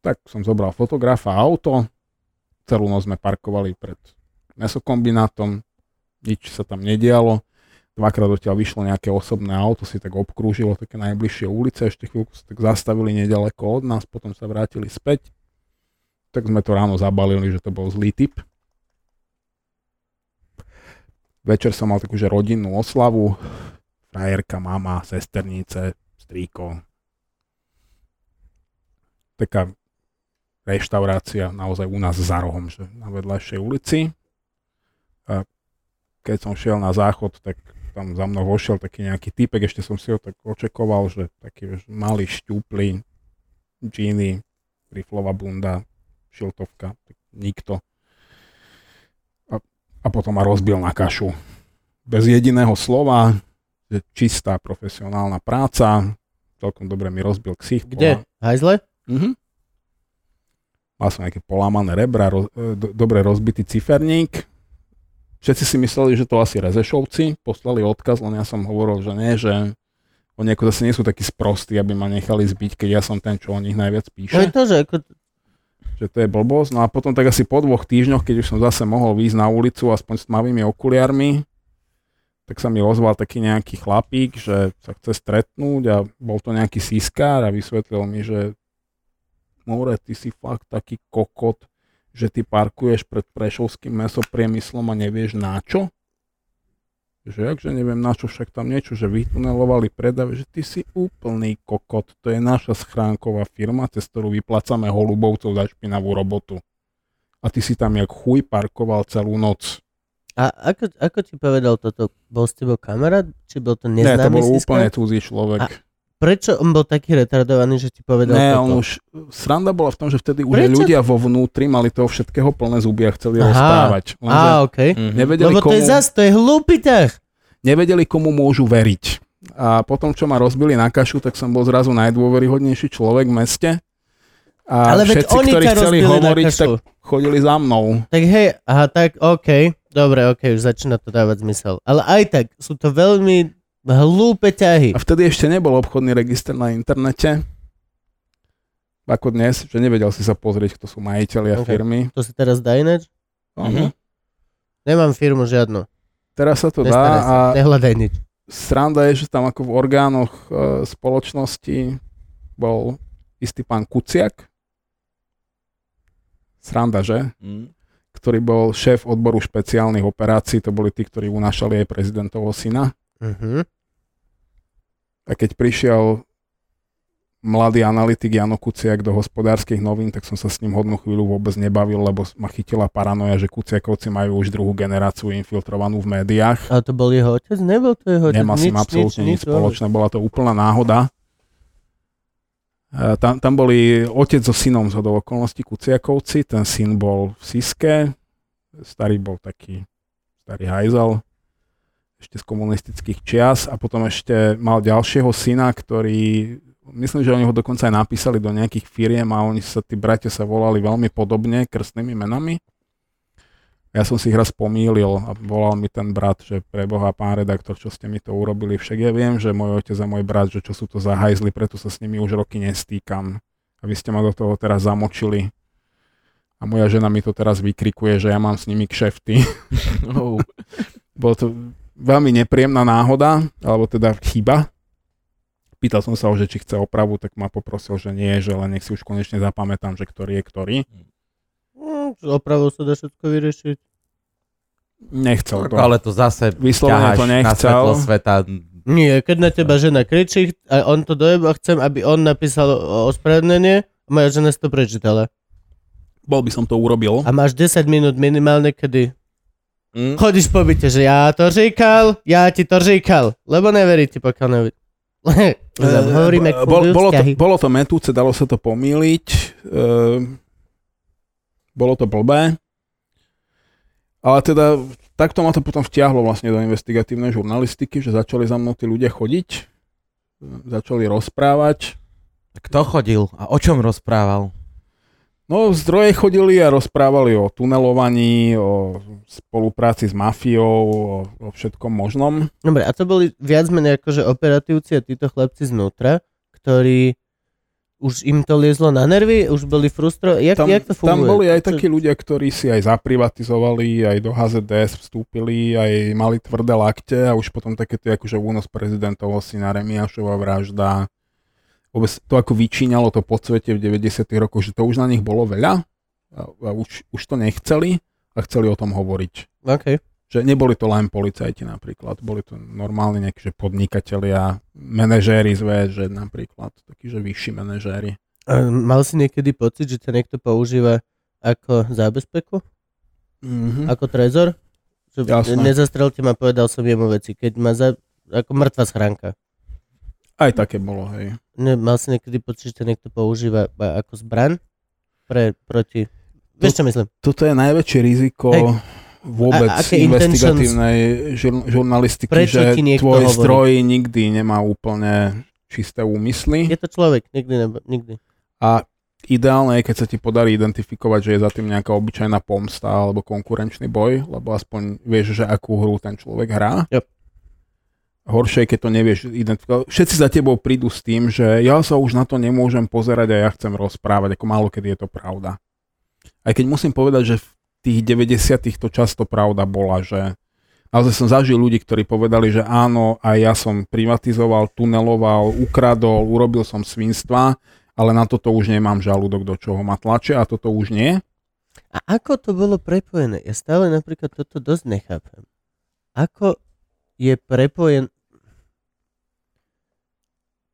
Tak som zobral fotografa a auto, celú noc sme parkovali pred mesokombinátom, nič sa tam nedialo. Dvakrát odtiaľ vyšlo nejaké osobné auto, si tak obkrúžilo také najbližšie ulice, ešte chvíľku sa tak zastavili nedaleko od nás, potom sa vrátili späť. Tak sme to ráno zabalili, že to bol zlý typ. Večer som mal takú, rodinnú oslavu, frajerka, mama, sesternice, strýko. Taká reštaurácia naozaj u nás za rohom, že na vedľajšej ulici. A keď som šiel na záchod, tak tam za mnou vošiel taký nejaký typek, ešte som si ho tak očakoval, že taký vieš, malý šťúply, džíny, riflová bunda, šiltovka, nikto. A, a potom ma rozbil na kašu. Bez jediného slova, že čistá profesionálna práca, celkom dobre mi rozbil ksich. Kde? Hajzle? Mhm. Mal som nejaké polámané rebra, roz, e, do, dobre rozbitý ciferník. Všetci si mysleli, že to asi Rezešovci, poslali odkaz, len ja som hovoril, že nie, že oni ako zase nie sú takí sprostí, aby ma nechali zbiť, keď ja som ten, čo o nich najviac píše. No je to, že ako... Že to je blbosť. No a potom tak asi po dvoch týždňoch, keď už som zase mohol výjsť na ulicu aspoň s tmavými okuliarmi, tak sa mi ozval taký nejaký chlapík, že sa chce stretnúť a bol to nejaký siskár a vysvetlil mi, že More, ty si fakt taký kokot, že ty parkuješ pred prešovským mesopriemyslom a nevieš na čo? Že jakže neviem na čo, však tam niečo, že vytunelovali predave, že ty si úplný kokot, to je naša schránková firma, cez ktorú vyplácame holubovcov za špinavú robotu. a ty si tam jak chuj parkoval celú noc. A ako, ako ti povedal toto? Bol s tebou kamarát? Či bol to Nie, to neznámy bol úplne cudzí človek. A- Prečo on bol taký retardovaný, že ti povedal Ne, toto? on už, sranda bola v tom, že vtedy už Prečo? ľudia vo vnútri mali toho všetkého plné zuby a chceli Aha. rozprávať. Lenže Á, okej. Mhm. nevedeli, Lebo to komu, je zas, to je hlúpy ťah. nevedeli, komu môžu veriť. A potom, čo ma rozbili na kašu, tak som bol zrazu najdôveryhodnejší človek v meste. A Ale všetci, ktorí chceli hovoriť, tak chodili za mnou. Tak hej, aha, tak OK, dobre, OK, už začína to dávať zmysel. Ale aj tak, sú to veľmi hlúpe ťahy. A vtedy ešte nebol obchodný register na internete, ako dnes, že nevedel si sa pozrieť, kto sú majiteľia Ok. firmy. To si teraz dá ináč? Mhm. Nemám firmu žiadnu. Teraz sa to dá Nestaraj a sa, nehľadaj nič. sranda je, že tam ako v orgánoch e, spoločnosti bol istý pán Kuciak. Sranda, že? Mhm. Ktorý bol šéf odboru špeciálnych operácií, to boli tí, ktorí unášali aj prezidentovho syna. Mhm. A keď prišiel mladý analytik Jano Kuciak do hospodárskych novín, tak som sa s ním hodnú chvíľu vôbec nebavil, lebo ma chytila paranoja, že Kuciakovci majú už druhú generáciu infiltrovanú v médiách. Ale to bol jeho otec? Nebol to jeho otec? Nemá s tým absolútne nič spoločné, bola to úplná náhoda. E, Tam, tam boli otec so synom z hodou okolností Kuciakovci, ten syn bol v Siske, starý bol taký starý hajzel, ešte z komunistických čias a potom ešte mal ďalšieho syna, ktorý, myslím, že oni ho dokonca aj napísali do nejakých firiem a oni sa, tí bratia sa volali veľmi podobne krstnými menami. Ja som si ich raz pomýlil a volal mi ten brat, že pre Boha, pán redaktor, čo ste mi to urobili. Však ja viem, že môj otec a môj brat, že čo sú to za hajzly, preto sa s nimi už roky nestýkam. A vy ste ma do toho teraz zamočili. A moja žena mi to teraz vykrikuje, že ja mám s nimi kšefty. Oh. Bolo to veľmi nepríjemná náhoda, alebo teda chyba. Pýtal som sa ho, že či chce opravu, tak ma poprosil, že nie, že len nech si už konečne zapamätám, že ktorý je ktorý. Mm, opravou sa dá všetko vyriešiť. Nechcel to. Ale to zase Vyslovene to na nechcel. svetlo sveta. Nie, keď na teba žena kričí a on to dojeba, chcem, aby on napísal ospravedlnenie a moja žena si to prečítala. Bol by som to urobil. A máš 10 minút minimálne, kedy Mm. chodíš po byte, že ja to říkal, ja ti to říkal, lebo neveríte, pokiaľ neveríte. Hovoríme Eh, bol, bolo, to, bolo to metúce, dalo sa to pomýliť. Uh, bolo to blbé. Ale teda takto ma to potom vtiahlo vlastne do investigatívnej žurnalistiky, že začali za mnou tí ľudia chodiť, eh, začali rozprávať. Kto chodil a o čom rozprával? No, zdroje chodili a rozprávali o tunelovaní, o spolupráci s mafiou, o, o všetkom možnom. Dobre, a to boli viac menej akože operatívci a títo chlapci znútra, ktorí už im to liezlo na nervy, už boli frustrovaní. Jak, Tam, jak to funguje? tam boli aj takí ľudia, ktorí si aj zaprivatizovali, aj do HZDS vstúpili, aj mali tvrdé lakte a už potom takéto akože únos prezidentov syna Remiašova vražda. Vôbec to ako vyčíňalo to podsvete v 90 rokoch, že to už na nich bolo veľa a, a už, už to nechceli a chceli o tom hovoriť. OK. Že neboli to len policajti napríklad, boli to normálne nejakí že podnikatelia, manažéri z VŽ napríklad, takí, že vyšší manažéri. A mal si niekedy pocit, že ťa niekto používa ako zábezpeku? Mm-hm. Ako trezor? Že Jasné. ma, povedal som jemu veci. Keď ma za... Ako mŕtva schránka. Aj také bolo, hej. Ne, mal si niekedy pocit, že ťa niekto používa ako zbraň? Pre, proti... Vieš, čo myslím? Toto je najväčšie riziko Hej. vôbec A- investigatívnej žur- žurnalistiky, Prečo že tvoj hovorí? stroj nikdy nemá úplne čisté úmysly Je to človek, nikdy, nebo, nikdy. a ideálne je, keď sa ti podarí identifikovať, že je za tým nejaká obyčajná pomsta alebo konkurenčný boj, lebo aspoň vieš, že akú hru ten človek hrá. Yep. Horšie keď to nevieš identifikovať. Všetci za tebou prídu s tým, že ja sa už na to nemôžem pozerať a ja chcem rozprávať, ako málo kedy je to pravda. Aj keď musím povedať, že v tých 90 to často pravda bola, že naozaj som zažil ľudí, ktorí povedali, že áno, aj ja som privatizoval, tuneloval, ukradol, urobil som svinstva, ale na toto už nemám žalúdok, do čoho ma tlačia a toto už nie. A ako to bolo prepojené? Ja stále napríklad toto dosť nechápem. Ako je prepojen...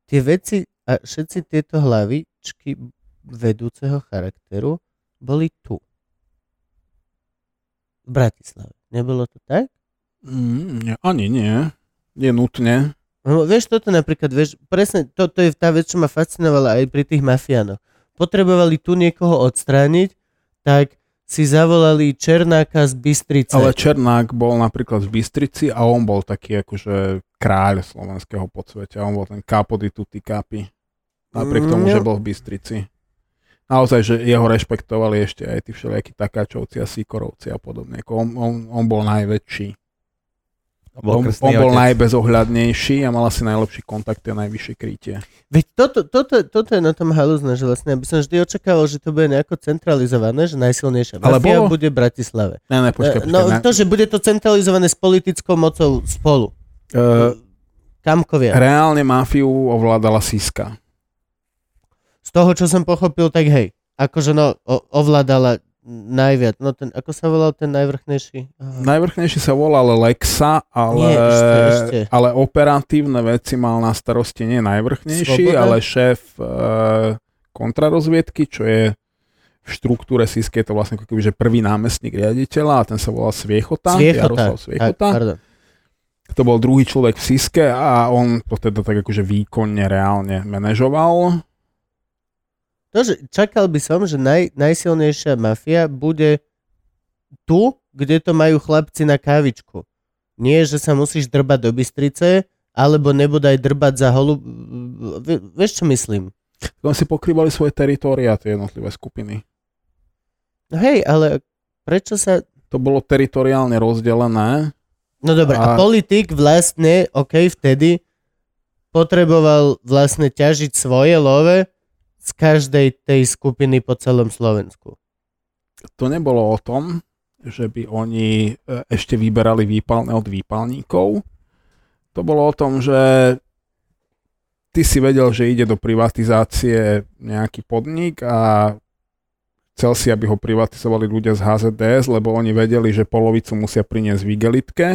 Tie veci a všetci tieto hlavičky vedúceho charakteru boli tu. v Bratislave. Nebolo to tak? Mm, ani nie. Nie nutne. No, vieš, toto napríklad, vieš, presne, toto je tá vec, čo ma fascinovala aj pri tých mafiánoch. Potrebovali tu niekoho odstrániť, tak si zavolali Černáka z Bystrice. Ale Černák bol napríklad v Bystrici a on bol taký akože kráľ slovenského podsvetia. On bol ten capo di tutti capi. Napriek tomu, Mm, že bol v Bystrici. Naozaj, že jeho rešpektovali ešte aj tí všelijakí takáčovci a síkorovci a podobne. On, on, on bol najväčší. Bol on, bol otec. najbezohľadnejší a mal asi najlepší kontakt a najvyššie krytie. Veď toto, toto, toto je na tom halúzne, že vlastne by som vždy očakával, že to bude nejako centralizované, že najsilnejšia Ale mafia bolo? bude v Bratislave. Ne, ne, počkaj, Eh, počkaj. no ne. to, že bude to centralizované s politickou mocou spolu. Uh, Kamkovia. reálne mafiu ovládala Siska. Z toho, čo som pochopil, tak hej. Akože no, o, ovládala najviac. No ten, ako sa volal ten najvrchnejší? Aha. Najvrchnejší sa volal Lexa, ale, Nie, ešte, ešte. ale operatívne veci mal na starosti nie najvrchnejší, Svoboda? ale šéf e, kontrarozviedky, čo je v štruktúre Siske je to vlastne ako keby, že prvý námestník riaditeľa a ten sa volal Sviechota, Sviechota. Jaroslav Sviechota. pardon. To bol druhý človek v Siske a on to teda tak akože výkonne, reálne manažoval. To, že čakal by som, že naj, najsilnejšia mafia bude tu, kde to majú chlapci na kávičku. Nie, že sa musíš drbať do Bystrice, alebo nebodaj drbať za holu... V- Vieš, čo myslím? Tam si pokrývali svoje teritória, tie jednotlivé skupiny. No hej, ale prečo sa... To bolo teritoriálne rozdelené. No dobre, a, A- politik vlastne, OK, vtedy potreboval vlastne ťažiť svoje love z každej tej skupiny po celom Slovensku. to nebolo o tom, že by oni e, ešte vyberali výpalné od výpalníkov. To bolo o tom, že ty si vedel, že ide do privatizácie nejaký podnik a chcel si, aby ho privatizovali ľudia z HZDS, lebo oni vedeli, že polovicu musia priniesť v igelitke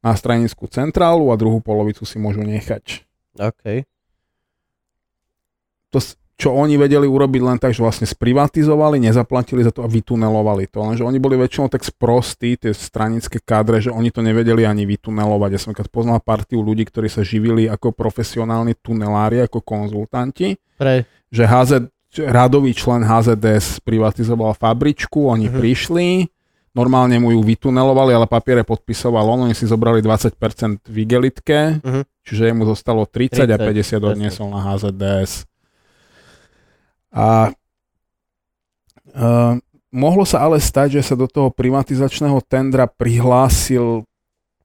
na stranickú centrálu a druhú polovicu si môžu nechať OK. To, čo oni vedeli urobiť len tak, že vlastne sprivatizovali, nezaplatili za to a vytunelovali to. Lenže oni boli väčšinou tak sprostí, tie stranické kádre, že oni to nevedeli ani vytunelovať. Ja som keď poznal partiu ľudí, ktorí sa živili ako profesionálni tunelári, ako konzultanti, Pre... že HZ, radový člen HZDS privatizoval fabričku, oni Mhm. prišli, normálne mu ju vytunelovali, ale papiere podpisoval on, oni si zobrali 20% v igelitke, Mhm. čiže jemu zostalo 30, a 30, 50 odniesol na HZDS. A uh, mohlo sa ale stať, že sa do toho privatizačného tendra prihlásil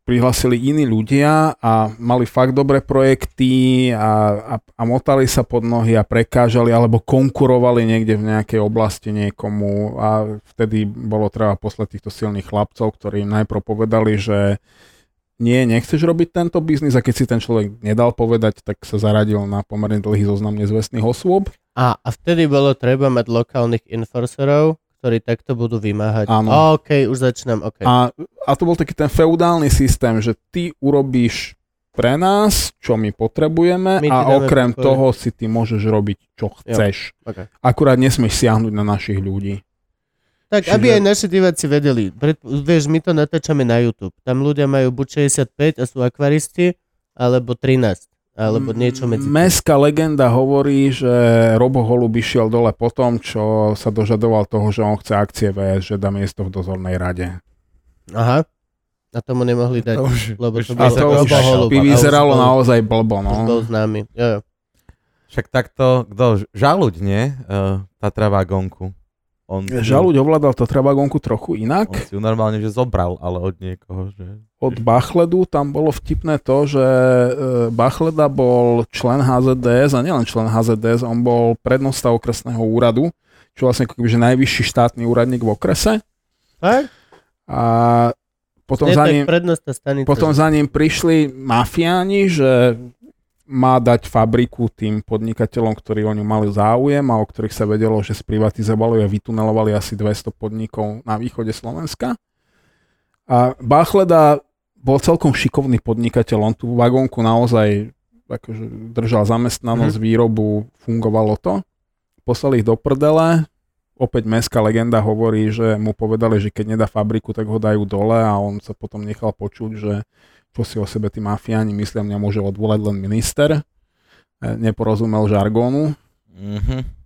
prihlásili iní ľudia a mali fakt dobré projekty a, a, a motali sa pod nohy a prekážali alebo konkurovali niekde v nejakej oblasti niekomu. A vtedy bolo treba poslať týchto silných chlapcov, ktorí najprv povedali, že nie, nechceš robiť tento biznis a keď si ten človek nedal povedať, tak sa zaradil na pomerne dlhý zoznam nezvestných osôb. A, a vtedy bolo treba mať lokálnych enforcerov, ktorí takto budú vymáhať. Áno. OK, už začínam, OK. A, a to bol taký ten feudálny systém, že ty urobíš pre nás, čo my potrebujeme My a okrem pokoj. toho si ty môžeš robiť, čo chceš. OK. Akurát nesmieš siahnuť na našich ľudí. Tak, Čiže- aby aj naši diváci vedeli. Pred, vieš, my to natáčame na YouTube. Tam ľudia majú buď 65 a sú akvaristi, alebo 13. Alebo niečo medzi. Mestská legenda hovorí, že Robo Holub išiel dole po tom, čo sa dožadoval toho, že on chce akcie VS, že dá miesto v dozornej rade. Aha. A tomu nemohli dať, už, lebo to A to Robo už Holub. by vyzeralo bol- naozaj blbo, Už bol no. známy. Jo, jo. Však takto, kto, žaluď, nie? Uh, Tatra vagónku. On, Žaluď ovládal to Travagonku trochu inak. On si ju normálne, že zobral, ale od niekoho, že... od Bachledu tam bolo vtipné to, že e, Bachleda bol člen HZDS a nielen člen HZDS, on bol prednosta okresného úradu, čo vlastne ako kebyže najvyšší štátny úradník v okrese. Fakt? A potom za tak ním, potom za ním prišli mafiáni, že má dať fabriku tým podnikateľom, ktorí o ňu mali záujem a o ktorých sa vedelo, že sprivatizovali a vytunelovali asi 200 podnikov na východe Slovenska. A Bachleda bol celkom šikovný podnikateľ, on tú vagónku naozaj akože držal zamestnanosť, Mhm. výrobu, fungovalo to. Poslali ich do prdele, opäť mestská legenda hovorí, že mu povedali, že keď nedá fabriku, tak ho dajú dole a on sa potom nechal počuť, že čo si o sebe tí mafiáni myslia, mňa môže odvolať len minister. E, Neporozumel žargónu. Mhm.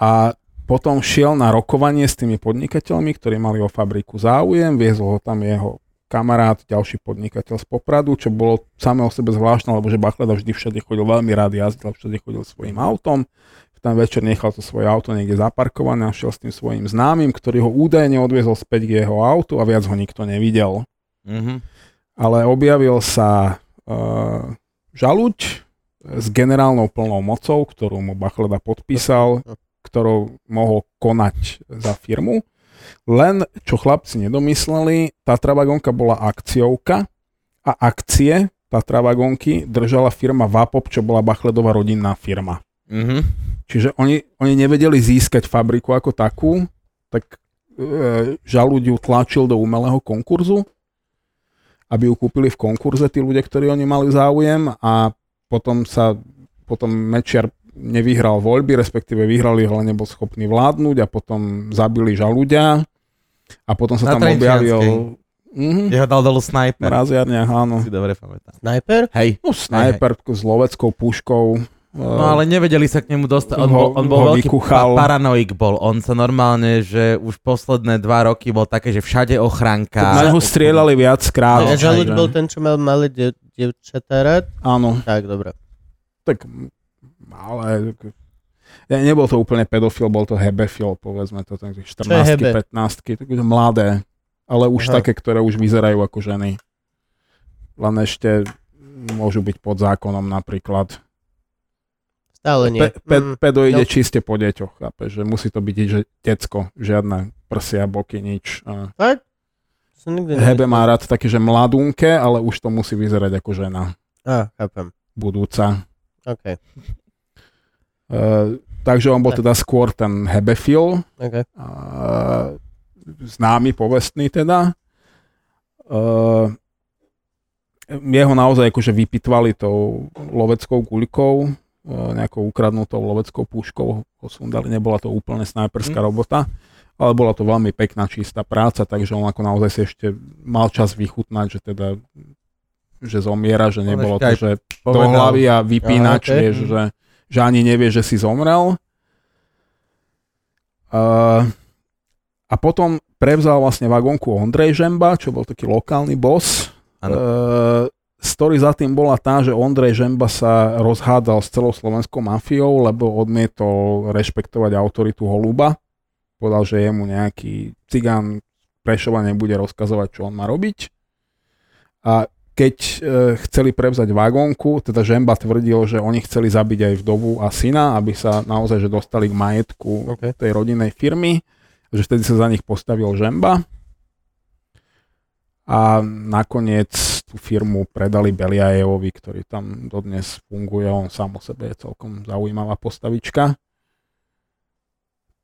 A potom šiel na rokovanie s tými podnikateľmi, ktorí mali o fabriku záujem, viezol ho tam jeho kamarát, ďalší podnikateľ z Popradu, čo bolo samé o sebe zvláštne, lebo že Bachleda vždy všade chodil veľmi rád jazdil, všade chodil svojim autom. Tam večer nechal to svoje auto niekde zaparkované a šiel s tým svojim známym, ktorý ho údajne odviezol späť k jeho autu a viac ho nikto nevidel. Mhm. Ale objavil sa uh, žaluď s generálnou plnou mocou, ktorú mu Bachleda podpísal, ktorou mohol konať za firmu. Len, čo chlapci nedomysleli, Tatra Vagonka bola akciovka a akcie Tatra Vagonky držala firma Vapop, čo bola Bachledová rodinná firma. Mhm. Čiže oni, oni nevedeli získať fabriku ako takú, tak e, žalúď ju tlačil do umelého konkurzu, aby ju kúpili v konkurze tí ľudia, ktorí oni mali záujem a potom sa potom Mečiar nevyhral voľby, respektíve vyhrali, ale nebol schopný vládnuť a potom zabili žalúďa a potom sa Na tam objavil mhm, Jeho dal dolu sniper. raziarniach, áno. Si dobre pamätám. Sniper? Hej. No, snajper s loveckou puškou. No ale nevedeli sa k nemu dostať. On Ho- bol, on bol ho veľký vykuchal. pa- paranoik bol. On sa normálne, že už posledné dva roky bol také, že všade ochranka. Na neho strieľali viackrát. Čiže- žaluď bol ten, čo mal malé dev, devčatá rád? Áno, Tak, dobre. tak ale ja, nebol to úplne pedofil, bol to hebefil, povedzme to, tak 14 hebe? 15 takže mladé, ale už Aha. také, ktoré už vyzerajú ako ženy. Len ešte môžu byť pod zákonom napríklad. Stále nie. Pe, pe, Mm, pedo ide no. čiste po deťoch, chápeš, že musí to byť že decko, žiadne prsia, boky, nič. A Fakt? Som nikdy Hebe má rád také, že mladúnke, ale už to musí vyzerať ako žena Á, chápem. budúca. OK. Uh, takže on bol teda skôr ten hebefil, OK. uh, známy, povestný teda. Uh, jeho naozaj akože vypitvali tou loveckou guľkou, nejakou ukradnutou loveckou puškou, ho sundali, nebola to úplne snajperská Mm. robota, ale bola to veľmi pekná, čistá práca, takže on ako naozaj si ešte mal čas vychutnať, že teda že zomiera, že nebolo to, že do hlavy a vypínač, Aha, ok. vieš, že, že ani nevie, že si zomrel. Uh, a potom prevzal vlastne vagónku Ondrej Žemba, čo bol taký lokálny boss. Uh, story za tým bola tá, že Ondrej Žemba sa rozhádal s celou slovenskou mafiou, lebo odmietol rešpektovať autoritu Holuba. Povedal, že jemu nejaký cigán Prešova nebude rozkazovať, čo on má robiť. A keď e, chceli prevzať vagónku, teda Žemba tvrdil, že oni chceli zabiť aj vdovu a syna, aby sa naozaj že dostali k majetku OK. tej rodinnej firmy, že vtedy sa za nich postavil Žemba. A nakoniec tú firmu predali Beliajevovi, ktorý tam dodnes funguje. On sám o sebe je celkom zaujímavá postavička.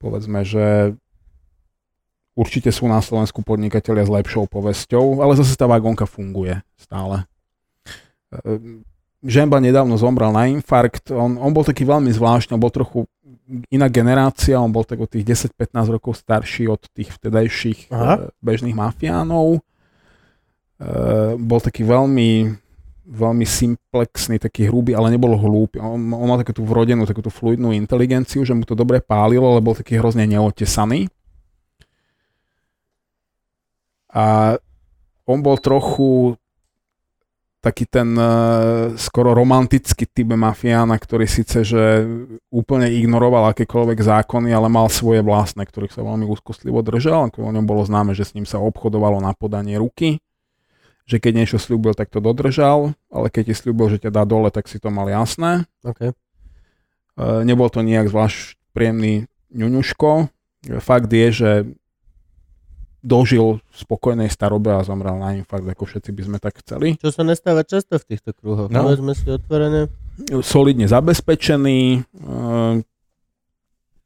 Povedzme, že určite sú na Slovensku podnikatelia s lepšou povesťou, ale zase tá vagónka funguje stále. Ehm, Žemba nedávno zomrel na infarkt, on, on bol taký veľmi zvláštny, on bol trochu iná generácia, on bol tak od tých 10-15 rokov starší od tých vtedajších Aha. e, bežných mafiánov. E, bol taký veľmi, veľmi simplexný, taký hrubý, ale nebol hlúpy. On, on mal takú tú vrodenú, takú tú fluidnú inteligenciu, že mu to dobre pálilo, ale bol taký hrozne neotesaný. A on bol trochu taký ten uh, skoro romantický typ mafiána, ktorý síce, že úplne ignoroval akékoľvek zákony, ale mal svoje vlastné, ktorých sa veľmi úzkostlivo držal. O ňom bolo známe, že s ním sa obchodovalo na podanie ruky, že keď niečo slúbil, tak to dodržal, ale keď ti slúbil, že ťa dá dole, tak si to mal jasné. OK. Uh, nebol to nejak zvlášť príjemný ňuňuško. Fakt je, že dožil v spokojnej starobe a zomrel na infarkt, ako všetci by sme tak chceli. Čo sa nestáva často v týchto kruhoch. No. Povedzme si otvorené. Solidne zabezpečený, eh,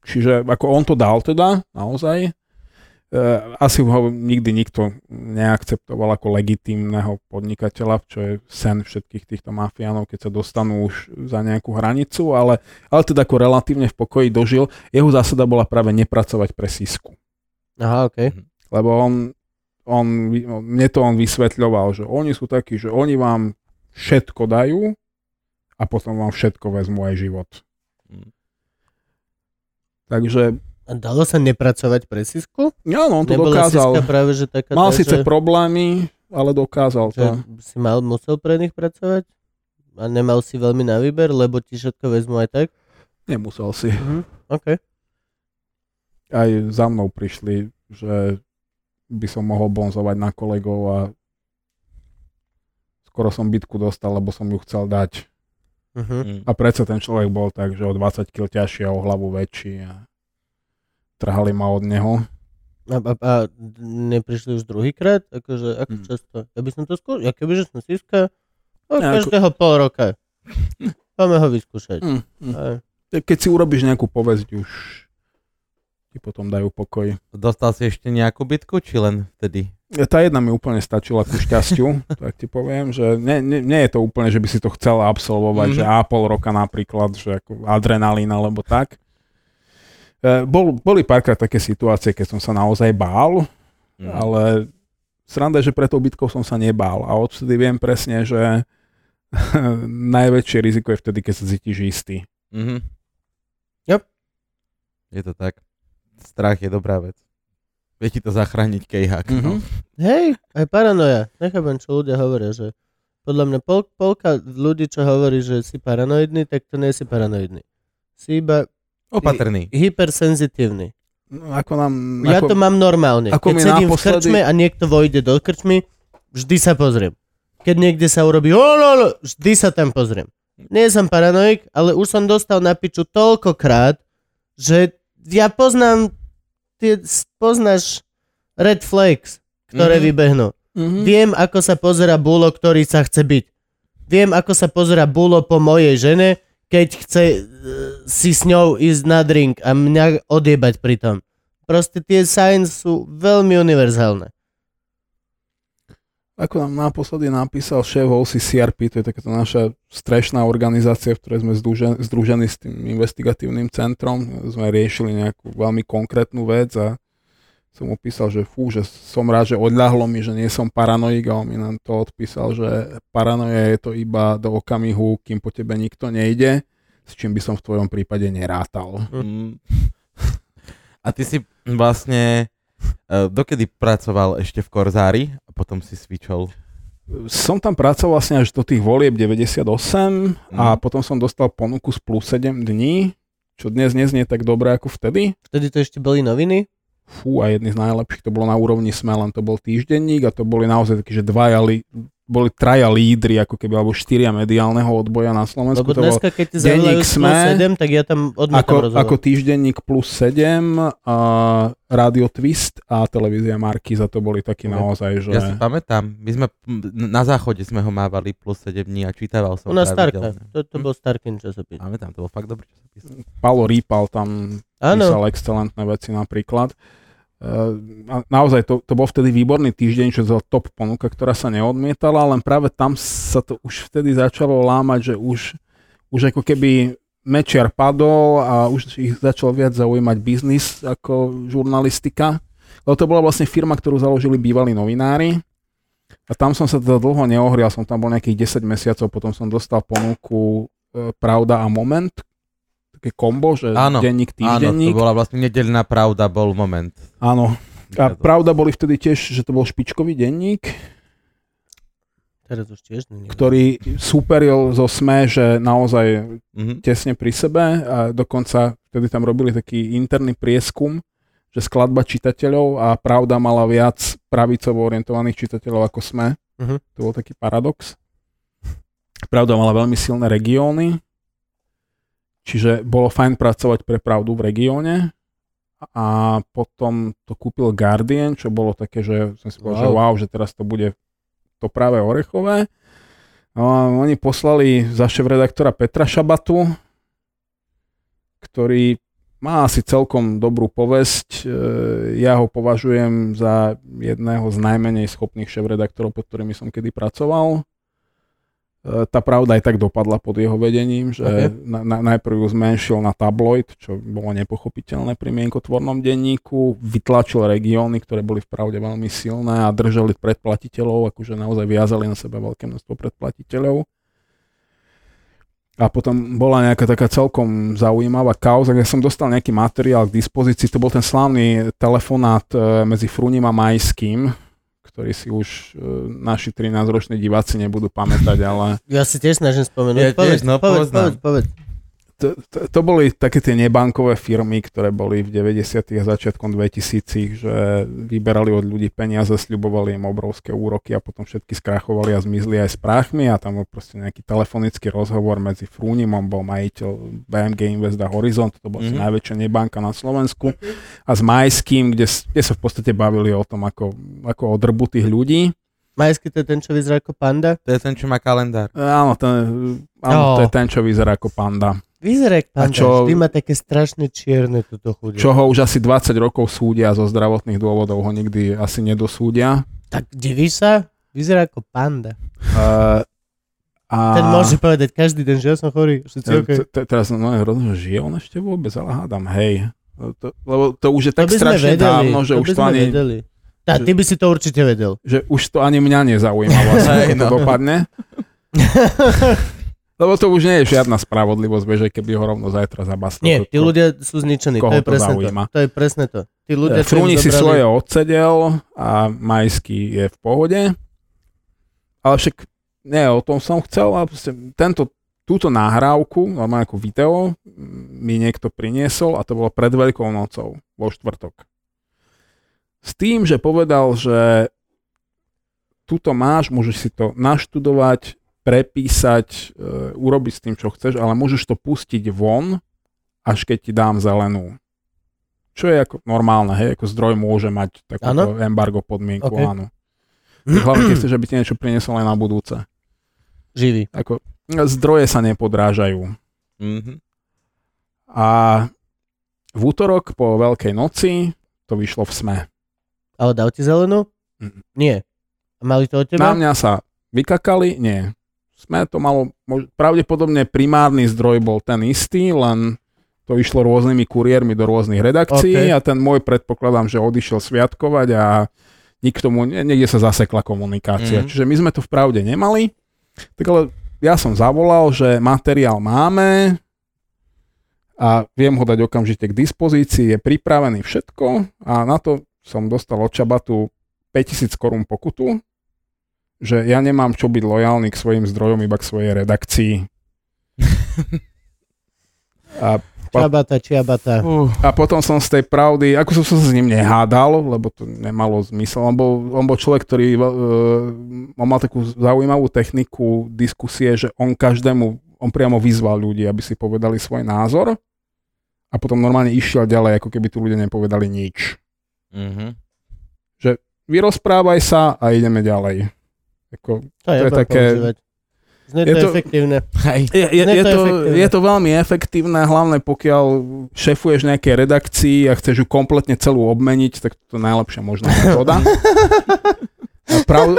čiže ako on to dal teda, naozaj. Uh, asi ho nikdy nikto neakceptoval ako legitímneho podnikateľa, čo je sen všetkých týchto mafiánov, keď sa dostanú už za nejakú hranicu, ale, ale teda ako relatívne v pokoji dožil. Jeho zásada bola práve nepracovať pre sísku. Aha, OK. Lebo on, on, mne to on vysvetľoval, že oni sú takí, že oni vám všetko dajú a potom vám všetko vezmú aj život. Mm. Takže A dalo sa nepracovať pre Sisku? áno, on to Nebola dokázal. Siska práve, že taká Mal tá, síce že, problémy, ale dokázal že to. si mal, musel pre nich pracovať? A nemal si veľmi na výber, lebo ti všetko vezmú aj tak? Nemusel si. Mhm. OK. Aj za mnou prišli, že by som mohol bonzovať na kolegov a skoro som bitku dostal, lebo som ju chcel dať. Uh-huh. A predsa ten človek bol tak, že o 20 kg ťažší a o hlavu väčší a trhali ma od neho. A, a, a neprišli už druhýkrát? Akože, ako Mm. často? Ja by som to skúšal. Ja kebyže som Siska, o, Ja, ako- každého pol roka. Poďme ho vyskúšať. Mm, mm. Aj. Keď si urobíš nejakú povesť, už ti potom dajú pokoj. Dostal si ešte nejakú bitku, či len vtedy? Tá jedna mi úplne stačila ku šťastiu, tak ti poviem, že nie, nie, nie je to úplne, že by si to chcel absolvovať, Mhm. mm-hmm. že a pol roka napríklad, že ako adrenalín alebo tak. E, Bol, boli párkrát také situácie, keď som sa naozaj bál, Mm. ale sranda že pre tou bitkou som sa nebál a odvtedy viem presne, že najväčšie riziko je vtedy, keď sa cítiš istý. Mhm. Yep. Je to tak. Strach je dobrá vec. Vie ti to zachrániť kejhák. No. Mhm. Hej, aj paranoja. Nechápem, čo ľudia hovoria, že podľa mňa pol, polka ľudí, čo hovorí, že si paranoidný, tak to nie si paranoidný. Si iba Opatrný. hypersenzitívny. No, ako nám... Ja ako, to mám normálne. ako Keď sedím v naposledy- krčme a niekto vojde do krčmy, vždy sa pozriem. Keď niekde sa urobí, vždy sa tam pozriem. Nie som paranoik, ale už som dostal na piču toľkokrát, že ja poznám, tie, poznáš red flags, ktoré Mhm. vybehnú. Mhm. Viem, ako sa pozera bulo, ktorý sa chce byť. Viem, ako sa pozera bulo po mojej žene, keď chce uh, si s ňou ísť na drink a mňa odjebať pri tom. Proste tie signs sú veľmi univerzálne. Ako nám naposledy napísal šéf OCCRP, to je takáto naša strešná organizácia, v ktorej sme združeni, združení s tým investigatívnym centrom. Sme riešili nejakú veľmi konkrétnu vec a som mu písal, že fú, že som rád, že odľahlo mi, že nie som paranoik a on mi nám to odpísal, že paranoja je to iba do okamihu, kým po tebe nikto nejde, s čím by som v tvojom prípade nerátal. Mm. A ty si vlastne uh, dokedy pracoval ešte v Korzári a potom si switchol? Som tam pracoval vlastne až do tých volieb 98 a Mhm. potom som dostal ponuku z plus 7 dní, čo dnes neznie tak dobre ako vtedy. Vtedy to ešte boli noviny. Fú, a jedný z najlepších to bolo na úrovni SME, len to bol týždenník a to boli naozaj takí, že dvaja, li, boli traja lídry, ako keby, alebo štyria mediálneho odboja na Slovensku. Lebo dneska, keď ti denník zavolajú SME, 7, tak ja tam odmietam ako, rozhovor. ako týždenník plus 7, a Radio Twist a televízia Markiza, to boli takí naozaj, že... Ja si pamätám, my sme na záchode sme ho mávali plus 7 dní a čítaval som nás Starka. To, to bol Starkin časopis. Pamätám, to bol fakt dobrý časopis. Palo Rýpal tam Áno. písal excelentné veci napríklad. Naozaj to, to bol vtedy výborný týždeň, čo to top ponuka, ktorá sa neodmietala, len práve tam sa to už vtedy začalo lámať, že už, už ako keby mečiar padol a už ich začal viac zaujímať biznis ako žurnalistika. Lebo to bola vlastne firma, ktorú založili bývalí novinári. A tam som sa teda dlho neohrial, som tam bol nejakých 10 mesiacov, potom som dostal ponuku e, Pravda a Moment, také kombo, že Áno, denník, Áno, to týždenník. bola vlastne nedeľná pravda, bol moment. Áno. A pravda boli vtedy tiež, že to bol špičkový denník, Teraz už tiež nie. ktorý superil zo SME, že naozaj Mhm. tesne pri sebe a dokonca vtedy tam robili taký interný prieskum, že skladba čitateľov a pravda mala viac pravicovo orientovaných čitateľov ako SME. Mhm. To bol taký paradox. Pravda mala veľmi silné regióny, čiže bolo fajn pracovať pre pravdu v regióne a potom to kúpil Guardian, čo bolo také, že som si povedal, Wow. že wow, že teraz to bude to práve orechové. No a oni poslali za šéf redaktora Petra Šabatu, ktorý má asi celkom dobrú povesť. E, Ja ho považujem za jedného z najmenej schopných šéf-redaktorov, pod ktorými som kedy pracoval. E, Tá pravda aj tak dopadla pod jeho vedením, že Ok. na, na, najprv ju zmenšil na tabloid, čo bolo nepochopiteľné pri mienkotvornom denníku, vytlačil regióny, ktoré boli v pravde veľmi silné a držali predplatiteľov, akože naozaj viazali na sebe veľké množstvo predplatiteľov. A potom bola nejaká taká celkom zaujímavá kauza, kde som dostal nejaký materiál k dispozícii. To bol ten slávny telefonát e, medzi Fruním a Majským, ktorý si už e, naši 13-roční diváci nebudú pamätať, ale Ja si tiež snažím spomenúť. Ja povedz, tiež, no, povedz, poznám. povedz, povedz. To, to, to boli také tie nebankové firmy, ktoré boli v 90. a začiatkom 2000 že vyberali od ľudí peniaze, sľubovali im obrovské úroky a potom všetky skrachovali a zmizli aj s práchmi a tam bol proste nejaký telefonický rozhovor medzi Frúnimom, bol majiteľ BMG Invest a Horizont, to bola mm-hmm. Mhm. najväčšia nebanka na Slovensku a s Majským, kde, kde sa v podstate bavili o tom, ako, ako o drbu tých ľudí. Majský to je ten, čo vyzerá ako panda? To je ten, čo má kalendár. Áno, ten, áno No. to je ten, čo vyzerá ako panda. Vyzerá A panda. čo- Vždy má také strašne čierne toto chudia. Čo ho už asi 20 rokov súdia zo zdravotných dôvodov, ho nikdy asi nedosúdia. Tak divíš sa? Vyzerá ako panda. Uh, a Ten môže povedať každý deň, že ja som chorý. Všetci te- Teraz no, rozumiem, že žije on ešte vôbec, ale hádam, hej. To, lebo to už je To tak strašne vedeli. dávno, že to už by to ani, vedeli. Tá, že- ty by si to určite vedel. že už to ani mňa nezaujíma vlastne, ako to no. dopadne. Lebo to už nie je žiadna spravodlivosť, vieš, keby ho rovno zajtra zabaslo. Nie, tí ľudia sú zničení. To je presne to. To je presne to. Tí ľudia, Frúni si zobrali- svoje odsedel a Majský je v pohode. Ale však nie, o tom som chcel. A proste tento, túto nahrávku, alebo ako video, mi niekto priniesol a to bolo pred Veľkou nocou, vo štvrtok. S tým, že povedal, že tuto máš, môžeš si to naštudovať, prepísať, e, urobiť s tým, čo chceš, ale môžeš to pustiť von, až keď ti dám zelenú. Čo je ako normálne, hej, ako zdroj môže mať takúto Áno. embargo podmienku, OK. áno. Hlavne keď chceš, aby ti niečo priniesol aj na budúce. Živý. Ako, zdroje sa nepodrážajú. Mhm. A v útorok po Veľkej noci to vyšlo v SME. Ale dal ti zelenú? Mm. Nie. A mali to od Na teba? mňa sa vykakali? Nie. SME to malo, pravdepodobne primárny zdroj bol ten istý, len to išlo rôznymi kuriérmi do rôznych redakcií OK. a ten môj predpokladám, že odišiel sviatkovať a nikto mu, nie- niekde sa zasekla komunikácia. Mhm. Čiže my sme to v pravde nemali. Tak ale ja som zavolal, že materiál máme a viem ho dať okamžite k dispozícii, je pripravený všetko a na to som dostal od Čabatu 5000 korún pokutu, že ja nemám čo byť lojálny k svojim zdrojom, iba k svojej redakcii. A, Čiabata, čiabata. Uh, a potom som z tej pravdy, ako som sa s ním nehádal, lebo to nemalo zmysel, on bol, on bol človek, ktorý uh, on mal takú zaujímavú techniku diskusie, že on každému, on priamo vyzval ľudí, aby si povedali svoj názor a potom normálne išiel ďalej, ako keby tu ľudia nepovedali nič. mhm. Vyrozprávaj sa a ideme ďalej. Ako, To je, to je také... Znie je to, to- efektívne. Hej. Je, je, je, to efektívne. je to veľmi efektívne, hlavne pokiaľ šefuješ nejakej redakcii a chceš ju kompletne celú obmeniť, tak to je najlepšia možná metóda. Prav,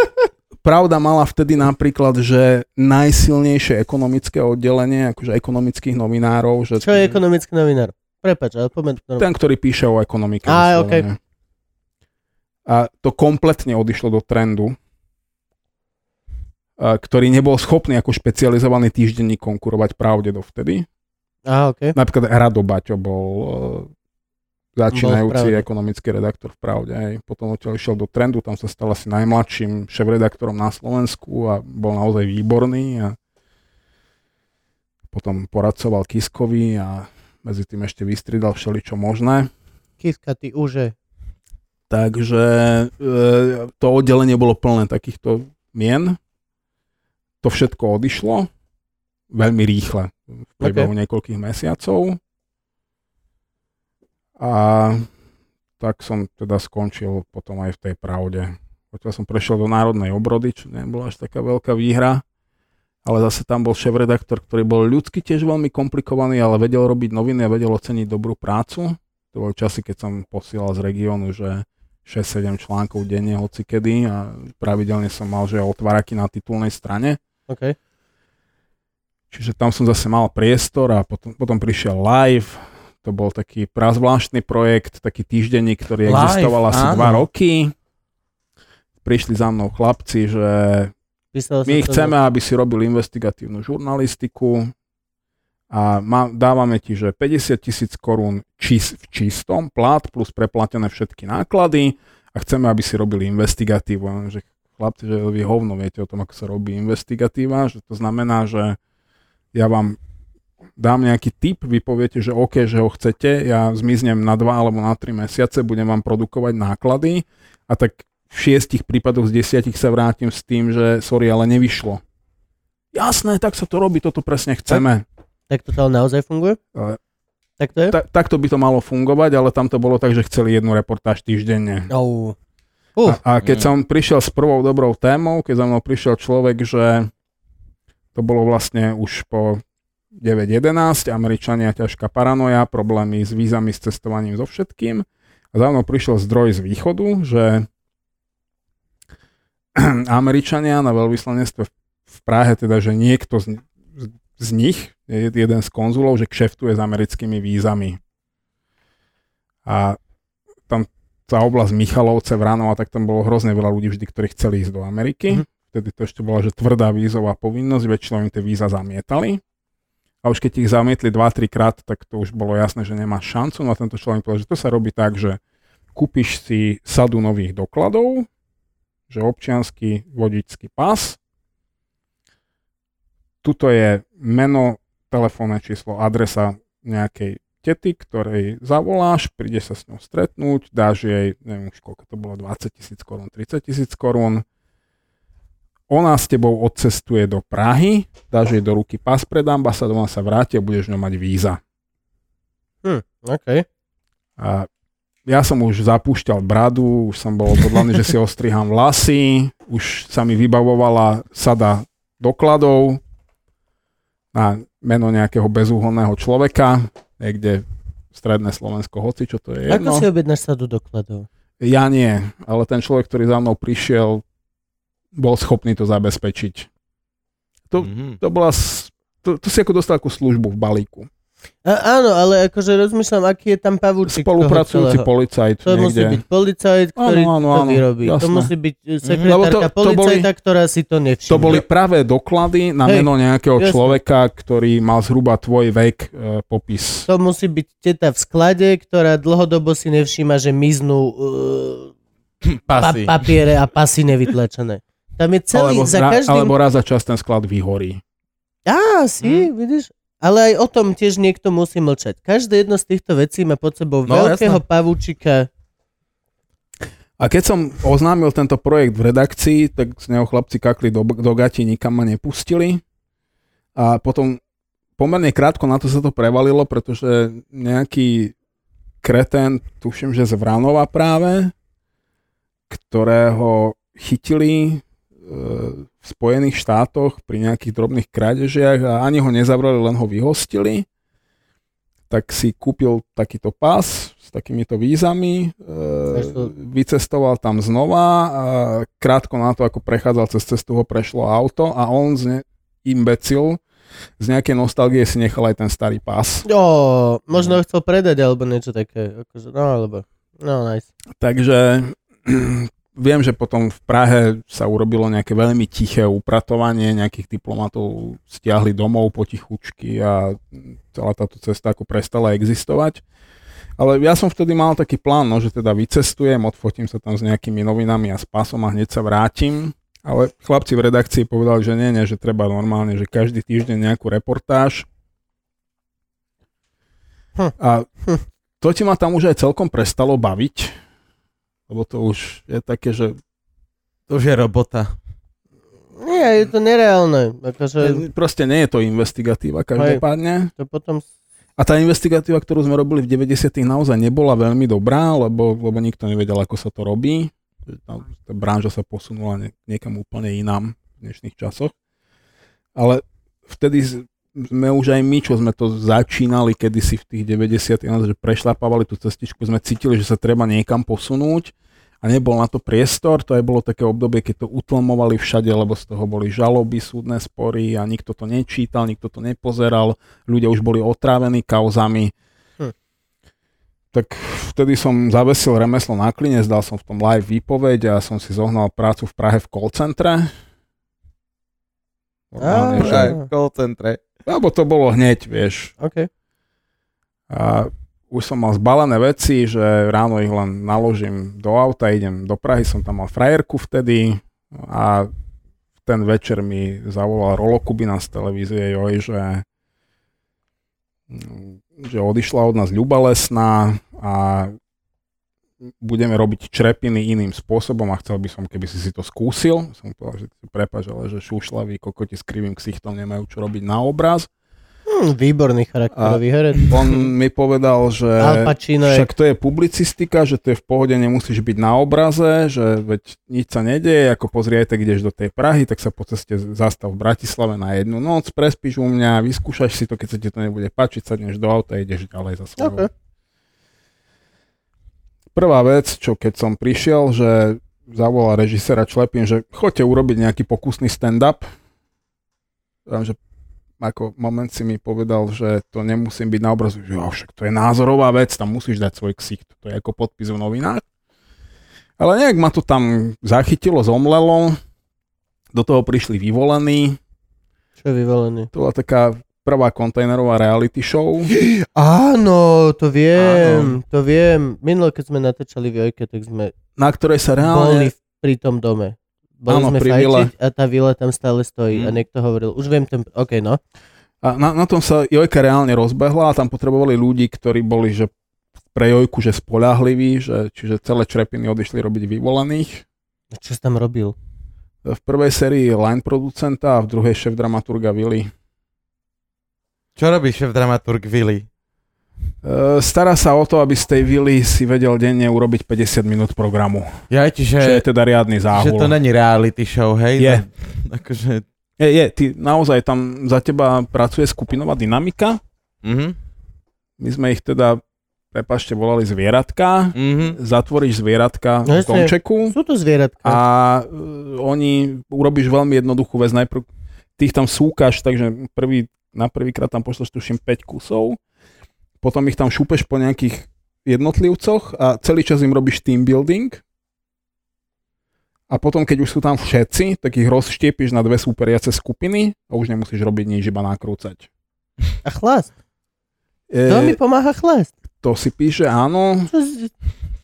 pravda mala vtedy napríklad, že najsilnejšie ekonomické oddelenie, akože ekonomických novinárov, že Čo je ekonomický novinár? Prepač, ale normálne. ten, ktorý píše o ekonomike. Á, vyslovene. A to kompletne odišlo do trendu, ktorý nebol schopný ako špecializovaný týždenník konkurovať pravde dovtedy. Á, okej. Napríklad Rado Baťo bol uh, začínajúci Bol ekonomický redaktor v Pravde. Hej. Potom odtiaľ išiel do trendu, tam sa stal asi najmladším šéf-redaktorom na Slovensku a bol naozaj výborný. A potom poradcoval Kiskovi a medzi tým ešte vystridal všeličo možné. Kiska, ty uže. Takže e, to oddelenie bolo plné takýchto mien. To všetko odišlo veľmi rýchle v priebehu niekoľkých mesiacov. A tak som teda skončil potom aj v tej pravde. Odtiaľ som prešiel do Národnej obrody, čo nebola až taká veľká výhra. ale zase tam bol šéf-redaktor, ktorý bol ľudsky tiež veľmi komplikovaný, ale vedel robiť noviny a vedel oceniť dobrú prácu. To boli časy, keď som posielal z regiónu, že 6-7 článkov denne, hoci kedy a pravidelne som mal, že otváraky na titulnej strane. OK. Čiže tam som zase mal priestor a potom, potom prišiel live, to bol taký prazvláštny projekt, taký týždenník, ktorý Live, existoval asi áno. dva roky. Prišli za mnou chlapci, že Písal my som to chceme, aby si robil investigatívnu žurnalistiku a má, dávame ti, že 50 tisíc korún čis, v čistom, plat plus preplatené všetky náklady a chceme, aby si robili investigatívu. Že chlapci, že vy hovno viete o tom, ako sa robí investigatíva, že to znamená, že ja vám dám nejaký tip, vy poviete, že OK, že ho chcete, ja zmiznem na dva alebo na tri mesiace, budem vám produkovať náklady a tak v šiestich prípadoch z desiatich sa vrátim s tým, že sorry, ale nevyšlo. Jasné, tak sa to robí, toto presne chceme. Tak to ale naozaj funguje? Ale- Tak to je? Ta, takto by to malo fungovať, ale tam to bolo tak, že chceli jednu reportáž týždenne. Oh. Uh, A, a keď Mm. som prišiel s prvou dobrou témou, keď za mnou prišiel človek, že to bolo vlastne už po 9.11, Američania ťažká paranoja, problémy s vízami, s cestovaním, so všetkým. A za mnou prišiel zdroj z východu, že Američania na veľvyslanectve v- Prahe, teda, že niekto z, z nich, je jeden z konzulov, že kšeftuje s americkými vízami. A tá oblasť Michalovce, Vranova, tak tam bolo hrozne veľa ľudí vždy, ktorí chceli ísť do Ameriky. Mhm. Vtedy to ešte bola, že tvrdá vízová povinnosť, väčšinou im tie víza zamietali. A už keď ich zamietli 2-3 krát, tak to už bolo jasné, že nemá šancu. No a tento človek povedal, že to sa robí tak, že kúpiš si sadu nových dokladov, že občiansky vodičský pas, tuto je meno, telefónne číslo, adresa nejakej tety, ktorej zavoláš, príde sa s ňou stretnúť, dáš jej, neviem už koľko to bolo, 20 tisíc korún, 30 tisíc korún, ona s tebou odcestuje do Prahy, dáš jej do ruky pas pred ambasádou, ona sa vráti a budeš ňou mať víza. hm, OK. A ja som už zapúšťal bradu, už som bol odhodlaný, že si ostriham vlasy, už sa mi vybavovala sada dokladov na meno nejakého bezúhonného človeka, niekde stredné Slovensko, hoci čo to je Ako jedno. si objednáš sadu dokladov? Ja nie, ale ten človek, ktorý za mnou prišiel, bol schopný to zabezpečiť. To- Mhm. To bola, to, to si ako dostal ako službu v balíku. A, áno, ale akože rozmýšľam, aký je tam pavúčik Spolupracujúci policajt To musí niekde. byť policajt, ktorý Áno, áno, to áno, vyrobí. To jasné. musí byť sekretárka to- to boli- policajta, ktorá si to nevšimne. To boli pravé doklady na Hej, meno nejakého jasné. človeka, ktorý mal zhruba tvoj vek e, popis. To musí byť teta v sklade, ktorá dlhodobo si nevšíma, že miznú uh, pa- papiere a pasy nevytlačené. Tam je celý, Alebo, za každým... alebo raz za čas ten sklad vyhorí. Á, si, Hm. vidíš? Ale aj o tom tiež niekto musí mlčať. Každé jedno z týchto vecí má pod sebou No, veľkého jasné. pavúčika. A keď som oznámil tento projekt v redakcii, tak z neho chlapci kakli do, do gati, nikam ma nepustili. A potom pomerne krátko na to sa to prevalilo, pretože nejaký kreten, tuším, že z Vranova práve, ktorého chytili e, v Spojených štátoch pri nejakých drobných krádežiach a ani ho nezavreli, len ho vyhostili, tak si kúpil takýto pás s takýmito vízami, e, to- vycestoval tam znova a krátko na to, ako prechádzal cez cestu, ho prešlo auto a on z ne- imbecil z nejakej nostalgie si nechal aj ten starý pás. Ó, možno ho chcel predať, alebo niečo také. Akože, no, alebo... No, nice. Takže viem, že potom v Prahe sa urobilo nejaké veľmi tiché upratovanie, nejakých diplomatov stiahli domov potichučky a celá táto cesta ako prestala existovať. Ale ja som vtedy mal taký plán, no, že teda vycestujem, odfotím sa tam s nejakými novinami a s pásom a hneď sa vrátim. Ale chlapci v redakcii povedali, že nie, nie, že treba normálne, že každý týždeň nejakú reportáž. Hm. A to ti ma tam už aj celkom prestalo baviť, lebo to už je také, že To už je robota. Nie, je to nereálne. Akože, proste nie je to investigatíva každopádne. to potom... A tá investigatíva, ktorú sme robili v 90 naozaj nebola veľmi dobrá, lebo, lebo nikto nevedel, ako sa to robí. Tá, tá branža sa posunula ne, niekam úplne inám v dnešných časoch. Ale vtedy sme už aj my, čo sme to začínali kedysi v tých 90 že prešlapávali tú cestičku, sme cítili, že sa treba niekam posunúť a nebol na to priestor, to aj bolo také obdobie, keď to utlmovali všade, lebo z toho boli žaloby, súdne spory a nikto to nečítal, nikto to nepozeral, ľudia už boli otrávení kauzami. Hm. Tak vtedy som zavesil remeslo na klinec, dal som v tom live výpoveď a som si zohnal prácu v Prahe v call centre. Normálne, že- call centre. Lebo to bolo hneď, vieš. OK. A už som mal zbalené veci, že ráno ich len naložím do auta, idem do Prahy, som tam mal frajerku vtedy a ten večer mi zavolal Rolo Kubina z televízie Joj, že, že odišla od nás Ľuba Lesná a budeme robiť črepiny iným spôsobom a chcel by som, keby si si to skúsil. Som povedal, že prepáč, ale že šušľaví kokoti s krivým ksichtom nemajú čo robiť na obraz. Hm, výborný charakterový herec. On mi povedal, že však to je publicistika, že to je v pohode, nemusíš byť na obraze, že veď nič sa nedeje, ako pozri aj tak ideš do tej Prahy, tak sa po ceste zastav v Bratislave na jednu noc, prespíš u mňa, vyskúšaš si to, keď sa ti to nebude páčiť, sadneš do auta a ideš ďalej za svojou. Prvá vec, čo keď som prišiel, že zavolal režisera Člepin, že choďte urobiť nejaký pokusný stand-up. Že ako moment si mi povedal, že to nemusím byť na obrazu, že jo, však to je názorová vec, tam musíš dať svoj ksicht, to je ako podpis v novinách. Ale nejak ma to tam zachytilo, zomlelo, do toho prišli vyvolení, Čo je vyvolený? to bola taká prvá kontajnerová reality show. Áno, to viem, to viem. Minule, keď sme natáčali v Jojke, tak sme na ktorej sa boli reálne... v- pri tom dome. Boli Áno, sme pri fajčiť a tá vila tam stále stojí a Mm. niekto hovoril, už viem ten... OK, no. A na, na tom sa Jojka reálne rozbehla a tam potrebovali ľudí, ktorí boli že pre Jojku že spolahliví, že, čiže celé črepiny odišli robiť vyvolených. A Čo si tam robil? V prvej sérii line producenta a v druhej šéf dramaturga Willy. Čo robí šéf dramaturg Willy? E, stará sa o to, aby z tej Willy si vedel denne urobiť 50 minút programu. Ja, čiže, Čo je teda riadny že záhul. to není reality show, hej? Je. No, akože... Je, je, ty naozaj tam za teba pracuje skupinová dynamika. Mhm, My sme ich teda, prepašte, volali zvieratka. mhm. Zatvoríš zvieratka No v domčeku Sú to zvieratka. a uh, oni urobíš veľmi jednoduchú vec. Najprv ty ich tam súkaš, takže prvý, na prvýkrát tam pošleš tuším 5 kusov, potom ich tam šúpeš po nejakých jednotlivcoch a celý čas im robíš team building a potom, keď už sú tam všetci, tak ich rozštiepíš na dve superiace skupiny a už nemusíš robiť nič, iba nakrúcať. A chlast. E, To mi pomáha chlast. to si píše, áno.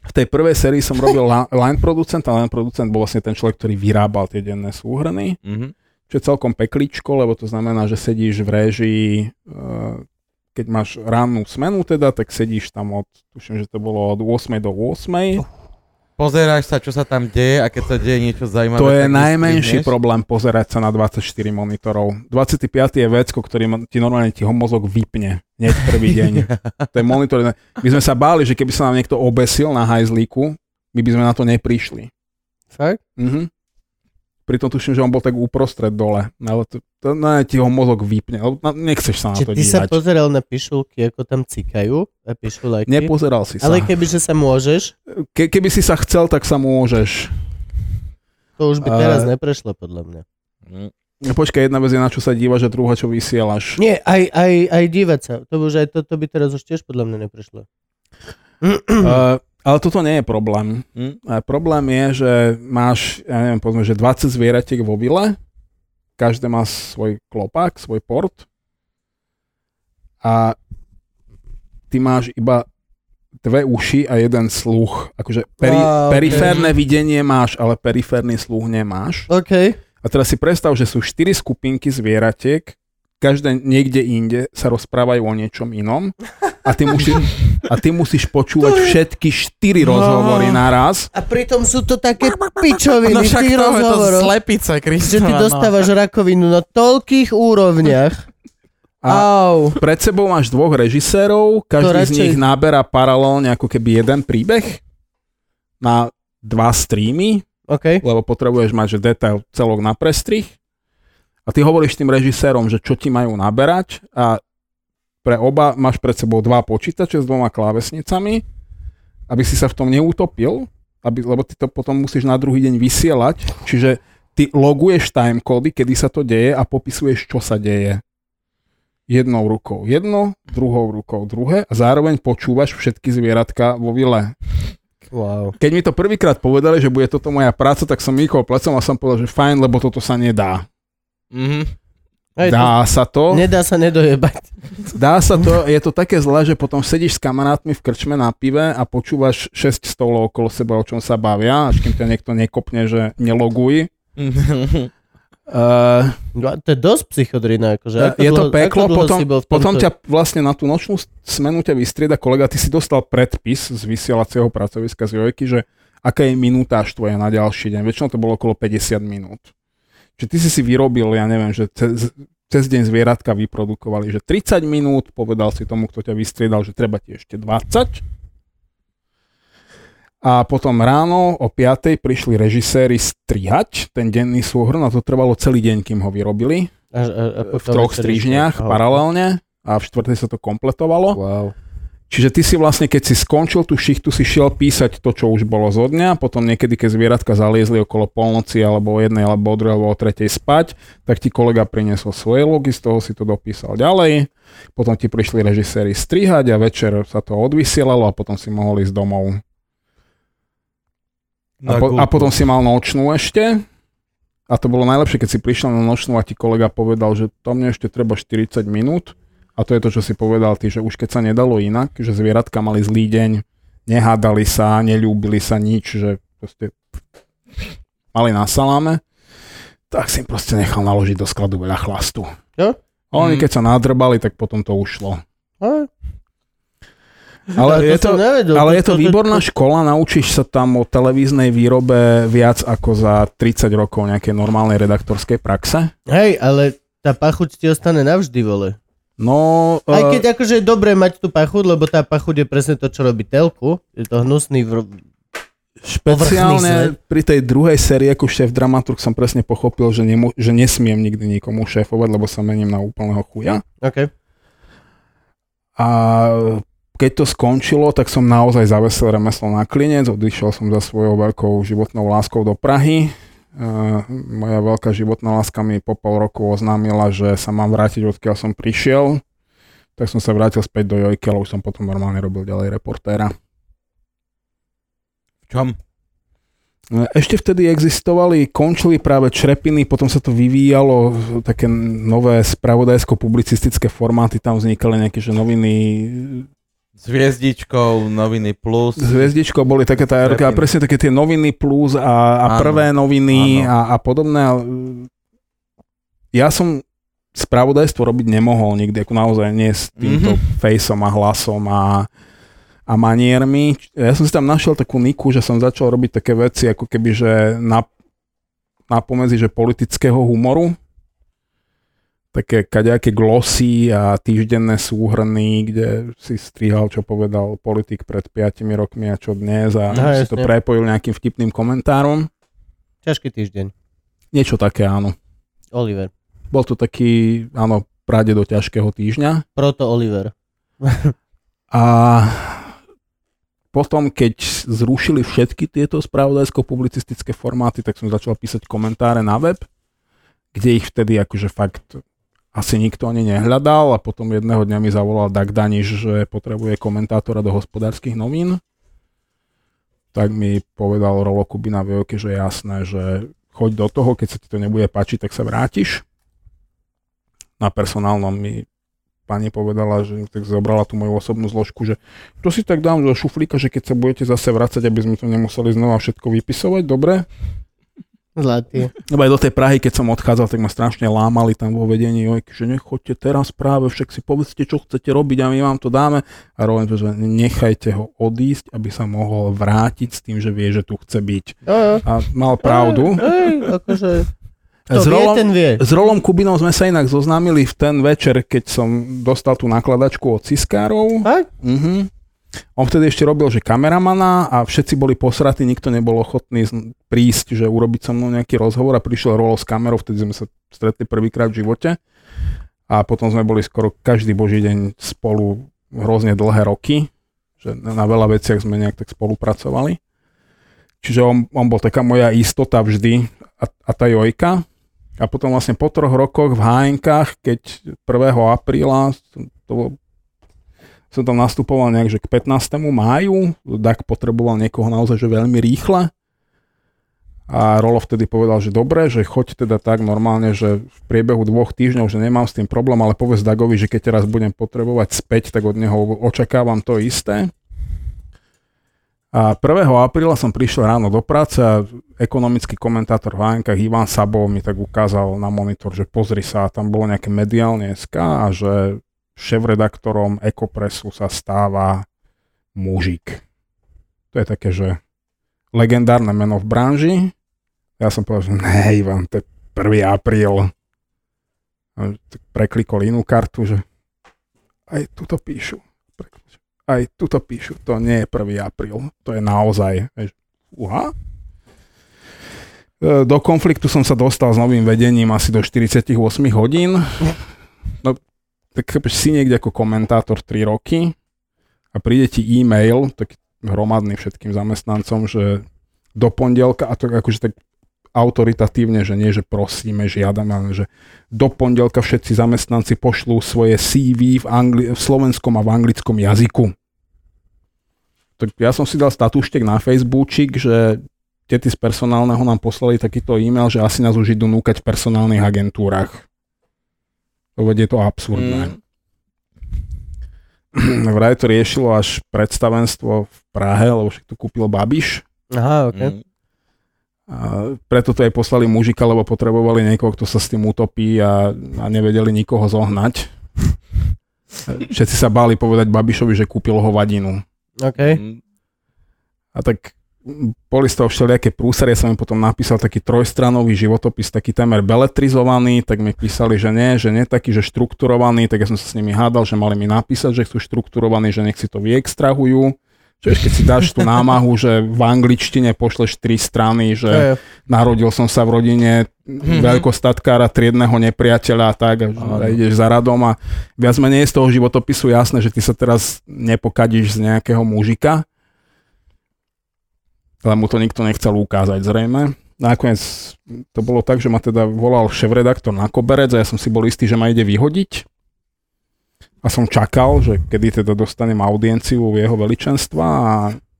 V tej prvej sérii som robil line producent a line producent bol vlastne ten človek, ktorý vyrábal tie denné súhrny. Mhm. čo je celkom peklíčko, lebo to znamená, že sedíš v réžii, eh, keď máš rannú smenu teda, tak sedíš tam od, tuším, že to bolo od 8 do 8. Pozeráš sa, čo sa tam deje a keď sa deje niečo zaujímavé, To je tak najmenší vystrihneš. problém pozerať sa na 24 monitorov. 25 je vec, ko ktorý ti normálne ti ho mozog vypne. Hneď prvý deň. to je monitor. My sme sa báli, že keby sa nám niekto obesil na hajzlíku, my by sme na to neprišli. Fakt? Mhm. Pritom tuším, že on bol tak uprostred dole. Ale to, to ne, ti ho mozog vypne. lebo na- Nechceš sa na Či to ty sa dívať. pozeral na pišulky, ako tam cikajú a pišuláky? Nepozeral si sa. Ale kebyže sa môžeš, Ke, keby si sa chcel, tak sa môžeš. to už by A- teraz neprešlo podľa mňa. Mm. Počkaj, jedna vec je na čo sa dívaš a druhá čo vysielaš. Nie, aj, aj, aj dívať sa. To už aj toto by teraz už tiež podľa mňa neprešlo. Uh, ale toto nie je problém. Hm? A problém je, že máš, ja neviem, povedzme, že 20 zvieratiek vo vile, každé má svoj klopák, svoj port a ty máš iba dve uši a jeden sluch. Akože peri, Wow, periférne videnie máš, ale periférny sluch nemáš. OK. A teraz si predstav, že sú štyri skupinky zvieratiek, každé niekde inde sa rozprávajú o niečom inom a ty, musí, a ty musíš počúvať všetky štyri rozhovory naraz. A pritom sú to také pičoviny No však to je to slepice, Že ty no. dostávaš rakovinu na toľkých úrovniach. A Au. pred sebou máš dvoch režisérov, každý z radšej- nich náberá paralelne ako keby jeden príbeh na dva streamy, OK. lebo potrebuješ mať že detail celok na prestrih. A ty hovoríš tým režisérom, že čo ti majú naberať a pre oba máš pred sebou dva počítače s dvoma klávesnicami, aby si sa v tom neutopil, aby, lebo ty to potom musíš na druhý deň vysielať, čiže ty loguješ timecody, kedy sa to deje a popisuješ, čo sa deje. Jednou rukou jedno, druhou rukou druhé a zároveň počúvaš všetky zvieratka vo vile. Wow. Keď mi to prvýkrát povedali, že bude toto moja práca, tak som mýkol plecom a som povedal, že fajn, lebo toto sa nedá. Mhm. Hej, Dá sa to, to, nedá sa nedojebať. dá sa to, je to také zlé, že potom sedíš s kamarátmi v krčme na pive a počúvaš 6 stolov okolo seba, o čom sa bavia, až kým ťa niekto nekopne, že neloguj. Uh, to je dosť psychodrina. Akože. Ako je to dlho- peklo, ako dlho potom, potom ťa vlastne na tú nočnú smenu ťa vystrieda kolega, ty si dostal predpis z vysielacieho pracoviska z Jojky, že aká je minútáž tvoja na ďalší deň. Väčšinou to bolo okolo 50 minút. Čiže ty si si vyrobil, ja neviem, že cez, cez deň zvieratka vyprodukovali, že 30 minút, povedal si tomu, kto ťa vystriedal, že treba ti ešte 20. A potom ráno o 5. prišli režiséri strihať ten denný súhrn a to trvalo celý deň, kým ho vyrobili A, a, a v troch strižniach paralelne a v štvrtej sa to kompletovalo. Wow. Čiže ty si vlastne, keď si skončil tú šichtu, si šiel písať to, čo už bolo zo dňa, potom niekedy, keď zvieratka zaliezli okolo polnoci, alebo o jednej, alebo o druhej, alebo o tretej spať, tak ti kolega priniesol svoje logy, z toho si to dopísal ďalej, potom ti prišli režiséri strihať a večer sa to odvysielalo a potom si mohol ísť domov. A, po, a potom si mal nočnú ešte. A to bolo najlepšie, keď si prišiel na nočnú a ti kolega povedal, že to mne ešte treba 40 minút. A to je to, čo si povedal ty, že už keď sa nedalo inak, že zvieratka mali zlý deň, nehádali sa, neľúbili sa nič, že proste mali na saláme, tak si im proste nechal naložiť do skladu veľa chlastu. Jo? A oni Mm. keď sa nadrbali, tak potom to ušlo. A, Ale je to, nevedel. Ale je to výborná škola, naučíš sa tam o televíznej výrobe viac ako za 30 rokov nejakej normálnej redaktorskej praxe. Hej, ale tá pachuť ti ostane navždy, vole. No, Aj eh, keď akože je dobré mať tú pachuť, lebo tá pachuť je presne to, čo robí telku. Je to hnusný vr... špeciálne pri tej druhej sérii ako šéf dramaturg som presne pochopil, že, nemu, že nesmiem nikdy nikomu šéfovať, lebo sa mením na úplného chuja. OK. A keď to skončilo, tak som naozaj zavesil remeslo na klinec, odišiel som za svojou veľkou životnou láskou do Prahy. Uh, moja veľká životná láska mi po pol roku oznámila, že sa mám vrátiť, odkiaľ som prišiel. Tak som sa vrátil späť do Jojky, ale už som potom normálne robil ďalej reportéra. V čom? Ešte vtedy existovali, končili práve črepiny, potom sa to vyvíjalo, také nové spravodajsko-publicistické formáty, tam vznikali nejaké že noviny S hviezdičkou, noviny plus. s hviezdičkou, boli také tá, a presne také tie noviny plus a, a Áno, prvé noviny áno. a, a podobné. A, Ja som spravodajstvo robiť nemohol nikdy, ako naozaj nie s týmto Mhm. mm-hmm. fejsom a hlasom a, a maniermi. Ja som si tam našiel takú niku, že som začal robiť také veci, ako keby, že na, na pomedzi, že politického humoru. Také kaďaké glosy a týždenné súhrny, kde si strihal, čo povedal politik pred 5 rokmi a čo dnes a No, si to jasne. prepojil nejakým vtipným komentárom. Ťažký týždeň. Niečo také, áno. Oliver. Bol to taký, áno, práde do ťažkého týždňa. Proto Oliver. A potom, keď zrušili všetky tieto spravodajsko-publicistické formáty, tak som začal písať komentáre na web, kde ich vtedy akože fakt asi nikto ani nehľadal a potom jedného dňa mi zavolal Dag Daniš, že potrebuje komentátora do hospodárskych novín. Tak mi povedal Rolo Kubina v Jojke, že jasné, že choď do toho, keď sa ti to nebude páčiť, tak sa vrátiš. Na personálnom mi pani povedala, že tak zobrala tú moju osobnú zložku, že to si tak dám do šuflíka, že keď sa budete zase vracať, aby sme to nemuseli znova všetko vypisovať, dobre? Zlatý. Lebo aj do tej Prahy, keď som odchádzal, tak ma strašne lámali tam vo vedení, ojky, že nechoďte teraz práve, však si povedzte, čo chcete robiť a my vám to dáme. A rovne, že nechajte ho odísť, aby sa mohol vrátiť s tým, že vie, že tu chce byť. A mal pravdu. Ej, akože... Kto S vie, Rolom, ten vie. s Rolom Kubinom sme sa inak zoznámili v ten večer, keď som dostal tú nakladačku od Ciskárov. Fakt? Mhm. On vtedy ešte robil, že kameramana a všetci boli posratí, nikto nebol ochotný prísť, že urobiť so mnou nejaký rozhovor a prišiel Rolo s kamerou, vtedy sme sa stretli prvýkrát v živote. A potom sme boli skoro každý boží deň spolu hrozne dlhé roky, že na veľa veciach sme nejak tak spolupracovali. Čiže on, on bol taká moja istota vždy a, a tá Jojka. A potom vlastne po troch rokoch v HNK, keď 1. apríla, to bol, som tam nastupoval nejak, že k 15. máju, tak potreboval niekoho naozaj že veľmi rýchle. A Rolo vtedy povedal, že dobre, že choď teda tak normálne, že v priebehu dvoch týždňov, že nemám s tým problém, ale povedz Dagovi, že keď teraz budem potrebovať späť, tak od neho očakávam to isté. A 1. apríla som prišiel ráno do práce a ekonomický komentátor v Hánkach Ivan Sabov mi tak ukázal na monitor, že pozri sa, tam bolo nejaké mediálne SK a že šéf-redaktorom Ekopresu sa stáva mužik. To je také, že legendárne meno v branži ja som povedal, že ne, Ivan, to je 1. apríl. Preklikol inú kartu, že aj tu to píšu. Aj tu to píšu. To nie je 1. apríl. To je naozaj. Uha. E, do konfliktu som sa dostal s novým vedením asi do 48 hodín. No, tak si niekde ako komentátor 3 roky a príde ti e-mail, tak hromadný všetkým zamestnancom, že do pondelka, a to akože tak autoritatívne, že nie, že prosíme, žiadame, ale že do pondelka všetci zamestnanci pošlú svoje CV v, angli- v slovenskom a v anglickom jazyku. Tak ja som si dal statuštek na Facebookčik, že tety z personálneho nám poslali takýto e-mail, že asi nás už idú núkať v personálnych agentúrach. Veď je to absurdné. Mm. Vraj to riešilo až predstavenstvo v Prahe, lebo však to kúpil Babiš. Aha, ok. Mm. A preto to aj poslali mužika, lebo potrebovali niekoho, kto sa s tým utopí a, a nevedeli nikoho zohnať. Všetci sa báli povedať Babišovi, že kúpil hovadinu. OK. A tak boli z toho všelijaké prúsery, ja som im potom napísal taký trojstranový životopis, taký témer beletrizovaný, tak mi písali, že nie, že nie taký, že štrukturovaný, tak ja som sa s nimi hádal, že mali mi napísať, že chcú štrukturovaný, že nech si to vyextrahujú. Že keď si dáš tú námahu, že v angličtine pošleš tri strany, že narodil som sa v rodine mm-hmm. veľkostatkára, triedného nepriateľa a tak, a, a ideš za radom a viac menej z toho životopisu jasné, že ty sa teraz nepokadíš z nejakého mužika, ale mu to nikto nechcel ukázať zrejme. Nakoniec to bolo tak, že ma teda volal šéf-redaktor na koberec a ja som si bol istý, že ma ide vyhodiť a som čakal, že kedy teda dostanem audienciu jeho veličenstva a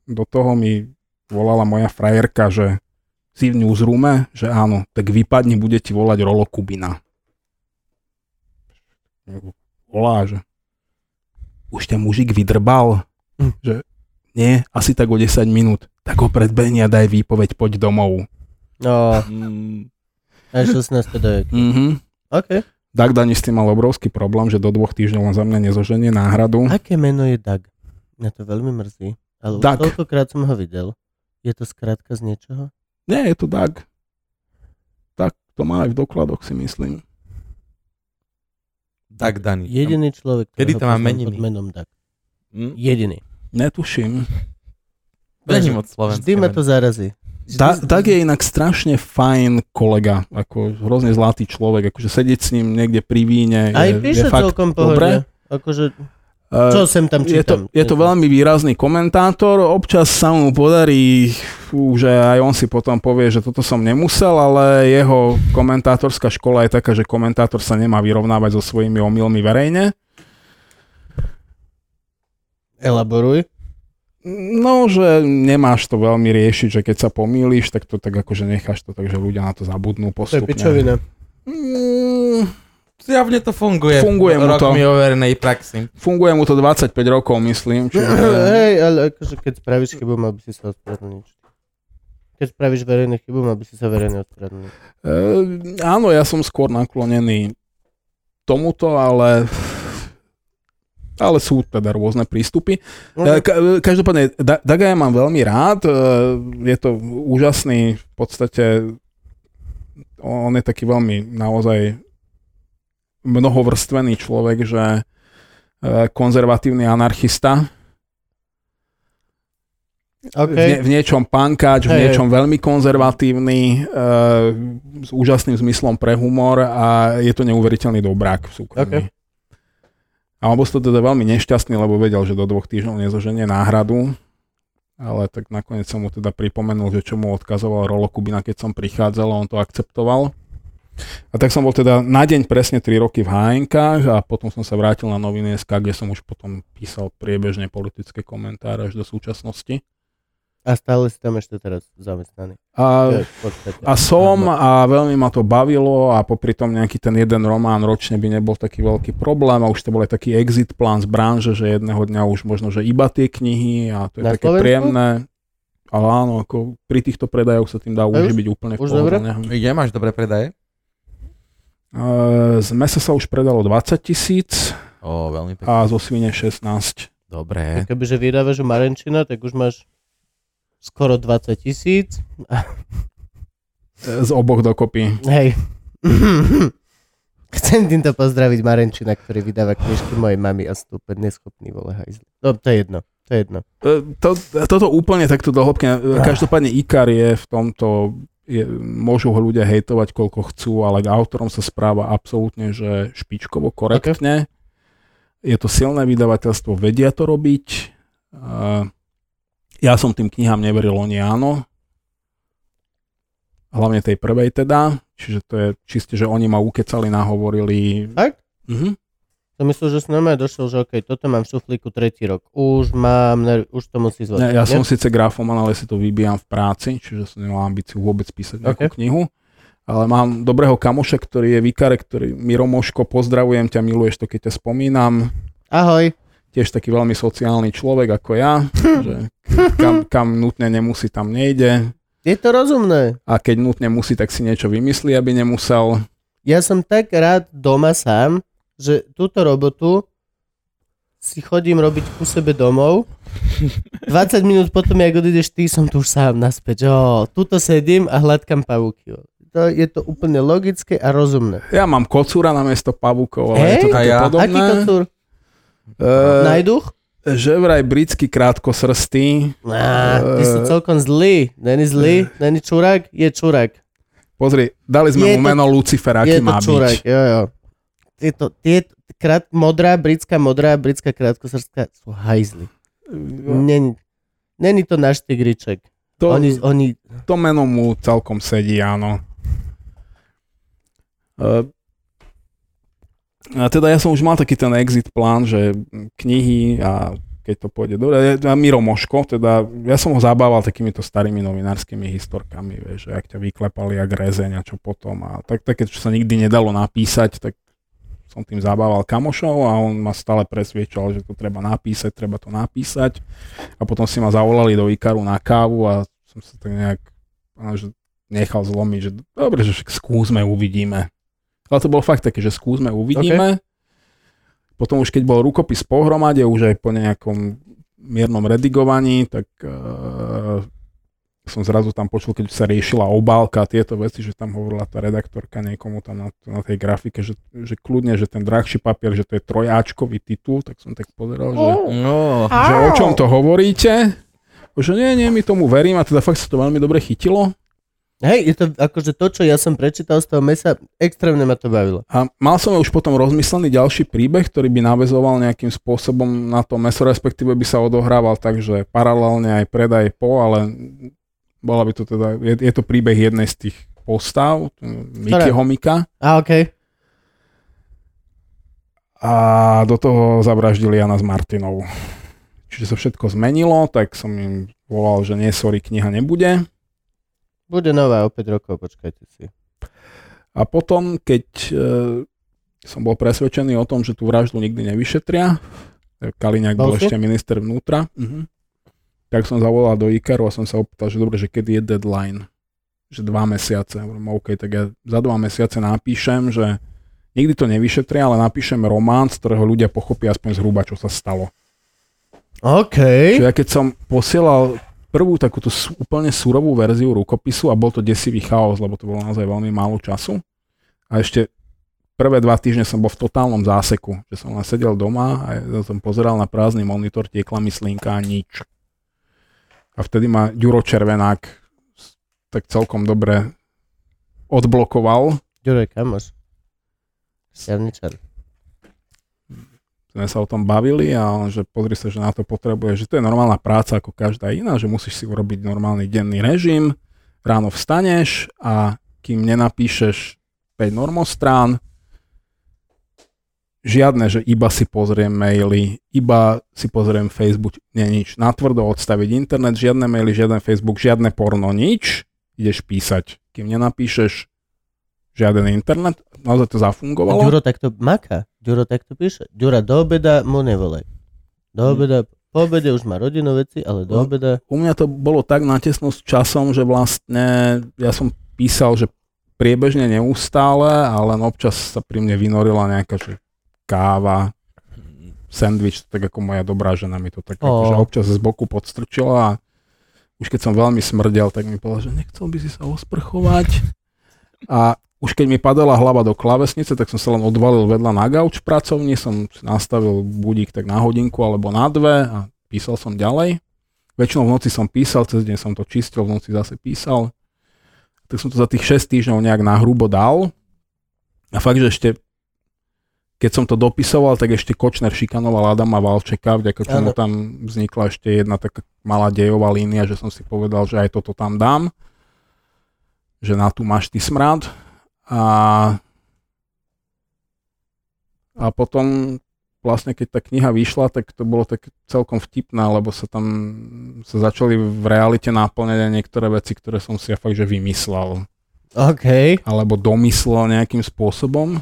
do toho mi volala moja frajerka, že si v newsroome, že áno, tak vypadne, bude ti volať Rolo Kubina. Volá, že už ťa mužik vydrbal, hm. že nie, asi tak o 10 minút. Tak ho predbehni a daj výpoveď, poď domov. No, mm. aj 16 teda mm-hmm. OK. Doug Dani s tým mal obrovský problém, že do dvoch týždňov on za mňa nezoženie náhradu. Aké meno je Doug? Mňa to veľmi mrzí. Ale Doug. toľkokrát som ho videl. Je to skrátka z niečoho? Nie, je to Doug. Tak to má aj v dokladoch, si myslím. Doug Dani. Jediný človek, Kedy to má meniny? pod menom Doug. Hm? Jediný. Netuším. Není moc slovenské. Vždy ma to zarazí. Da, tak je inak strašne fajn kolega, ako hrozne zlatý človek, akože sedieť s ním niekde pri víne Aj je, píše je fakt celkom pohode. Akože, čo sem tam čítam. Je to, je to veľmi výrazný komentátor, občas sa mu podarí, fú, že aj on si potom povie, že toto som nemusel, ale jeho komentátorská škola je taká, že komentátor sa nemá vyrovnávať so svojimi omylmi verejne. Elaboruj. No, že nemáš to veľmi riešiť, že keď sa pomýliš, tak to tak akože necháš to, takže ľudia na to zabudnú postupne. To je pičovina. Mm, Zjavne to funguje. Funguje mu to. Rokmi overenej praxi. Funguje mu to 25 rokov, myslím. Čiže... Hej, ale akože keď spravíš chybu, mal by si sa ospravedlniť. Keď spravíš verejnú chybu, mal by si sa verejne ospravedlniť. E, áno, ja som skôr naklonený tomuto, ale ale sú teda rôzne prístupy. Okay. Ka- každopádne, Daga ja mám veľmi rád, e, je to úžasný, v podstate on je taký veľmi naozaj mnohovrstvený človek, že e, konzervatívny anarchista. v, nie, v niečom pankáč, v Hej, niečom veľmi konzervatívny, e, s úžasným zmyslom pre humor a je to neuveriteľný dobrák v súkromí. Okay. A on bol to teda veľmi nešťastný, lebo vedel, že do dvoch týždňov nezoženie náhradu, ale tak nakoniec som mu teda pripomenul, že čo mu odkazoval Rolo Kubina, keď som prichádzal a on to akceptoval. A tak som bol teda na deň presne 3 roky v HNK a potom som sa vrátil na noviny SK, kde som už potom písal priebežne politické komentáre až do súčasnosti. A stále si tam ešte teraz zamestnaný. A, v a som a veľmi ma to bavilo a popri tom nejaký ten jeden román ročne by nebol taký veľký problém a už to bol aj taký exit plán z branže, že jedného dňa už možno, že iba tie knihy a to je Na také Slovensku? príjemné. Ale áno, ako pri týchto predajoch sa tým dá uživiť úplne v Už pohode. dobre? Ide, máš dobré predaje? Uh, z mesa sa už predalo 20 tisíc Ó, veľmi pekne. a zo svine 16. Dobre. Kebyže vydávaš u Marenčina, tak už máš skoro 20 tisíc. Z oboch dokopy. Hej. Chcem týmto pozdraviť Marenčina, ktorý vydáva knižky mojej mamy a úplne neschopný vole hajzli. No, to je jedno. To je jedno. E, To, toto úplne takto do hĺbky. Každopádne Ikar je v tomto, je, môžu ho ľudia hejtovať koľko chcú, ale k autorom sa správa absolútne, že špičkovo, korektne. Je to silné vydavateľstvo, vedia to robiť. Uh, ja som tým knihám neveril, oni áno. Hlavne tej prvej teda. Čiže to je čiste, že oni ma ukecali, nahovorili. Fakt? Mhm. Som myslel, že som normálne došiel, že OK, toto mám v šuflíku tretí rok. Už mám, nerv- už to musí zvládať. Ne, ja som síce grafoman, ale si to vybijam v práci, čiže som nemal ambíciu vôbec písať nejakú Ok. knihu. Ale mám dobrého kamoša, ktorý je vikare, ktorý Miro Moško, pozdravujem ťa, miluješ to, keď ťa spomínam. Ahoj. Tiež taký veľmi sociálny človek ako ja, že kam, kam nutne nemusí, tam nejde. Je to rozumné. A keď nutne musí, tak si niečo vymyslí, aby nemusel. Ja som tak rád doma sám, že túto robotu si chodím robiť ku sebe domov. 20 minút potom, jak odídeš ty, som tu už sám naspäť. Ó, tuto sedím a hladkám pavúky. To, je to úplne logické a rozumné. Ja mám kocúra na miesto pavúkov, ale Hej? je to také ja? podobné. Aký kocúr? Eh, Najduch? že vraj britský krátkosrstý. Á, ty si Eh. celkom zlý. Není zlý? Není čurák? Je čurák. Pozri, dali sme Je mu to- meno Lucifer, aký má čurák, byť. jo, jo. Tieto, tieto, krát, modrá, britská modrá, britská krátkosrská sú hajzly. Není, není to náš tigriček. To, Oni, oni, to meno mu celkom sedí, áno. Uh, a teda ja som už mal taký ten exit plán, že knihy a keď to pôjde dobre, a Miro Moško, teda ja som ho zabával takýmito starými novinárskymi historkami, vieš, že ak ťa vyklepali jak rezeň a čo potom a tak, také, čo sa nikdy nedalo napísať, tak som tým zabával kamošov a on ma stále presviečal, že to treba napísať, treba to napísať a potom si ma zavolali do Ikaru na kávu a som sa tak nejak a nechal zlomiť, že dobre, že však skúsme, uvidíme. Ale to bolo fakt také, že skúsme, uvidíme. Potom už keď bol rukopis pohromade, už aj po nejakom miernom redigovaní, tak uh, som zrazu tam počul, keď sa riešila obálka a tieto veci, že tam hovorila tá redaktorka niekomu tam na, na tej grafike, že, že kľudne, že ten drahší papier, že to je trojáčkový titul, tak som tak pozeral, že, No, že o čom to hovoríte. Že nie, nie, my tomu verím a teda fakt sa to veľmi dobre chytilo. Hej, je to akože to, čo ja som prečítal z toho mesa, extrémne ma to bavilo. A mal som už potom rozmyslený ďalší príbeh, ktorý by navezoval nejakým spôsobom na to meso, respektíve by sa odohrával tak, že paralelne aj predaj po, ale bola by to teda, je, je to príbeh jednej z tých postav, Mikyho Mika. A okej. A do toho zavraždili Jana s Martinou. Čiže sa všetko zmenilo, tak som im volal, že nie, sorry, kniha nebude. Bude nová o 5 rokov, počkajte si. A potom, keď e, som bol presvedčený o tom, že tú vraždu nikdy nevyšetria, Kaliňák bol Bol ešte minister vnútra, uh-huh. tak som zavolal do Ikaru a som sa opýtal, že dobre, že kedy je deadline? Že dva mesiace. Hovorím, OK, tak ja za dva mesiace napíšem, že nikdy to nevyšetria, ale napíšem román, z ktorého ľudia pochopia aspoň zhruba, čo sa stalo. OK. Čiže ja keď som posielal prvú takúto úplne surovú verziu rukopisu a bol to desivý chaos, lebo to bolo naozaj veľmi málo času. A ešte prvé dva týždne som bol v totálnom záseku, že som len sedel doma a ja som pozeral na prázdny monitor, tiekla mi slinka a nič. A vtedy ma Ďuro Červenák tak celkom dobre odblokoval. Ďuro je kamoš. Šťavničar. Sme sa o tom bavili a on, že pozri sa, že na to potrebuje, že to je normálna práca ako každá iná, že musíš si urobiť normálny denný režim, ráno vstaneš a kým nenapíšeš 5 normostrán, žiadne, že iba si pozriem maily, iba si pozriem Facebook, nie nič. Natvrdo odstaviť internet, žiadne maily, žiaden Facebook, žiadne porno, nič. Ideš písať. Kým nenapíšeš žiaden internet, naozaj to A zafungovalo. Ďuro takto maká. Ďuro takto píše. Ďura do obeda mu nevolaj. Do Hm. obeda, po obede už má rodinu veci, ale do No. obeda... U mňa to bolo tak natesno s časom, že vlastne ja som písal, že priebežne neustále, ale len občas sa pri mne vynorila nejaká že káva, sendvič, tak ako moja dobrá žena mi to tak Ó. akože občas z boku podstrčila a už keď som veľmi smrdel, tak mi povedal, že nechcel by si sa osprchovať. A už keď mi padala hlava do klavesnice, tak som sa len odvalil vedľa na gauč v pracovni, som nastavil budík tak na hodinku alebo na dve a písal som ďalej. Väčšinou v noci som písal, cez deň som to čistil, v noci zase písal. Tak som to za tých 6 týždňov nejak nahrubo dal. A fakt, že ešte keď som to dopisoval, tak ešte Kočner šikanoval Adama Valčeka, vďaka čomu tam vznikla ešte jedna taká malá dejová línia, že som si povedal, že aj toto tam dám. Že na tu máš ty smrad. A, a potom vlastne keď tá kniha vyšla, tak to bolo tak celkom vtipné, lebo sa tam sa začali v realite náplňať aj niektoré veci, ktoré som si ja fakt, že vymyslel OK. alebo domyslel nejakým spôsobom.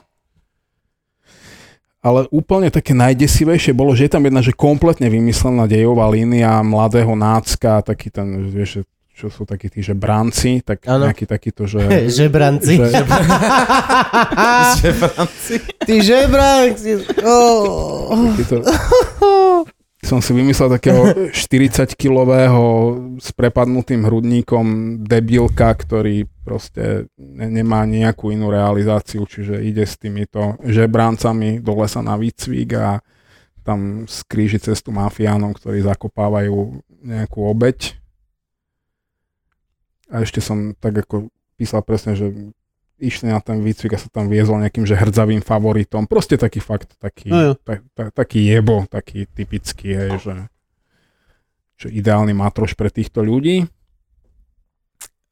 Ale úplne také najdesivejšie bolo, že je tam jedna, že kompletne vymyslená dejová línia mladého nácka, taký ten, vieš, čo sú takí tí, že branci, tak Áno. nejaký takýto, že... Žebranci. že, Že Franci. Ty žebranci. Oh. takýto, som si vymyslel takého 40-kilového s prepadnutým hrudníkom debilka, ktorý proste ne- nemá nejakú inú realizáciu, čiže ide s týmito žebrancami do lesa na výcvik a tam skríži cestu mafiánom, ktorí zakopávajú nejakú obeď. A ešte som tak ako písal presne, že išli na ten výcvik a sa tam viezol nejakým že hrdzavým favoritom. Proste taký fakt, taký, No jo. ta, ta, taký jebo, taký typický, hej, že, že ideálny matroš pre týchto ľudí.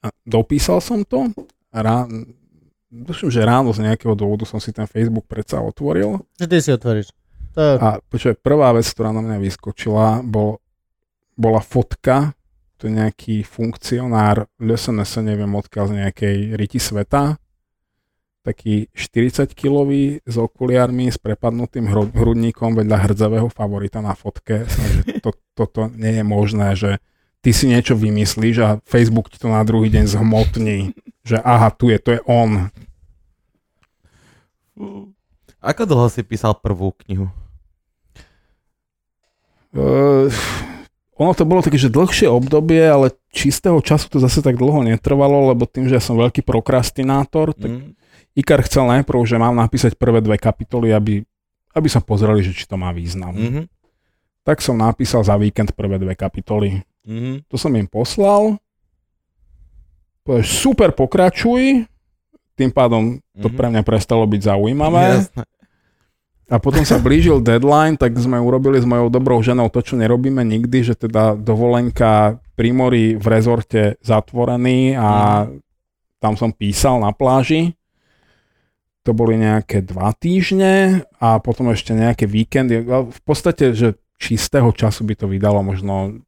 A dopísal som to. a Rá, Duším, že ráno z nejakého dôvodu som si ten Facebook predsa otvoril. Čo ty si otvoríš? To, A počuj, prvá vec, ktorá na mňa vyskočila, bol, bola fotka, to je nejaký funkcionár LSNS, neviem odkiaľ z nejakej riti sveta, taký 40-kilový s okuliarmi, s prepadnutým hru- hrudníkom vedľa hrdzavého favorita na fotke. Že to, toto nie je možné, že ty si niečo vymyslíš a Facebook ti to na druhý deň zhmotní, že aha, tu je, to je on. Ako dlho si písal prvú knihu? Uh, ono to bolo také, že dlhšie obdobie, ale čistého času to zase tak dlho netrvalo, lebo tým, že ja som veľký prokrastinátor, tak Mm. Ikar chcel najprv, že mám napísať prvé dve kapitoly, aby, aby sa pozreli, že či to má význam. Mhm. Tak som napísal za víkend prvé dve kapitoly. Mhm. To som im poslal. Povedal, super, pokračuj. Tým pádom to Mhm. pre mňa prestalo byť zaujímavé. Jasné. A potom sa blížil deadline, tak sme urobili s mojou dobrou ženou to, čo nerobíme nikdy, že teda dovolenka pri mori v rezorte zatvorený a tam som písal na pláži. To boli nejaké dva týždne a potom ešte nejaké víkendy. V podstate, že čistého času by to vydalo možno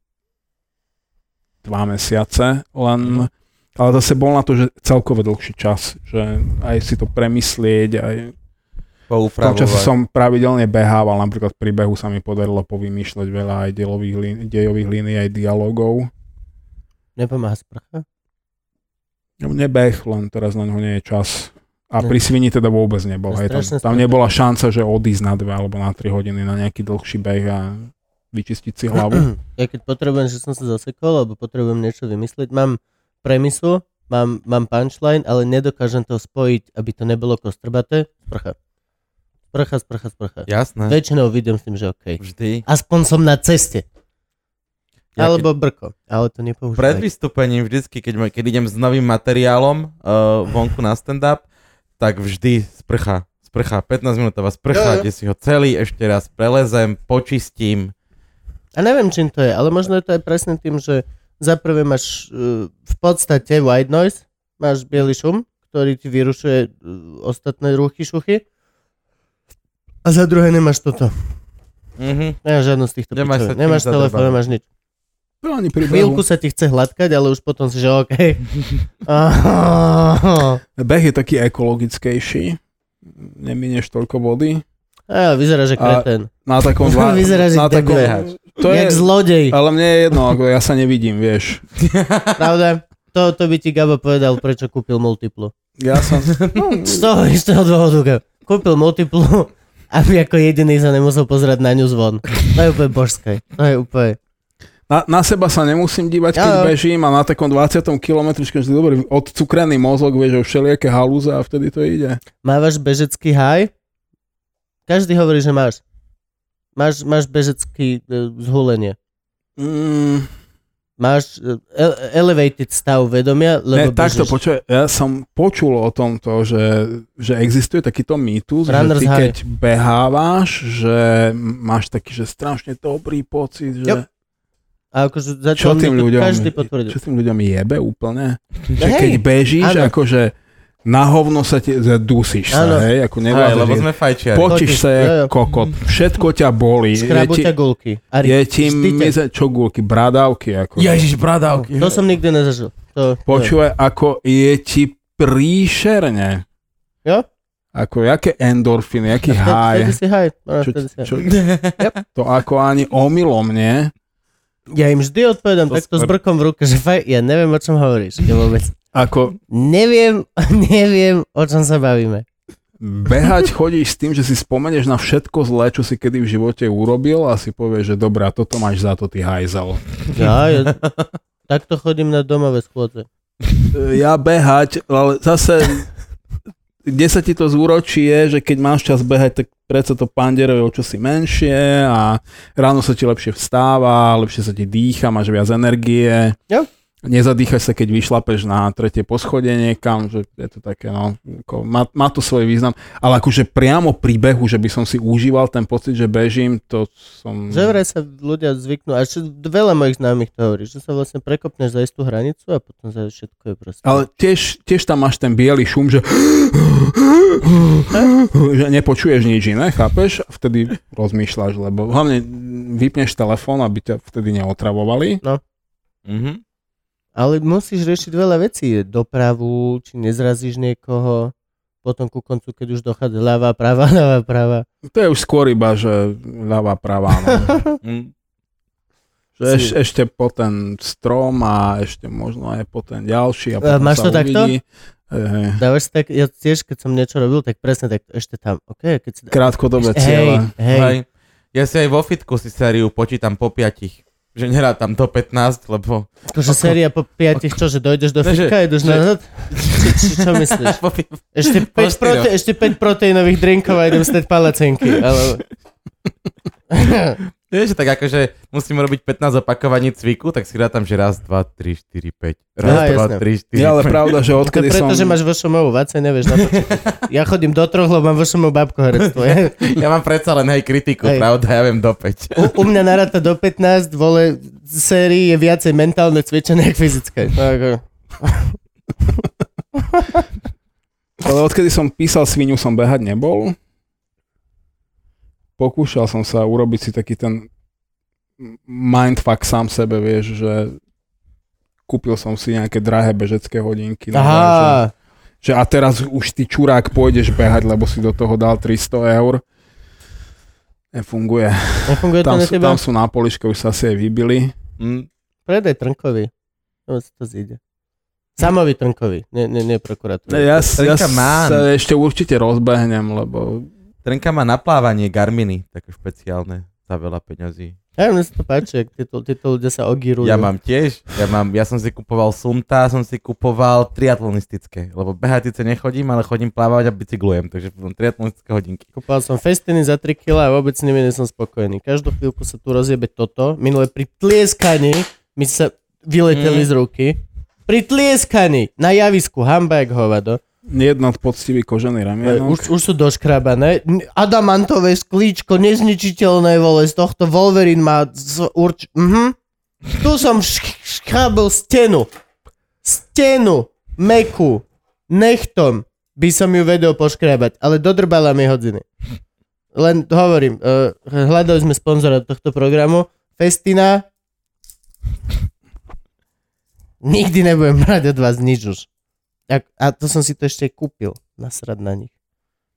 dva mesiace len, ale zase bol na to, že celkové dlhší čas, že aj si to premyslieť, aj v tom čase som pravidelne behával, napríklad pri behu sa mi podarilo povymýšľať veľa aj dielových lín, dejových línií, aj dialogov. nepomáha sprcha? Nebeh, len teraz na ňo nie je čas. A Ne. pri svini teda vôbec nebol. Hej, tam, tam nebola šanca, že odísť na dve alebo na tri hodiny na nejaký dlhší beh a vyčistiť si hlavu. Ja keď potrebujem, že som sa zasekol, alebo potrebujem niečo vymyslieť, mám premisu, mám, mám punchline, ale nedokážem to spojiť, aby to nebolo kostrbaté. Sprcha. Sprcha, sprcha, sprcha. Jasné. Väčšinou vidím s tým, že OK. Vždy. Aspoň som na ceste. Ja Alebo brko, ale to Pred nepoužívaj. vystúpením vždycky, keď, keď idem s novým materiálom uh, vonku na stand-up, tak vždy sprcha. Sprcha, 15 minútová sprcha, kde si ho celý ešte raz prelezem, počistím. A neviem, čím to je, ale možno je to aj presne tým, že za prvé máš uh, v podstate white noise, máš biely šum, ktorý ti vyrušuje uh, ostatné ruchy, šuchy. A za druhé nemáš toto. Mhm. Nemáš žiadnu z týchto Nemáš sa Nemáš telefón, nemáš nič. To ani pri Chvíľku sa ti chce hladkať, ale už potom si, že OK. Beh je taký ekologickejší. Neminieš toľko vody. A vyzerá, že A- kreten. Na takom dva... Vyzerá, že na takom, debil. to Jak je, zlodej. ale mne je jedno, ako ja sa nevidím, vieš. Pravda? To, to by ti Gabo povedal, prečo kúpil multiplu. Ja som... Z toho istého dôvodu, Gabo. Kúpil multiplu, aby ako jediný sa nemusel pozerať na ňu zvon. To je úplne božské. To je úplne... Na, na seba sa nemusím dívať, keď jo. bežím a na takom 20 kilometri, že dobrý, odcukrený mozog, vieš, o všelijaké halúze a vtedy to ide. Mávaš bežecký haj? Každý hovorí, že máš. Máš, máš bežecký e, zhulenie. Mm, Máš e, ele- elevated stav vedomia, ne, lebo takto počuj, ja som počul o tomto, že, že existuje takýto mýtus, že Runner's ty high. keď behávaš, že máš taký, že strašne dobrý pocit, že... Yep. A akože Čo tým ľuďom, každý potvrdil. čo tým ľuďom jebe úplne? Že Hej, keď bežíš, áno. akože na hovno sa ti, dusíš sa, Áno. hej, ako Hej, nevládeš. lebo sme fajčiari. Počíš Potíš, sa jak jo. kokot, všetko ťa Škrabu ti, ťa gulky. A je ti mize, čo gulky, bradávky. Ako. Ježiš, bradávky. To som nikdy nezažil. To, Počúvaj, ako je ti príšerne. Jo? Ako, jaké endorfiny, aký Vtedy, haj. vtedy si haj. Čo, čo, to ako ani omylom, nie? Ja im vždy odpovedám To takto s brkom v ruke, že faj, ja neviem, o čom hovoríš. Ja vôbec Ako neviem, neviem, o čom sa bavíme. behať chodíš s tým, že si spomeneš na všetko zlé, čo si kedy v živote urobil a si povieš, že dobrá, toto máš za to, ty hajzel. Ja, ja takto chodím na domové schôdze. ja behať, ale zase kde sa ti to zúročí je, že keď máš čas behať, tak predsa to panderuje o čosi menšie a ráno sa ti lepšie vstáva, lepšie sa ti dýcha, máš viac energie. Jo. Nezadýchaš sa, keď vyšlapeš na tretie poschodie niekam, že je to také, no, ako, má, má to svoj význam, ale akože priamo pri behu, že by som si užíval ten pocit, že bežím, to som... Že vraj sa ľudia zvyknú, a čo, veľa mojich známych to hovorí, že sa vlastne prekopneš za istú hranicu a potom za všetko je proste. Ale tiež, tiež tam máš ten biely šum, že, že nepočuješ nič iné, chápeš? A vtedy rozmýšľaš, lebo hlavne vypneš telefón, aby ťa vtedy neotravovali. Mhm. Ale musíš riešiť veľa vecí. Dopravu, či nezrazíš niekoho. Potom ku koncu, keď už dochádza ľavá, práva, ľavá, práva. To je už skôr iba, že ľavá, pravá. No. Mm. Že eš, ešte po ten strom a ešte možno aj po ten ďalší. A A potom máš sa to takto? uvidí. Hej, hej. Dávaš si tak, ja tiež, keď som niečo robil, tak presne tak ešte tam. OK, keď si dá... Krátkodobé Hej, ciele. hej. Hej. Ja si aj vo fitku si sériu počítam po piatich. Že nerátam do 15, lebo... Akože Ako- séria po piatich, čo, že dojdeš do Ne, že- fitka, ideš že- nazad? Či, či, čo myslíš? Ešte 5, štyroch. prote, ešte 5 proteínových drinkov a idem stať palacinky. Ale... Vieš, tak akože musím robiť 15 opakovaní cviku, tak si rátam, že raz, dva, tri, štyri, päť. Raz, Á, dva, jasné. tri, štyri, Ja, ale pravda, že odkedy preto, som... že máš VŠMO, Vace nevieš na to. Ja chodím do troch, lebo mám VŠMO babko herectvo. Ja, Ja mám predsa len hej kritiku, Hej. pravda, ja viem do 5. u, u mňa naráta do 15, vole, sérii je viacej mentálne cvičenie ako fyzické. To ako... Ale odkedy som písal svinu, som behať nebol. Pokúšal som sa urobiť si taký ten mindfuck sám sebe, vieš, že kúpil som si nejaké drahé bežecké hodinky. nové, Že, Aha, že a teraz už ty čurák pôjdeš behať, lebo si do toho dal 300 eur. Nefunguje. nefunguje to Tam na sú, teba? tam sú na poliške, už sa asi aj vybili. Mm, Predaj Trnkovi. No, to zíde. Samovi Trnkovi, nie, nie, nie prokuratúra. Ja, ja sa ešte určite rozbehnem, lebo Trenka má na plávanie Garminy, také špeciálne, za veľa peňazí. Ja mne sa to páči, ak títo, títo ľudia sa ogírujú. Ja mám tiež, ja, mám, ja som si kupoval sumta, som si kupoval triatlonistické, lebo behať síce nechodím, ale chodím plávať a bicyklujem, takže mám triatlonistické hodinky. Kúpal som festiny za 3 kg a vôbec nimi nie som spokojný. Každú chvíľku sa tu rozjebe toto. Minule pri tlieskaní mi sa vyleteli Mm. z ruky. Pri tlieskaní na javisku, hamba jak hovado. Jedna poctivý kožený ramienok. Už, už sú doškrabané. Adamantové sklíčko, nezničiteľné vole, z tohto Wolverine má z, urč... Mhm. Tu som š- škrabel stenu. Stenu. Meku. Nechtom by som ju vedel poškrabať, ale dodrbala mi hodiny. Len hovorím, uh, hľadali sme sponzora tohto programu. Festina. Nikdy nebudem brať od vás nič už. A, a to som si to ešte kúpil. Nasrad na nich.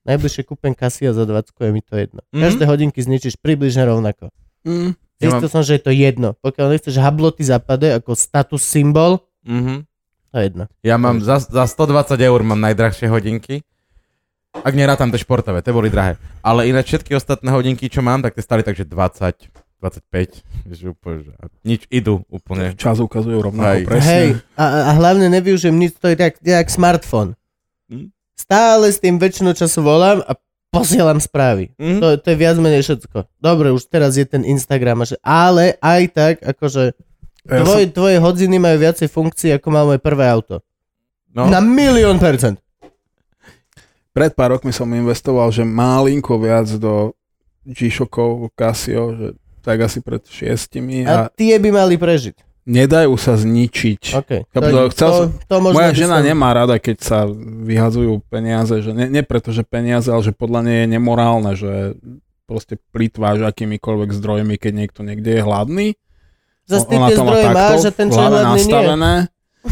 Najbližšie kúpem Casio za 20, je mi to jedno. Mhm. Každé hodinky zničíš približne rovnako. Mm. Ja Zistil som, že je to jedno. Pokiaľ nechceš habloty zapade ako status symbol, Mhm. to je jedno. Ja mám za, za 120 eur mám najdrahšie hodinky. Ak nerátam tie športové, tie boli drahé. Ale ináč všetky ostatné hodinky, čo mám, tak tie stali takže 20, 25. Že úplne, že nič idú úplne. Čas ukazujú rovnako presne. Hej, a, a hlavne nevyužijem nič, to je jak, jak smartfón. Hm? Stále s tým väčšinu času volám a posielam správy. Mhm. To, to je viac menej všetko. Dobre, už teraz je ten Instagram, že- ale aj tak, akože Ja tvoje, tvoje hodiny majú viacej funkcií, ako mal moje prvé auto. No, Na milión percent. Pred pár rokmi som investoval, že malinko viac do G-Shockov, Casio, že tak asi pred šiestimi A a tie by mali prežiť. nedajú sa zničiť. OK. Chápu, To, to chcel to, to možno Moja žena som- nemá rada, keď sa vyhazujú peniaze, že ne, nie preto, že peniaze, ale že podľa nej je nemorálne, že proste plýtváš akýmikoľvek zdrojmi, keď niekto niekde je hladný. Zas ty tie to má zdroje máš a ten čo je hladný nie. nastavené.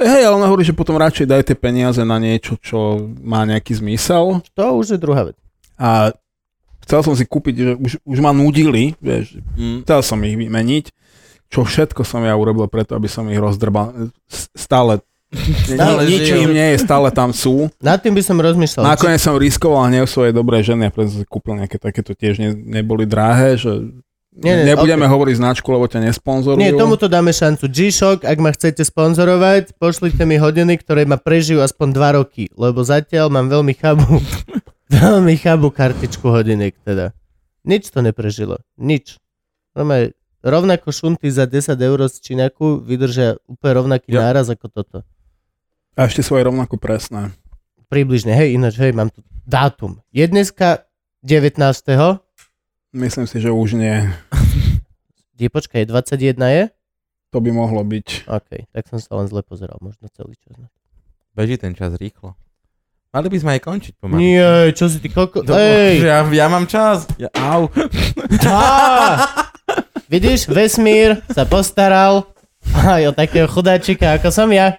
Hej, ale ona hovorí, že potom radšej daj tie peniaze na niečo, čo má nejaký zmysel. To už je druhá vec. A chcel som si kúpiť, že už, už ma nudili, vieš, mm, chcel som ich vymeniť, čo všetko som ja urobil preto, aby som ich rozdrbal. Stále, Stále nič im nie je, stále tam sú. Nad tým by som rozmýšľal. Nakoniec som riskoval hnev svojej dobrej ženy a preto som si kúpil nejaké takéto tiež ne, neboli drahé, že Nie, nie, nebudeme ok. hovoriť značku, lebo ťa nesponzorujú. Nie, tomuto dáme šancu. G-Shock, ak ma chcete sponzorovať, pošlite mi hodiny, ktoré ma prežijú aspoň 2 roky, lebo zatiaľ mám veľmi chabú, veľmi chabú kartičku hodinek teda. Nič to neprežilo. Nič. Normálne, rovnako šunty za 10 eur z Číňaku vydržia úplne rovnaký Ja. náraz ako toto. A ešte svoje rovnako presné. Približne, hej, ináč, hej, mám tu dátum. Je dneska 19. Myslím si, že už nie. Je, počkaj, 21 je? To by mohlo byť. OK, tak som sa len zle pozeral, možno celý čas. beží ten čas rýchlo. Mali by sme aj končiť pomaly. Nie, čo si ty koko... Ej! ja, ja mám čas. Ja, au. Á! Vidíš, vesmír sa postaral aj o takého chudáčika, ako som ja.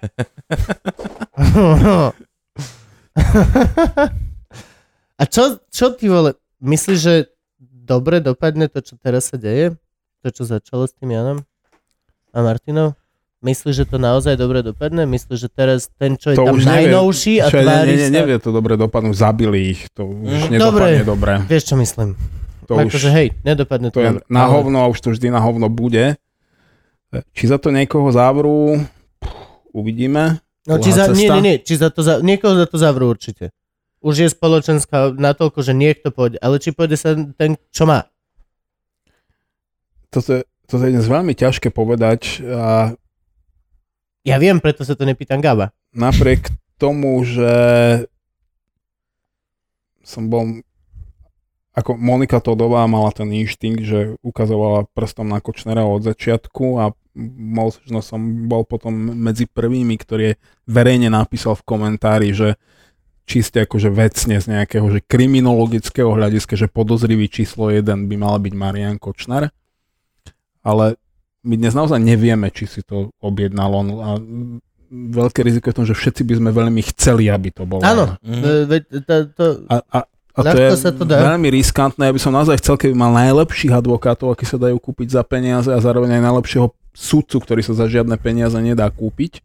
A čo, čo ty vole, myslíš, že dobre dopadne to, čo teraz sa deje? To, čo začalo s tým Janom a Martinou? Myslíš, že to naozaj dobre dopadne? Myslíš, že teraz ten, čo je To tam už nevie. najnovší a tvári ne, ne, nevie to dobre dopadnúť, zabili ich. To už Mm, nedopadne dobre. Vieš, čo myslím? To akože už, hej, nedopadne to, to je dobre. na hovno a už to vždy na hovno bude. Či za to niekoho závrú, uvidíme. No, či za, nie, nie, nie, či za to za, niekoho za to zavrú určite. Už je spoločenská natoľko, že niekto pôjde, ale či pôjde sa ten, čo má. Toto, je- toto je dnes veľmi ťažké povedať a Ja viem, preto sa to nepýtam Gaba. napriek tomu, že som bol ako Monika Todová mala ten inštinkt, že ukazovala prstom na Kočnera od začiatku a možno som bol potom medzi prvými, ktorý verejne napísal v komentári, že čiste akože vecne z nejakého že kriminologického hľadiska, že podozrivý číslo 1 by mal byť Marian Kočner. Ale my dnes naozaj nevieme, či si to objednal on a veľké riziko je tom, že všetci by sme veľmi chceli, aby to bolo. Áno, veď to, to, A, a, a to je sa to dá. veľmi riskantné, aby som naozaj chcel, keby mal najlepších advokátov, akí sa dajú kúpiť za peniaze a zároveň aj najlepšieho sudcu, ktorý sa za žiadne peniaze nedá kúpiť.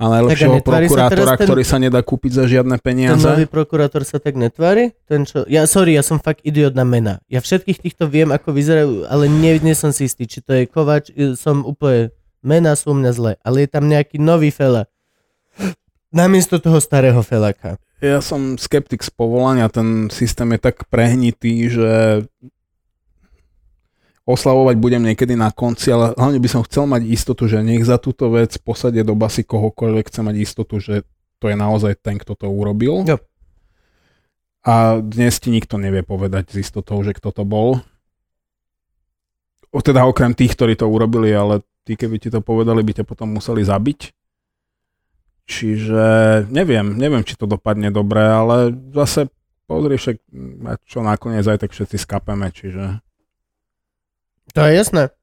A najlepšieho netvári sa prokurátora, ten- ktorý sa nedá kúpiť za žiadne Ten peniaze. nový prokurátor sa tak netvári? Ten čo... Ja, sorry, ja som fakt idiot na mena. Ja všetkých týchto viem, ako vyzerajú, ale nie, nie som si istý, či to je Kovač, i- som úplne... Mená sú u mňa zle, ale je tam nejaký nový fela. Namiesto toho starého felaka. Ja som skeptik z povolania, ten systém je tak prehnitý, že oslavovať budem niekedy na konci, ale hlavne by som chcel mať istotu, že nech za túto vec posadie do basy kohokoľvek, chce mať istotu, že to je naozaj ten, kto to urobil. Jo. A dnes ti nikto nevie povedať s istotou, že kto to bol. O, teda okrem tých, ktorí to urobili, ale tí, keby ti to povedali, by ťa potom museli zabiť. Čiže neviem, neviem, či to dopadne dobre, ale zase pozri však, a čo nakoniec aj tak všetci skapeme, čiže To je jasné.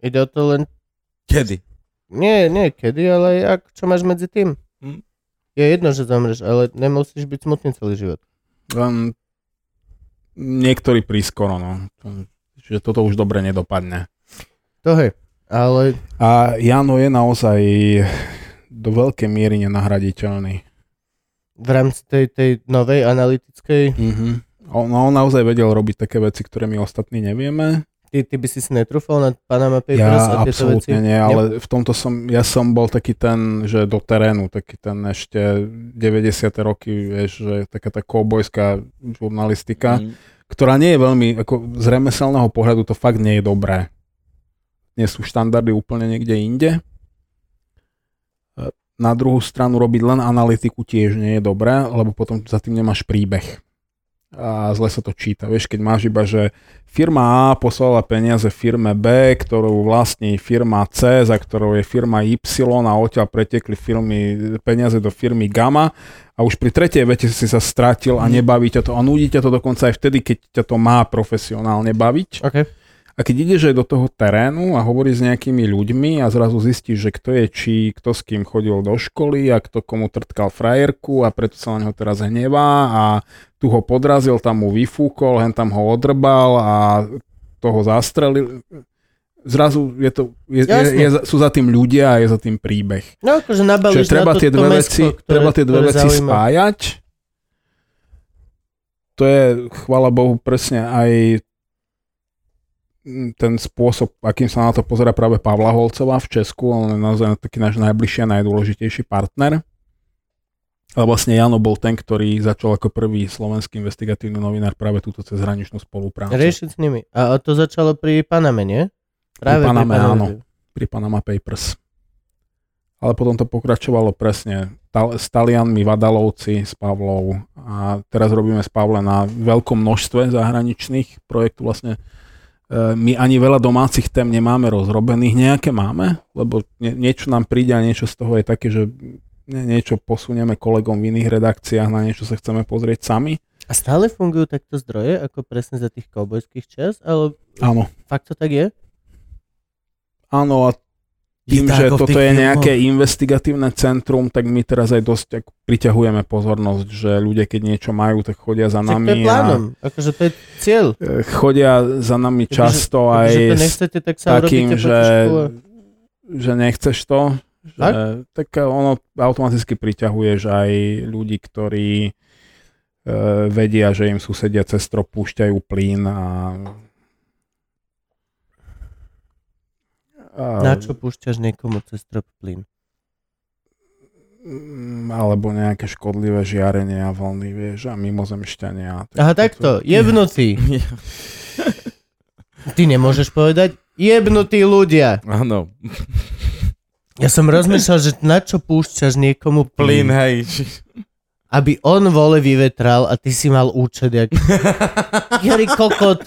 Ide o to len... Kedy? Nie, nie kedy, ale ak, čo máš medzi tým. Hm. Je jedno, že zomreš, ale nemusíš byť smutný celý život. len niektorí prískoro, no. Čiže toto už dobre nedopadne. To hej. Ale A Jano je naozaj do veľkej miery nenahraditeľný. v rámci tej, tej novej analytickej, Mm-hmm. On, on naozaj vedel robiť také veci, ktoré my ostatní nevieme. Ty, ty by si si netrúfal na Panama Papers Ja a tieto veci? nie, ale v tomto som, ja som bol taký ten, že do terénu, taký ten ešte 90. roky, vieš, že taká tá koubojská žurnalistika, Mm. ktorá nie je veľmi, ako z remeselného pohľadu to fakt nie je dobré. Nie sú štandardy úplne niekde inde. E, Na druhú stranu robiť len analytiku tiež nie je dobré, lebo potom za tým nemáš príbeh. A zle sa to číta. Vieš, keď máš iba, že firma A poslala peniaze firme B, ktorú vlastní firma C, za ktorou je firma Y a odtiaľ pretekli firmy, peniaze do firmy Gamma a už pri tretej vete si sa stratil a Mhm. nebaví ťa to a nudí ťa to dokonca aj vtedy, keď ťa to má profesionálne baviť. OK. A keď ideš aj do toho terénu a hovoríš s nejakými ľuďmi a zrazu zistíš, že kto je či, kto s kým chodil do školy a kto komu trtkal frajerku a preto sa na neho teraz hnevá a tu ho podrazil, tam mu vyfúkol, hen tam ho odrbal a toho zastrelil. Zrazu je to, je, je, je, sú za tým ľudia a je za tým príbeh. No akože Čiže treba na to, tie to dve mesko, veci, ktoré, treba tie dve veci zaujíma. spájať. To je, chvala Bohu, presne aj ten spôsob, akým sa na to pozera práve Pavla Holcová v Česku, on je naozaj taký náš najbližší a najdôležitejší partner. Ale vlastne Jano bol ten, ktorý začal ako prvý slovenský investigatívny novinár práve túto cezhraničnú spoluprácu. Riešiť s nimi. A to začalo pri Paname, nie? Paname, áno. pri Panama Papers. Ale potom to pokračovalo presne tal- s Talianmi, Vadalovci, s Pavlou a teraz robíme s Pavle na veľkom množstve zahraničných projektov. Vlastne my ani veľa domácich tém nemáme rozrobených, nejaké máme, lebo nie, niečo nám príde a niečo z toho je také, že nie, niečo posunieme kolegom v iných redakciách, na niečo sa chceme pozrieť sami. A stále fungujú takto zdroje, ako presne za tých koubojských čas? Ale Áno, fakt to tak je? áno a tým, to že toto je filmoch. nejaké investigatívne centrum, tak my teraz aj dosť ako priťahujeme pozornosť, že ľudia, keď niečo majú, tak chodia za Však to je nami a plánom. Akože to je cieľ. e, chodia za nami Takže- často Akože aj to nechcete, tak sa takým, že, že nechceš to. Že, Tak? tak ono automaticky priťahuješ aj ľudí, ktorí e, vedia, že im susedia cez strop púšťajú plyn a, a Na čo púšťaš niekomu cez strop plyn? Mm, alebo nejaké škodlivé žiarenie a vlny, vieš, a mimozemšťania. Tak Aha, takto. Jebnutí. Ty nemôžeš povedať jebnutí ľudia. Áno. Ja som rozmýšľal, že na čo púšťaš niekomu Plyn, plyn, hej. aby on vole vyvetral a ty si mal účet. Jak... Jari kokot.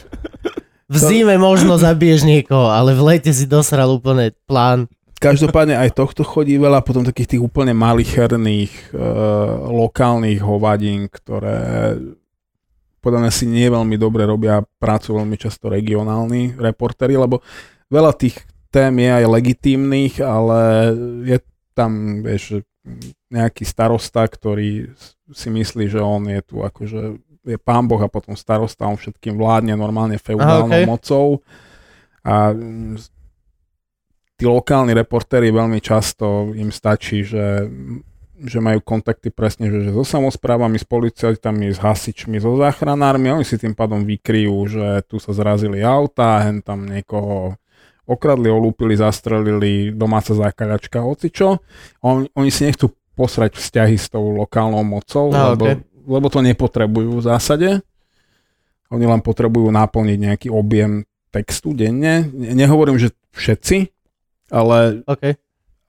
V zime možno zabiješ niekoho, ale v lete si dosral úplne plán. Každopádne aj tohto chodí veľa, potom takých tých úplne malicherných e, lokálnych hovadín, ktoré podľa mňa si nie veľmi dobre robia prácu veľmi často regionálni reportéri, lebo veľa tých tém je aj legitímnych, ale je tam, vieš, nejaký starosta, ktorý si myslí, že on je tu akože je pán Boh a potom starosta, on všetkým vládne normálne feudálnou Aha, okej. mocou a tí lokálni reportéri veľmi často im stačí, že, že majú kontakty presne, že, že so samozprávami, s policajtami, s hasičmi, so záchranármi, oni si tým pádom vykryjú, že tu sa zrazili auta, hen tam niekoho okradli, olúpili, zastrelili, domáca zákaľačka, hocičo. Oni, oni si nechcú posrať vzťahy s tou lokálnou mocou, No, lebo, okay. Lebo to nepotrebujú v zásade. Oni len potrebujú naplniť nejaký objem textu denne. Ne- Nehovorím, že všetci, ale, OK.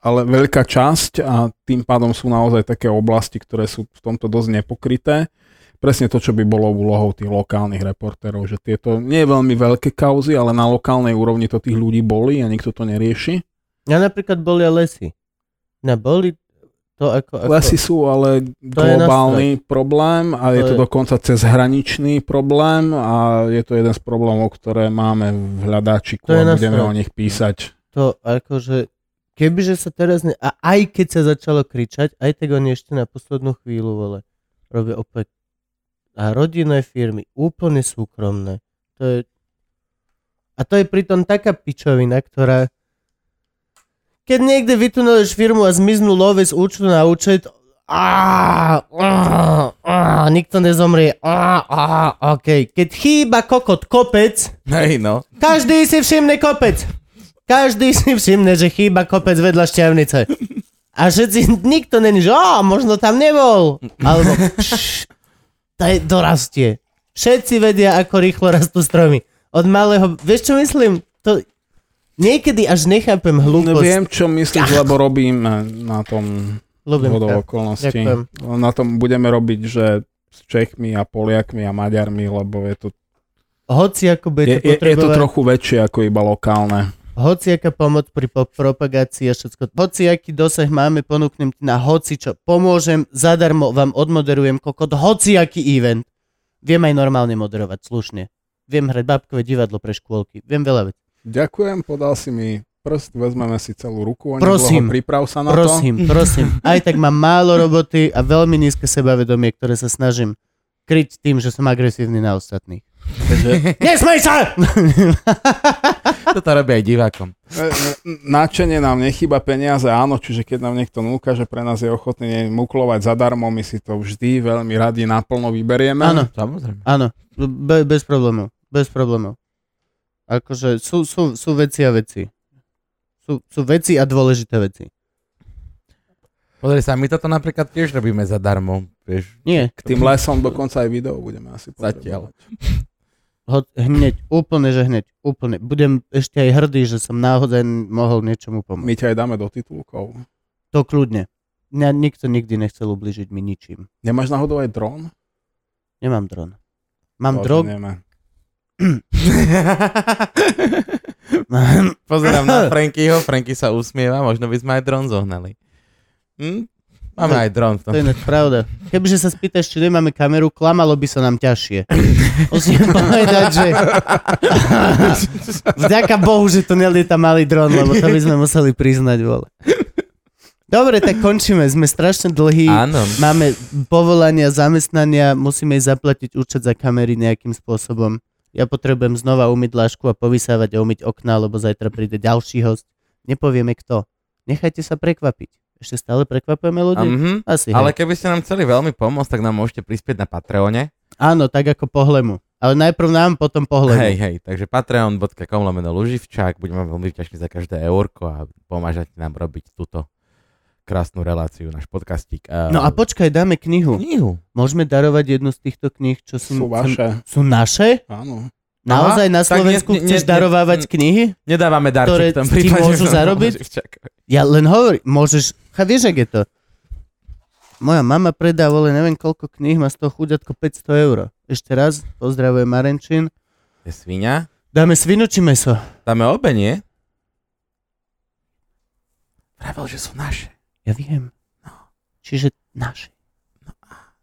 ale veľká časť a tým pádom sú naozaj také oblasti, ktoré sú v tomto dosť nepokryté. Presne to, čo by bolo úlohou tých lokálnych reportérov, že tieto nie veľmi veľké kauzy, ale na lokálnej úrovni to tých ľudí boli a nikto to nerieši. Ja napríklad bolia lesy. Na boli to ako... ako Lesy sú ale globálny problém a je To to je- dokonca cezhraničný problém a je to jeden z problémov, ktoré máme v hľadáčiku To a budeme o nich písať. to akože... Kebyže sa teraz... Ne, a aj keď sa začalo kričať, aj tak oni ešte na poslednú chvíľu, vole, robia opäť a rodinné firmy, úplne súkromné. To je... A to je pritom taká pičovina, ktorá... Keď niekde vytunuješ firmu a zmiznú love z účtu na účet, á, á, á, nikto nezomrie, á, á, OK. Keď chýba kokot kopec, Hej, no. každý si všimne kopec. Každý si všimne, že chýba kopec vedľa šťavnice. A všetci, nikto není, že á, možno tam nebol. Alebo pš, to je dorastie. Všetci vedia, ako rýchlo rastú stromy. Od malého, vieš čo myslím? To, niekedy až nechápem hlúposť. Viem, čo myslíš, lebo robím na tom Ľubím okolností. Ďakujem. Na tom budeme robiť, že s Čechmi a Poliakmi a Maďarmi, lebo je to, Hoci ako bude je, to je, je to trochu väčšie ako iba lokálne. hoci aká pomoc pri po- propagácii a všetko, hoci aký dosah máme, ponúknem na hoci čo, pomôžem, zadarmo vám odmoderujem kokot, hoci aký event. Viem aj normálne moderovať, slušne. Viem hrať babkové divadlo pre škôlky, viem veľa vecí. Ďakujem, podal si mi prst, vezmeme si celú ruku. Prosím. onedlho, Priprav sa na to. Prosím, prosím, aj tak mám málo roboty a veľmi nízke sebavedomie, ktoré sa snažím kryť tým, že som agresívny na ostatných. Takže... Nesmej sa! Toto robí aj divákom. E, e, Načenie nám nechýba peniaze, áno, čiže keď nám niekto núka, že pre nás je ochotný muklovať zadarmo, my si to vždy veľmi radi naplno vyberieme. Áno. Samozrejme. Áno, be, bez problémov. Bez problémov. Akože sú, sú, sú veci a veci. Sú, sú veci a dôležité veci. Pozri sa, my toto napríklad tiež robíme zadarmo, vieš. Nie, K tým lesom dokonca aj video budeme asi Zatiaľ. ho, hneď, úplne, že hneď, úplne. Budem ešte aj hrdý, že som náhodou mohol niečomu pomôcť. My ťa aj dáme do titulkov. To kľudne. Mňa nikto nikdy nechcel ubližiť mi ničím. Nemáš náhodou aj dron? Nemám dron. Mám. Nemá. Pozerám na Frankyho, Franky sa usmieva, možno by sme aj dron zohnali. Hm? Máme aj dron v tom. To je pravda. Kebyže sa spýtaš, či nemáme kameru, klamalo by sa nám ťažšie. Musím povedať, že vďaka Bohu, že to nelieta malý dron, lebo to by sme museli priznať, vole. Dobre, tak končíme. Sme strašne dlhí. Áno. Máme povolania, zamestnania, musíme jej zaplatiť účet za kamery nejakým spôsobom. Ja potrebujem znova umyť lášku a povysávať a umyť okná, lebo zajtra príde ďalší host. Nepovieme kto. Nechajte sa prekvapiť. Ešte stále prekvapujeme ľudí? Mhm. Asi, Ale hej. keby ste nám chceli veľmi pomôcť, tak nám môžete prispieť na Patreone. Áno, tak ako pohlemu. Ale najprv nám, potom pohlemu. Hej, hej, takže patreon.com lomeno Luživčák, budeme veľmi vďační za každé eurko a pomážate nám robiť túto krásnu reláciu, náš podcastík. A... No a počkaj, dáme knihu. Knihu. Môžeme darovať jednu z týchto kníh, čo sú... Sú vaše. Sú naše? Áno. Naozaj na tak Slovensku ne- ne- chceš ne- darovávať knihy? Nedávame Ktoré darček v tom ti môžu zarobiť? Ja len hovorím, môžeš... Cha, vieš, ak je to? Moja mama predá, vole, neviem koľko kníh, má z toho chuďatko 500 eur. Ešte raz, pozdravujem Marenčín. Je svinia. Dáme svinu či meso? Dáme obe, nie? Vravel, že sú naše. Ja viem. Čiže naše.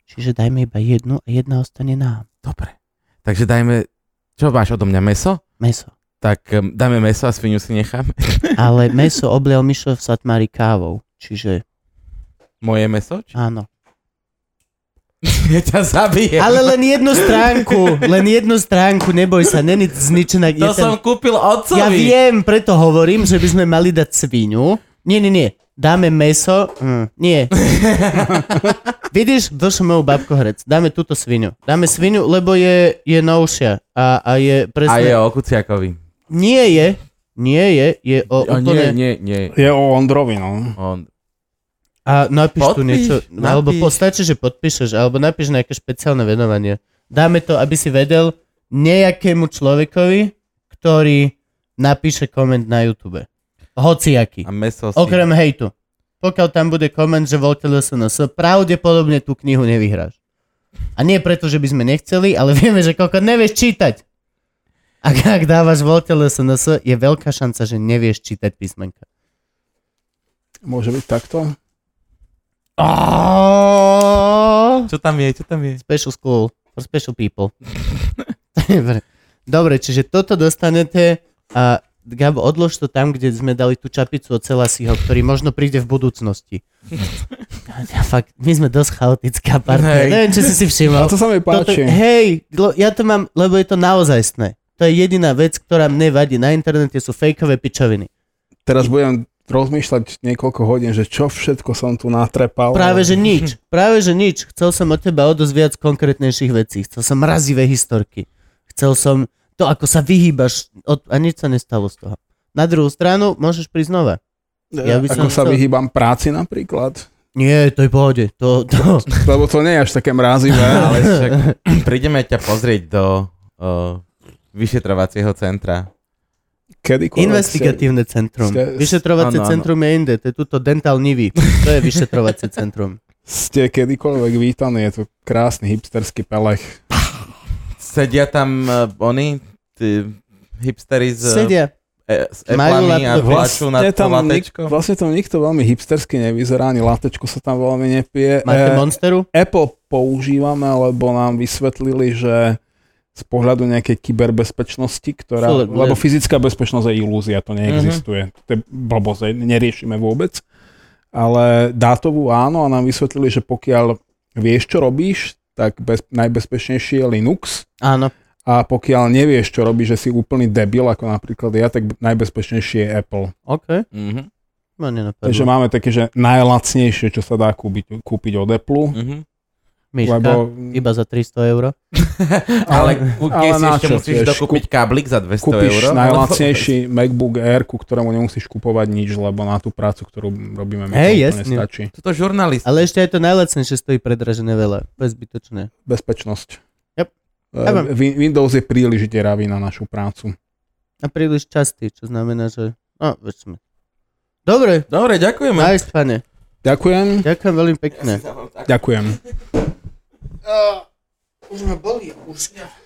Čiže dajme iba jednu a jedna ostane nám. Dobre. Takže dajme... Čo máš odo mňa, meso? Meso. Tak um, dáme meso a svinu si necháme. Ale meso oblial Mišo v Satmári kávou. Čiže Moje meso? Či... áno. Ja ťa zabijem. Ale len jednu stránku, len jednu stránku, neboj sa, není zničená. To je tam- som kúpil otcovi. Ja viem, preto hovorím, že by sme mali dať sviňu. Nie, nie, nie. Dáme meso. Mm, nie. Vidíš, došlo moju babku hrec. Dáme túto sviňu. Dáme sviňu, lebo je, je novšia. A, a je A presne... je o Kuciakovi. Nie je. Nie je. Je o O, úplne... nie, nie, nie. Je o Ondrovi, no. On, A napíš tu Podpíš, niečo. napíš. Alebo postačí, že podpíšeš. Alebo napíš nejaké špeciálne venovanie. Dáme to, aby si vedel nejakému človekovi, ktorý napíše koment na YouTube. Hociaký. a meso si... Okrem hejtu. Pokiaľ tam bude koment, že voľte LSNS, pravdepodobne tú knihu nevyhráš. A nie preto, že by sme nechceli, ale vieme, že koľko nevieš čítať. Ak, ak dávaš voľte LSNS, je veľká šanca, že nevieš čítať písmenka. Môže byť takto? Oh, Čo tam je, čo tam je? special school for special people. Dobre. Dobre, čiže toto dostanete a Gabo, odlož to tam, kde sme dali tú čapicu od Celasiho, ktorý možno príde v budúcnosti. Ja, fakt, my sme dosť chaotická partia. Hej. Neviem, či si si všimol. A to sa mi Toto, páči. hej, lo- ja to mám, lebo je to naozajstné. To je jediná vec, ktorá mne vadí. Na internete sú fejkové pičoviny. Teraz budem rozmýšľať niekoľko hodín, že čo všetko som tu natrepal. Práve, že nič. Práve, že nič. Chcel som od teba o dosť viac konkrétnejších vecí. Chcel som mrazivé historky. Chcel som to, ako sa vyhýbaš od... a nič sa nestalo z toho. Na druhú stranu, môžeš prísť znova. ja by som Ako sa chcel- vyhýbam práci napríklad. Nie, to je pohode. To, to... Lebo to nie je až také mrázivé. Ale však prídeme ťa pozrieť do uh, vyšetrovacieho centra. Kedykoľvek Investigatívne centrum. ste- Vyšetrovacie áno. centrum je inde. To je tuto Dental Nivy. To je vyšetrovacie centrum. Ste kedykoľvek vítaní, je to krásny hipsterský pelech. Sedia tam uh, oni, tí hipstery z, Sedia. e, s Majú eplami a laptop. tlačú na to tam, nik, latečko. vlastne tam nikto veľmi hipstersky nevyzerá, ani latečko sa tam veľmi nepije. Máte Eh, Monsteru? Apple používame, lebo nám vysvetlili, že z pohľadu nejakej kyberbezpečnosti, ktorá, Sú- lebo fyzická bezpečnosť je ilúzia, to neexistuje. To je blbosť, neriešime vôbec. Ale dátovú áno a nám vysvetlili, že pokiaľ vieš, čo robíš, tak bez, najbezpečnejší je Linux Áno. a pokiaľ nevieš, čo robíš, že si úplný debil, ako napríklad ja, tak najbezpečnejší je Apple. OK. Mhm, nenapadlo. Takže máme také, že najlacnejšie, čo sa dá kúpiť, kúpiť od Apple. mhm. Myška, Lebo iba za 300 eur. Ale, ale si ešte čo, musíš vieš, dokúpiť káblik za 200 kúpiš eur. najlacnejší MacBook Air, ku ktorému nemusíš kupovať nič, lebo na tú prácu, ktorú robíme my, Hej, to úplne jasne. stačí. Toto žurnalist. Ale ešte aj to najlacnejšie stojí predražené veľa. To je zbytočné. Bezpečnosť. Yep. Ja viem. Win- Windows je príliš deravý na našu prácu. A príliš častý, čo znamená, že... No, veď sme. Dobre, Dobre, ďakujeme. nice, pane. Ďakujem. Ďakujem veľmi pekne. Ďakujem. Už ma boli ušňa.